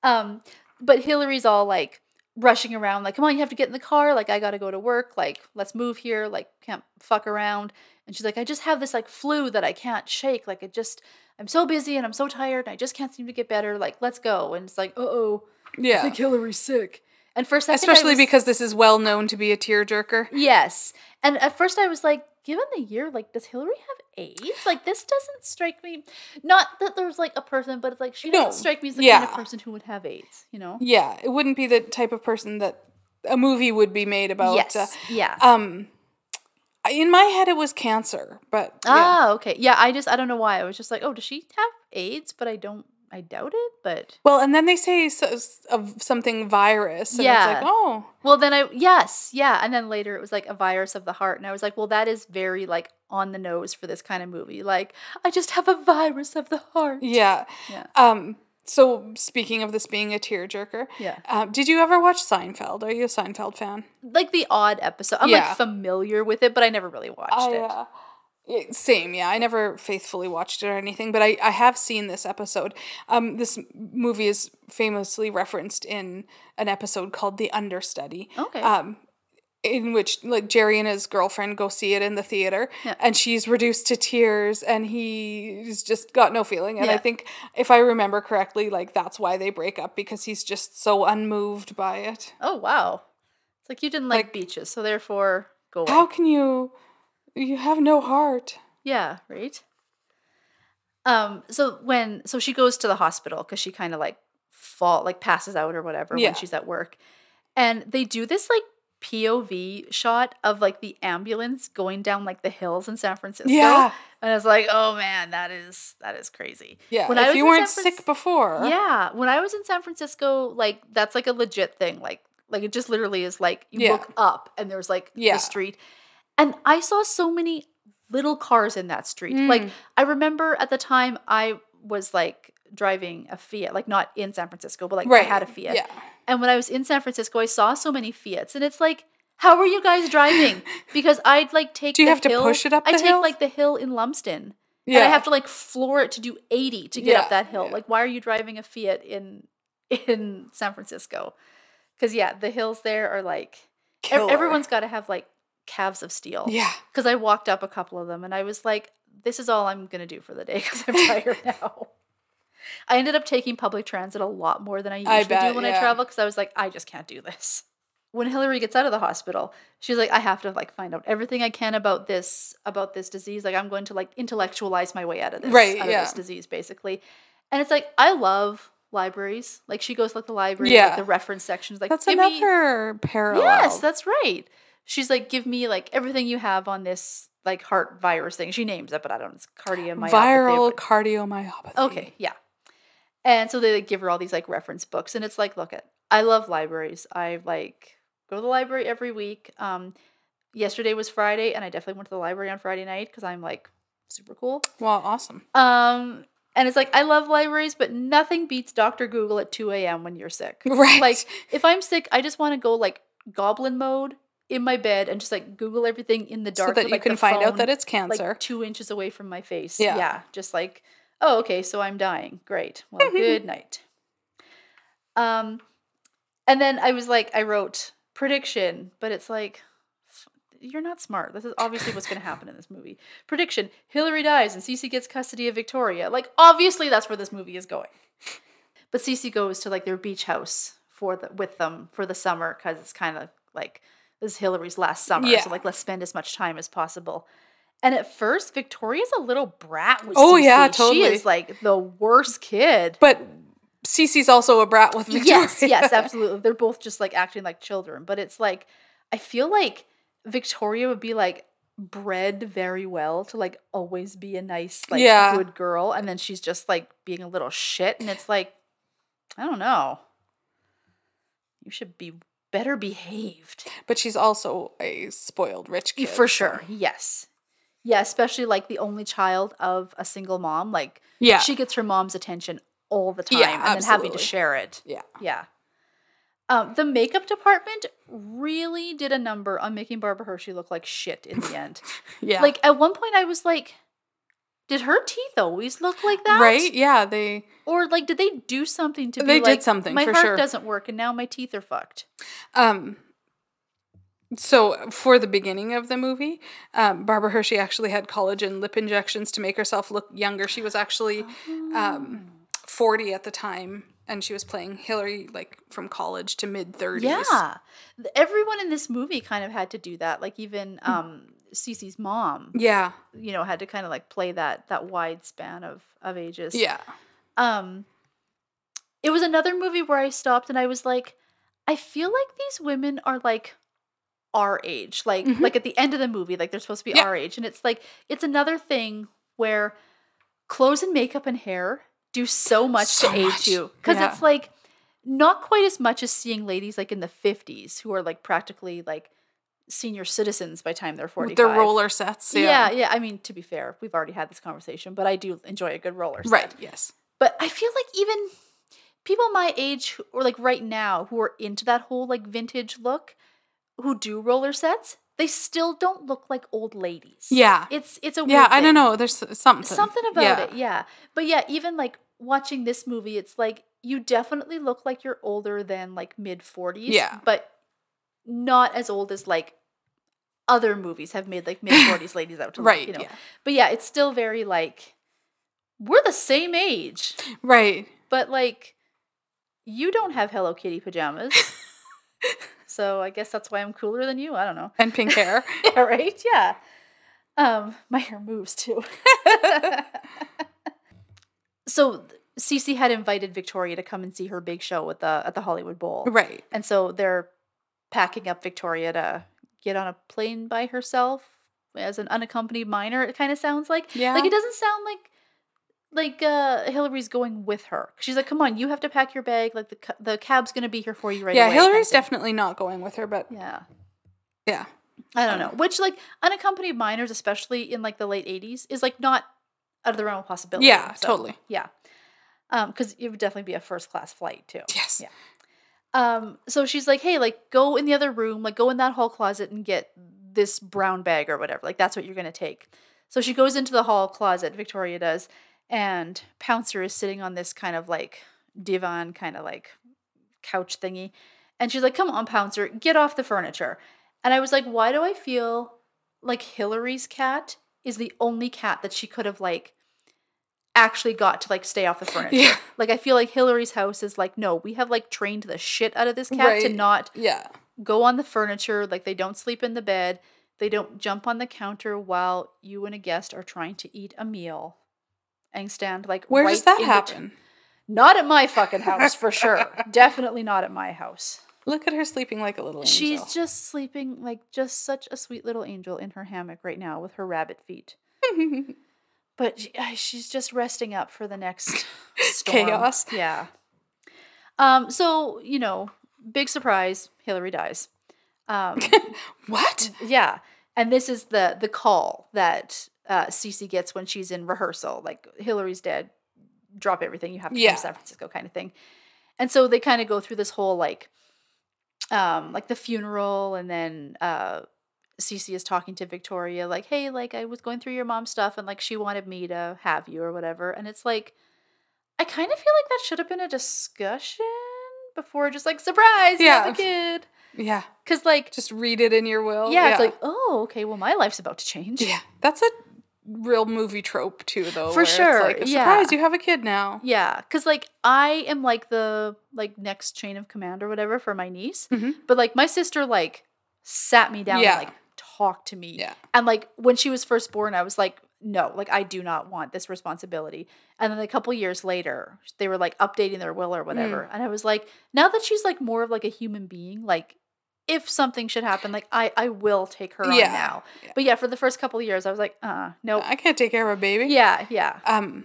um, but Hillary's all like rushing around, like, come on, you have to get in the car. Like, I gotta go to work. Like, let's move here. Like, can't fuck around. And she's like, I just have this like flu that I can't shake. Like, it just, I'm so busy and I'm so tired and I just can't seem to get better. Like, let's go. And it's like, uh oh, I Yeah. think Hillary's sick. And first, I Especially was, because this is well known to be a tearjerker. yes. And at first, I was like, given the year, like, does Hillary have AIDS? Like, this doesn't strike me. Not that there's like a person, but it's like she doesn't No, strike me as the kind of person who would have AIDS. You know? Yeah, it wouldn't be the type of person that a movie would be made about. yes. uh, yeah. um, in my head, it was cancer, but yeah. Ah, okay. Yeah, I just I don't know why. I was just like, oh, does she have AIDS? But I don't. I doubt it. But Well, and then they say so, of something virus, and Yeah. it's like, oh, well, then I yes, yeah. And then later it was like a virus of the heart, and I was like, well, that is very like on the nose for this kind of movie. Like, I just have a virus of the heart. yeah. Yeah. Um. So speaking of this being a tearjerker, Yeah. uh, did you ever watch Seinfeld? Are you a Seinfeld fan? Like the odd episode. I'm Yeah. like familiar with it, but I never really watched I, it. uh, yeah, same, yeah. I never faithfully watched it or anything, but I, I have seen this episode. Um, this movie is famously referenced in an episode called The Understudy. Okay. Um, in which like Jerry and his girlfriend go see it in the theater, Yeah. and she's reduced to tears, and he's just got no feeling. And I think, if I remember correctly, like that's why they break up because he's just so unmoved by it. oh wow. It's like you didn't like, Like- beaches, so therefore go away. How can you? You have no heart. Yeah, right. Um. So when so she goes to the hospital because she kind of like fall like passes out or whatever Yeah. when she's at work, and they do this like POV shot of like the ambulance going down like the hills in San Francisco. Yeah. And I was like, oh man, that is that is crazy. Yeah, When I was you weren't San sick before. Yeah. When I was in San Francisco, like that's like a legit thing. Like like it just literally is like you Yeah. look up and there's like Yeah. the street. And I saw so many little cars in that street. Like Mm. I remember at the time I was like driving a Fiat, like not in San Francisco, but like I had a Fiat. Yeah, And when I was in San Francisco, I saw so many Fiats and it's like How are you guys driving? Because I'd like take. Do you the have to push it up I take hill? like the hill in Lumsden, Yeah. and I have to like floor it to do eighty to get Yeah, up that hill. yeah. Like, why are you driving a Fiat in in San Francisco? Because yeah, the hills there are like Killer. everyone's got to have like calves of steel. Yeah. Because I walked up a couple of them and I was like, this is all I'm gonna do for the day because I'm tired now. I ended up taking public transit a lot more than I usually I bet, do when I travel because I was like, I just can't do this. When Hillary gets out of the hospital, she's like, I have to like find out everything I can about this about this disease. Like I'm going to like intellectualize my way out of this, Right, out of yeah. this disease, basically. And it's like I love libraries. Like she goes to, like the library, Yeah. like the reference sections. Like That's give me- another parallel. Yes, that's right. She's like, give me like everything you have on this like heart virus thing. She names it, but I don't. It's cardiomyopathy. viral but- cardiomyopathy. Okay, yeah. And so they like, give her all these like reference books, and it's like, look at, I love libraries. I like go to the library every week. Um, yesterday was Friday, and I definitely went to the library on Friday night because I'm like super cool. Well, awesome. Um, and it's like I love libraries, but nothing beats Doctor Google at two a.m. when you're sick. Right. Like if I'm sick, I just want to go like goblin mode in my bed and just like Google everything in the dark so that with, you like, can the find out that it's cancer. like two inches away from my face. Yeah. Yeah. Just like, oh, okay, so I'm dying. Great. Well, good night. Um, and then I was like, I wrote prediction, but it's like, you're not smart. This is obviously what's going to happen in this movie. Prediction: Hillary dies and C.C gets custody of Victoria. Like, obviously, that's where this movie is going. But C.C goes to like their beach house for the with them for the summer because it's kind of like this is Hillary's last summer. Yeah. So like, let's spend as much time as possible. And at first, Victoria's a little brat with Oh, C.C. yeah, She is like the worst kid. but C.C's also a brat with Victoria. Yes, yes, absolutely. They're both just like acting like children, but it's like I feel like Victoria would be like bred very well to like always be a nice like Yeah. good girl and then she's just like being a little shit and it's like I don't know. You should be better behaved. But she's also a spoiled rich kid. For so- sure. Yes. Yeah, especially like the only child of a single mom, like Yeah. she gets her mom's attention all the time Yeah, and then having to share it. yeah. Yeah. Um, the makeup department really did a number on making Barbara Hershey look like shit in the end. Yeah. Like at one point, I was like, "Did her teeth always look like that?" right? Yeah, they Or like, did they do something to be They did like, something, My for heart sure. doesn't work, and now my teeth are fucked. um so for the beginning of the movie, um, Barbara Hershey actually had collagen lip injections to make herself look younger. She was actually um, 40 at the time, and she was playing Hillary like from college to mid 30s. Yeah, everyone in this movie kind of had to do that. Like even Hmm. um, C.C's mom, Yeah. you know, had to kind of like play that that wide span of of ages. Yeah. um it was another movie where i stopped and i was like i feel like these women are like our age like Mhm. like at the end of the movie like they're supposed to be Yeah. our age and it's like it's another thing where clothes and makeup and hair do so much So to age you because Yeah. it's like not quite as much as seeing ladies like in the 50s who are like practically like senior citizens by the time they're 45 With their roller sets. yeah. yeah i mean to be fair we've already had this conversation but i do enjoy a good roller set. Right. Yes. But I feel like even people my age or like right now who are into that whole like vintage look, who do roller sets, they still don't look like old ladies. Yeah. It's it's a weird Yeah. I don't know. There's something. Something about Yeah. it, yeah. But yeah, even like watching this movie, it's like you definitely look like you're older than like mid 40s. Yeah. But not as old as like other movies have made like mid 40s ladies out to look, Right. you know. Yeah. But yeah, it's still very like we're the same age. Right. But like, you don't have Hello Kitty pajamas. so I guess that's why I'm cooler than you. I don't know. And pink hair. Yeah, right? Yeah. Um, my hair moves too. so C.C had invited Victoria to come and see her big show at the at the Hollywood Bowl. right. And so they're packing up Victoria to get on a plane by herself as an unaccompanied minor. It kind of sounds like. Yeah. Like it doesn't sound like like uh Hillary's going with her. She's like, "Come on, you have to pack your bag. Like the the cab's going to be here for you right yeah. away." of Hillary's definitely not going with her, but Yeah. yeah. I don't know. Which like unaccompanied minors especially in like the late 80s is like not out of the realm of possibility. Yeah, So, totally. Yeah. Um cuz it would definitely be a first class flight too. Yes. Yeah. Um, so she's like, hey, like go in the other room, like go in that hall closet and get this brown bag or whatever. Like that's what you're gonna take. So she goes into the hall closet, Victoria does, and Pouncer is sitting on this kind of like divan, kind of like couch thingy. And she's like, come on, Pouncer, get off the furniture. And I was like, why do I feel like Hillary's cat is the only cat that she could have like actually got to like stay off the furniture. Yeah. Like I feel like Hillary's house is like, no, we have like trained the shit out of this cat to not Yeah. go on the furniture, like they don't sleep in the bed, they don't jump on the counter while you and a guest are trying to eat a meal. And stand like Where right does that happen? bet- Not at my fucking house for sure. Definitely not at my house. Look at her sleeping like a little angel. She's just sleeping like just such a sweet little angel in her hammock right now with her rabbit feet. But she, she's just resting up for the next. Chaos. Yeah. Um. So you know, big surprise. Hillary dies. Um. what? yeah, and this is the the call that uh, C.C gets when she's in rehearsal. Like Hillary's dead. Drop everything. You have to Yeah. San Francisco, kind of thing. And so they kind of go through this whole like, um, like the funeral, and then uh, C.C is talking to Victoria, like, "Hey, like I was going through your mom's stuff, and like she wanted me to have you or whatever." And it's like, I kind of feel like that should have been a discussion before just like surprise, you have Yeah. a kid, Yeah. because like, Just read it in your will. yeah, it's like, oh, okay, well, my life's about to change. Yeah. That's a real movie trope too, though. For sure, like, a yeah. surprise, you have a kid now. Yeah, because like I am like the like next chain of command or whatever for my niece, Mhm. but like my sister like sat me down Yeah. and like talked to me, Yeah. and like when she was first born, I was like, no, like I do not want this responsibility. And then a couple years later, they were like updating their will or Mm. whatever, and I was like, now that she's like more of like a human being, like if something should happen, like I I will take her Yeah. on now. Yeah. But yeah, for the first couple of years, I was like, uh, no, I can't take care of a baby. yeah, yeah. Um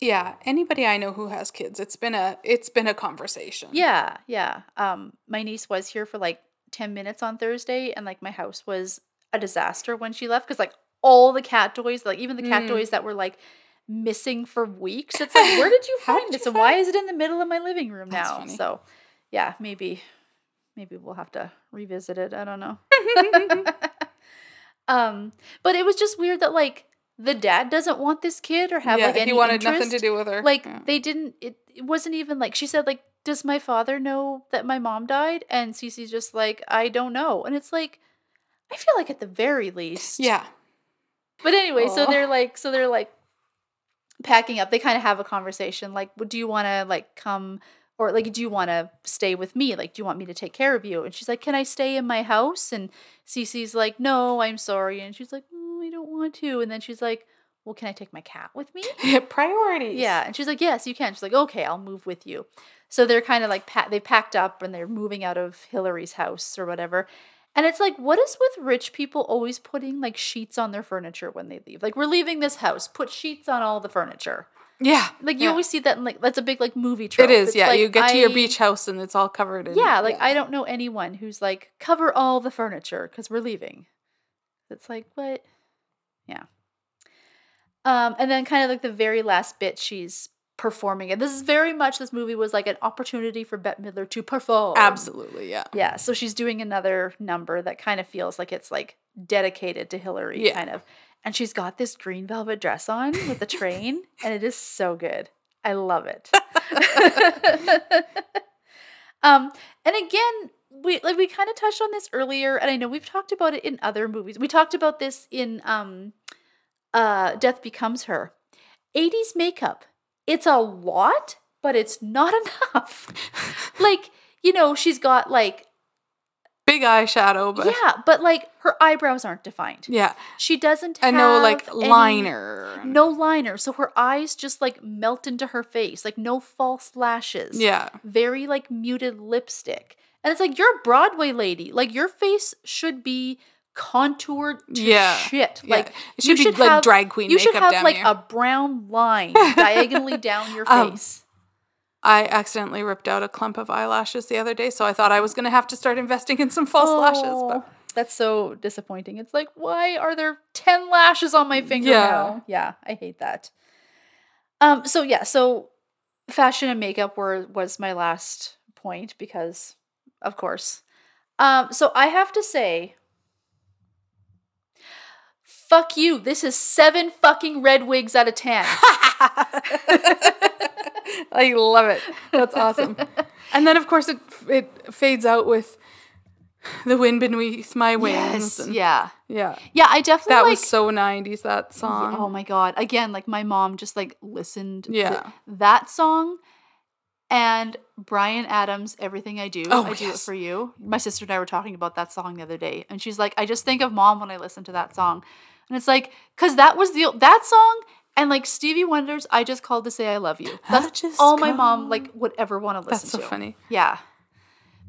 yeah, anybody I know who has kids, it's been a it's been a conversation. Yeah, yeah. Um, my niece was here for like 10 minutes on Thursday, and like my house was a disaster when she left because like all the cat toys, like even the cat Mm. toys that were like missing for weeks, it's like, where did you find did this? you And why is it in the middle of my living room That's now? funny. So, yeah, maybe, maybe we'll have to revisit it. I don't know. um, but it was just weird that like the dad doesn't want this kid or have yeah, like any he wanted interest nothing to do with her. like Yeah. they didn't it, it wasn't even like she said like does my father know that my mom died? And C.C's just like I don't know. And it's like I feel like at the very least yeah. but anyway so they're like so they're like packing up. They kind of have a conversation like do you want to like come or like do you want to stay with me? Like do you want me to take care of you? And she's like can I stay in my house? And C.C's like no I'm sorry. And she's like oh, I don't want to. And then she's like well can I take my cat with me Priorities. yeah, and she's like, "Yes, you can." She's like, "Okay, I'll move with you." So they're kind of like pa- they packed up and they're moving out of Hillary's house or whatever. And it's like, what is with rich people always putting like sheets on their furniture when they leave? Like, we're leaving this house, put sheets on all the furniture. Yeah. Like you yeah. always see that in like that's a big like movie trope. It is, It's yeah. like, you get to your beach house and it's all covered in Yeah, like I don't know anyone who's like cover all the furniture because we're leaving. It's like what? Yeah. Um, and then kind of like the very last bit, she's performing, and this is very much this movie was like an opportunity for Bette Midler to perform. Absolutely, yeah. Yeah, so she's doing another number that kind of feels like it's like dedicated to Hillary, Yeah. kind of. And she's got this green velvet dress on with the train, and it is so good. I love it. um, and again, we like we kind of touched on this earlier, and I know we've talked about it in other movies. We talked about this in um, uh, Death Becomes Her. 80s makeup. It's a lot, but it's not enough. like, you know, she's got like Big eyeshadow, but yeah, but like her eyebrows aren't defined. yeah. She doesn't have And no like any- liner. No liner. So her eyes just like melt into her face. Like no false lashes. Yeah. Very like muted lipstick. And it's like you're a Broadway lady. Like your face should be contoured to Yeah. shit. Yeah. Like It should you be like drag queen You should makeup have like near. a brown line diagonally down your Um, face. I accidentally ripped out a clump of eyelashes the other day, so I thought I was gonna have to start investing in some false lashes. Oh, But that's so disappointing. It's like, why are there 10 lashes on my finger Yeah. now? Yeah, I hate that. Um, so yeah, so fashion and makeup were was my last point because, of course. Um, so I have to say, fuck you. This is seven fucking red wigs out of ten. I love it. That's awesome. and then, of course, it it fades out with the wind beneath my wings. yes. and- Yeah. yeah. Yeah. I definitely That like. was so '90s. That song. Oh my god! Again, like my mom just like listened. to Yeah. that song and Bryan Adams, "Everything I Do, Oh, I Do It for You." My sister and I were talking about that song the other day, and she's like, "I just think of mom when I listen to that song," and it's like, cause that was the that song. And like Stevie Wonder's "I Just Called to Say I Love You." That's just all my mom like would ever want to listen to. That's so to. funny. Yeah.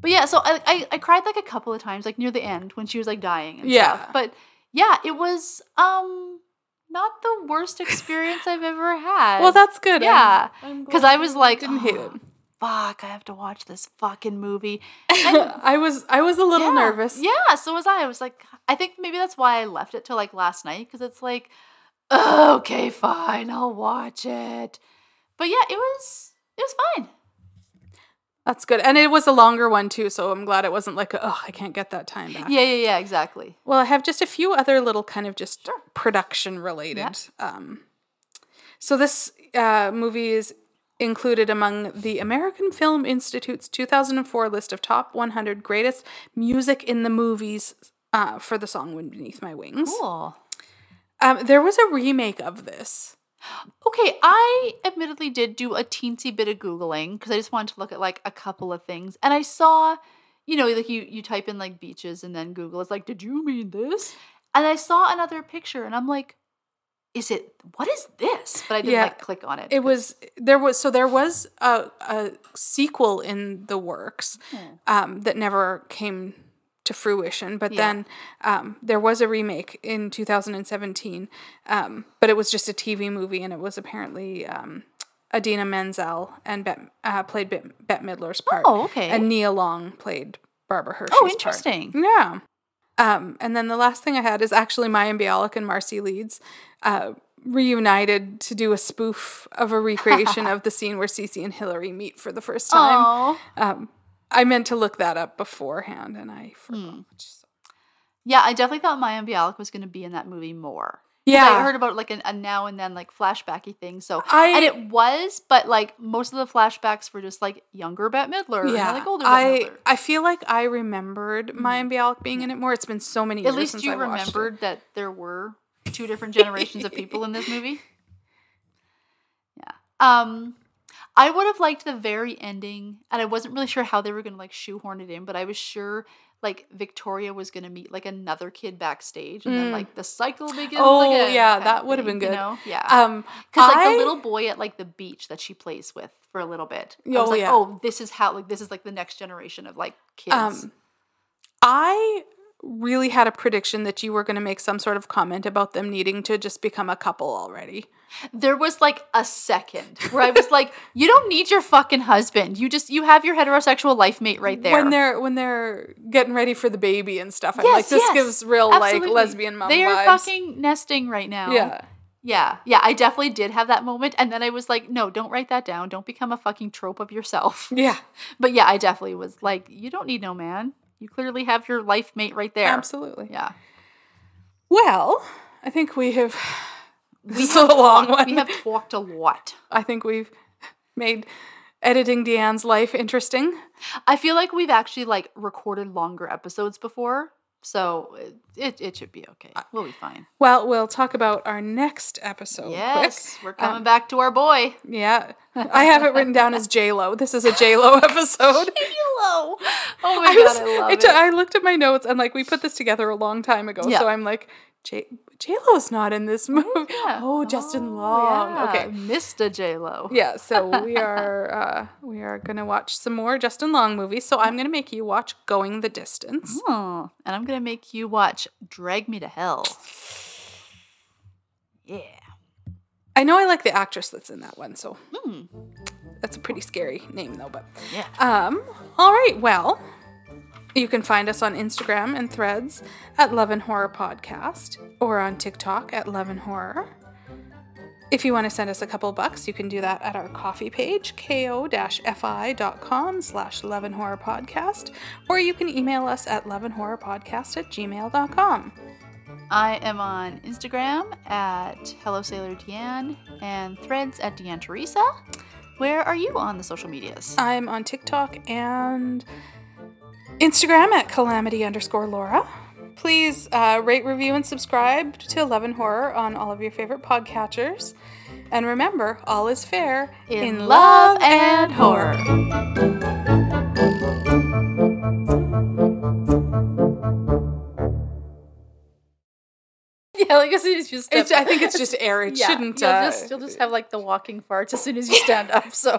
But yeah, so I, I I cried like a couple of times, like near the end when she was like dying and Yeah. stuff. But yeah, it was um not the worst experience I've ever had. Well, that's good. Yeah. Because I was like, didn't hate it. "Oh, Fuck, I have to watch this fucking movie. I was I was a little yeah. nervous. Yeah, so was I. I was like, I think maybe that's why I left it till like last night because it's like, okay, fine, I'll watch it. But yeah, it was it was fine. That's good. And it was a longer one too, so I'm glad it wasn't like, oh, I can't get that time back. Yeah, yeah, yeah, exactly. Well, I have just a few other little kind of just production related. Um, so this uh, movie is included among the American Film Institute's 2004 list of top 100 greatest music in the movies uh, for the song "Wind Beneath My Wings." Cool. Um, there was a remake of this. Okay, I admittedly did do a teensy bit of googling because I just wanted to look at like a couple of things, and I saw, you know, like you you type in like beaches and then Google is like, did you mean this? And I saw another picture, and I'm like, is it what is this? But I didn't Yeah, like click on it. It was there was so there was a, a sequel in the works um, that never came to fruition. But Yeah. then um, there was a remake in 2017, um, but it was just a TV movie, and it was apparently um, Idina Menzel and Bet, uh, played Bette, Bette Midler's part. Oh, okay. And Nia Long played Barbara Hershey's oh, part. interesting. Yeah. Um, and then the last thing I had is actually Mayim Bialik and Marcie Leeds uh, reunited to do a spoof of a recreation of the scene where C.C and Hillary meet for the first time. Um, I meant to look that up beforehand and I forgot. So- yeah, I definitely thought Maya Bialik was going to be in that movie more. Yeah. I heard about like an, a now and then like flashbacky thing. So I- and it was, but like most of the flashbacks were just like younger Bette Midler, and yeah, like older I Midler. I feel like I remembered Mayim Bialik being in it more. It's been so many years At least you I remembered that there were two different generations of people in this movie. Yeah. Um I would have liked the very ending, and I wasn't really sure how they were gonna like shoehorn it in, but I was sure like Victoria was gonna meet like another kid backstage, and then Mm. like the cycle begins. Oh, again yeah, that would have been you good. know? Yeah. Um, Because like I- the little boy at like the beach that she plays with for a little bit, I Oh, was like, yeah. oh, this is how like this is like the next generation of like kids. Um, I really had a prediction that you were going to make some sort of comment about them needing to just become a couple already. there was like a second where I was like, you don't need your fucking husband. You just you have your heterosexual life mate right there. When they're when they're getting ready for the baby and stuff, I'm yes, like, this yes, gives real absolutely. like lesbian mom They are vibes. fucking nesting right now. yeah, Yeah. Yeah. I definitely did have that moment. And then I was like, no, don't write that down. Don't become a fucking trope of yourself. yeah, But yeah, I definitely was like, you don't need no man. You clearly have your life mate right there. absolutely. Yeah. Well, I think we have. We This is a long one. We have talked a lot. I think we've made editing Deanne's life interesting. I feel like we've actually like recorded longer episodes before. So it, it, should be okay. We'll be fine. Well, we'll talk about our next episode. Yes, quick. we're uh, coming back to our boy. Yeah, I have it written down as J Lo. This is a J Lo episode. Hello. Oh my I, god, was, I love it it. I looked at my notes and like we put this together a long time ago. Yeah. So I'm like, J Lo's not in this movie. Yeah. Oh, Justin Oh, Long. yeah. Okay. Mr. J Lo. Yeah, so we are uh, we are gonna watch some more Justin Long movies. So I'm gonna make you watch Going the Distance. Oh, and I'm gonna make you watch Drag Me to Hell. Yeah. I know I like the actress that's in that one, so Hmm. that's a pretty scary name though. But Yeah. um, all right, well. You can find us on Instagram and threads at Love and Horror Podcast or on TikTok at Love and Horror. If you want to send us a couple bucks, you can do that at our coffee page, ko-fi.com slash love and horror podcast, or you can email us at loveandhorrorpodcast at gmail.com. I am on Instagram at Hello Sailor Deanne and threads at Deanne Teresa. Where are you on the social medias? I'm on TikTok and Instagram at calamity underscore Laura. Please uh, rate, review, and subscribe to Love and Horror on all of your favorite podcatchers. And remember, all is fair In love and horror. Yeah, like as soon as you step It's, I think it's just air. It yeah, shouldn't. You'll uh, just you'll just have like the walking farts as soon as you stand up. So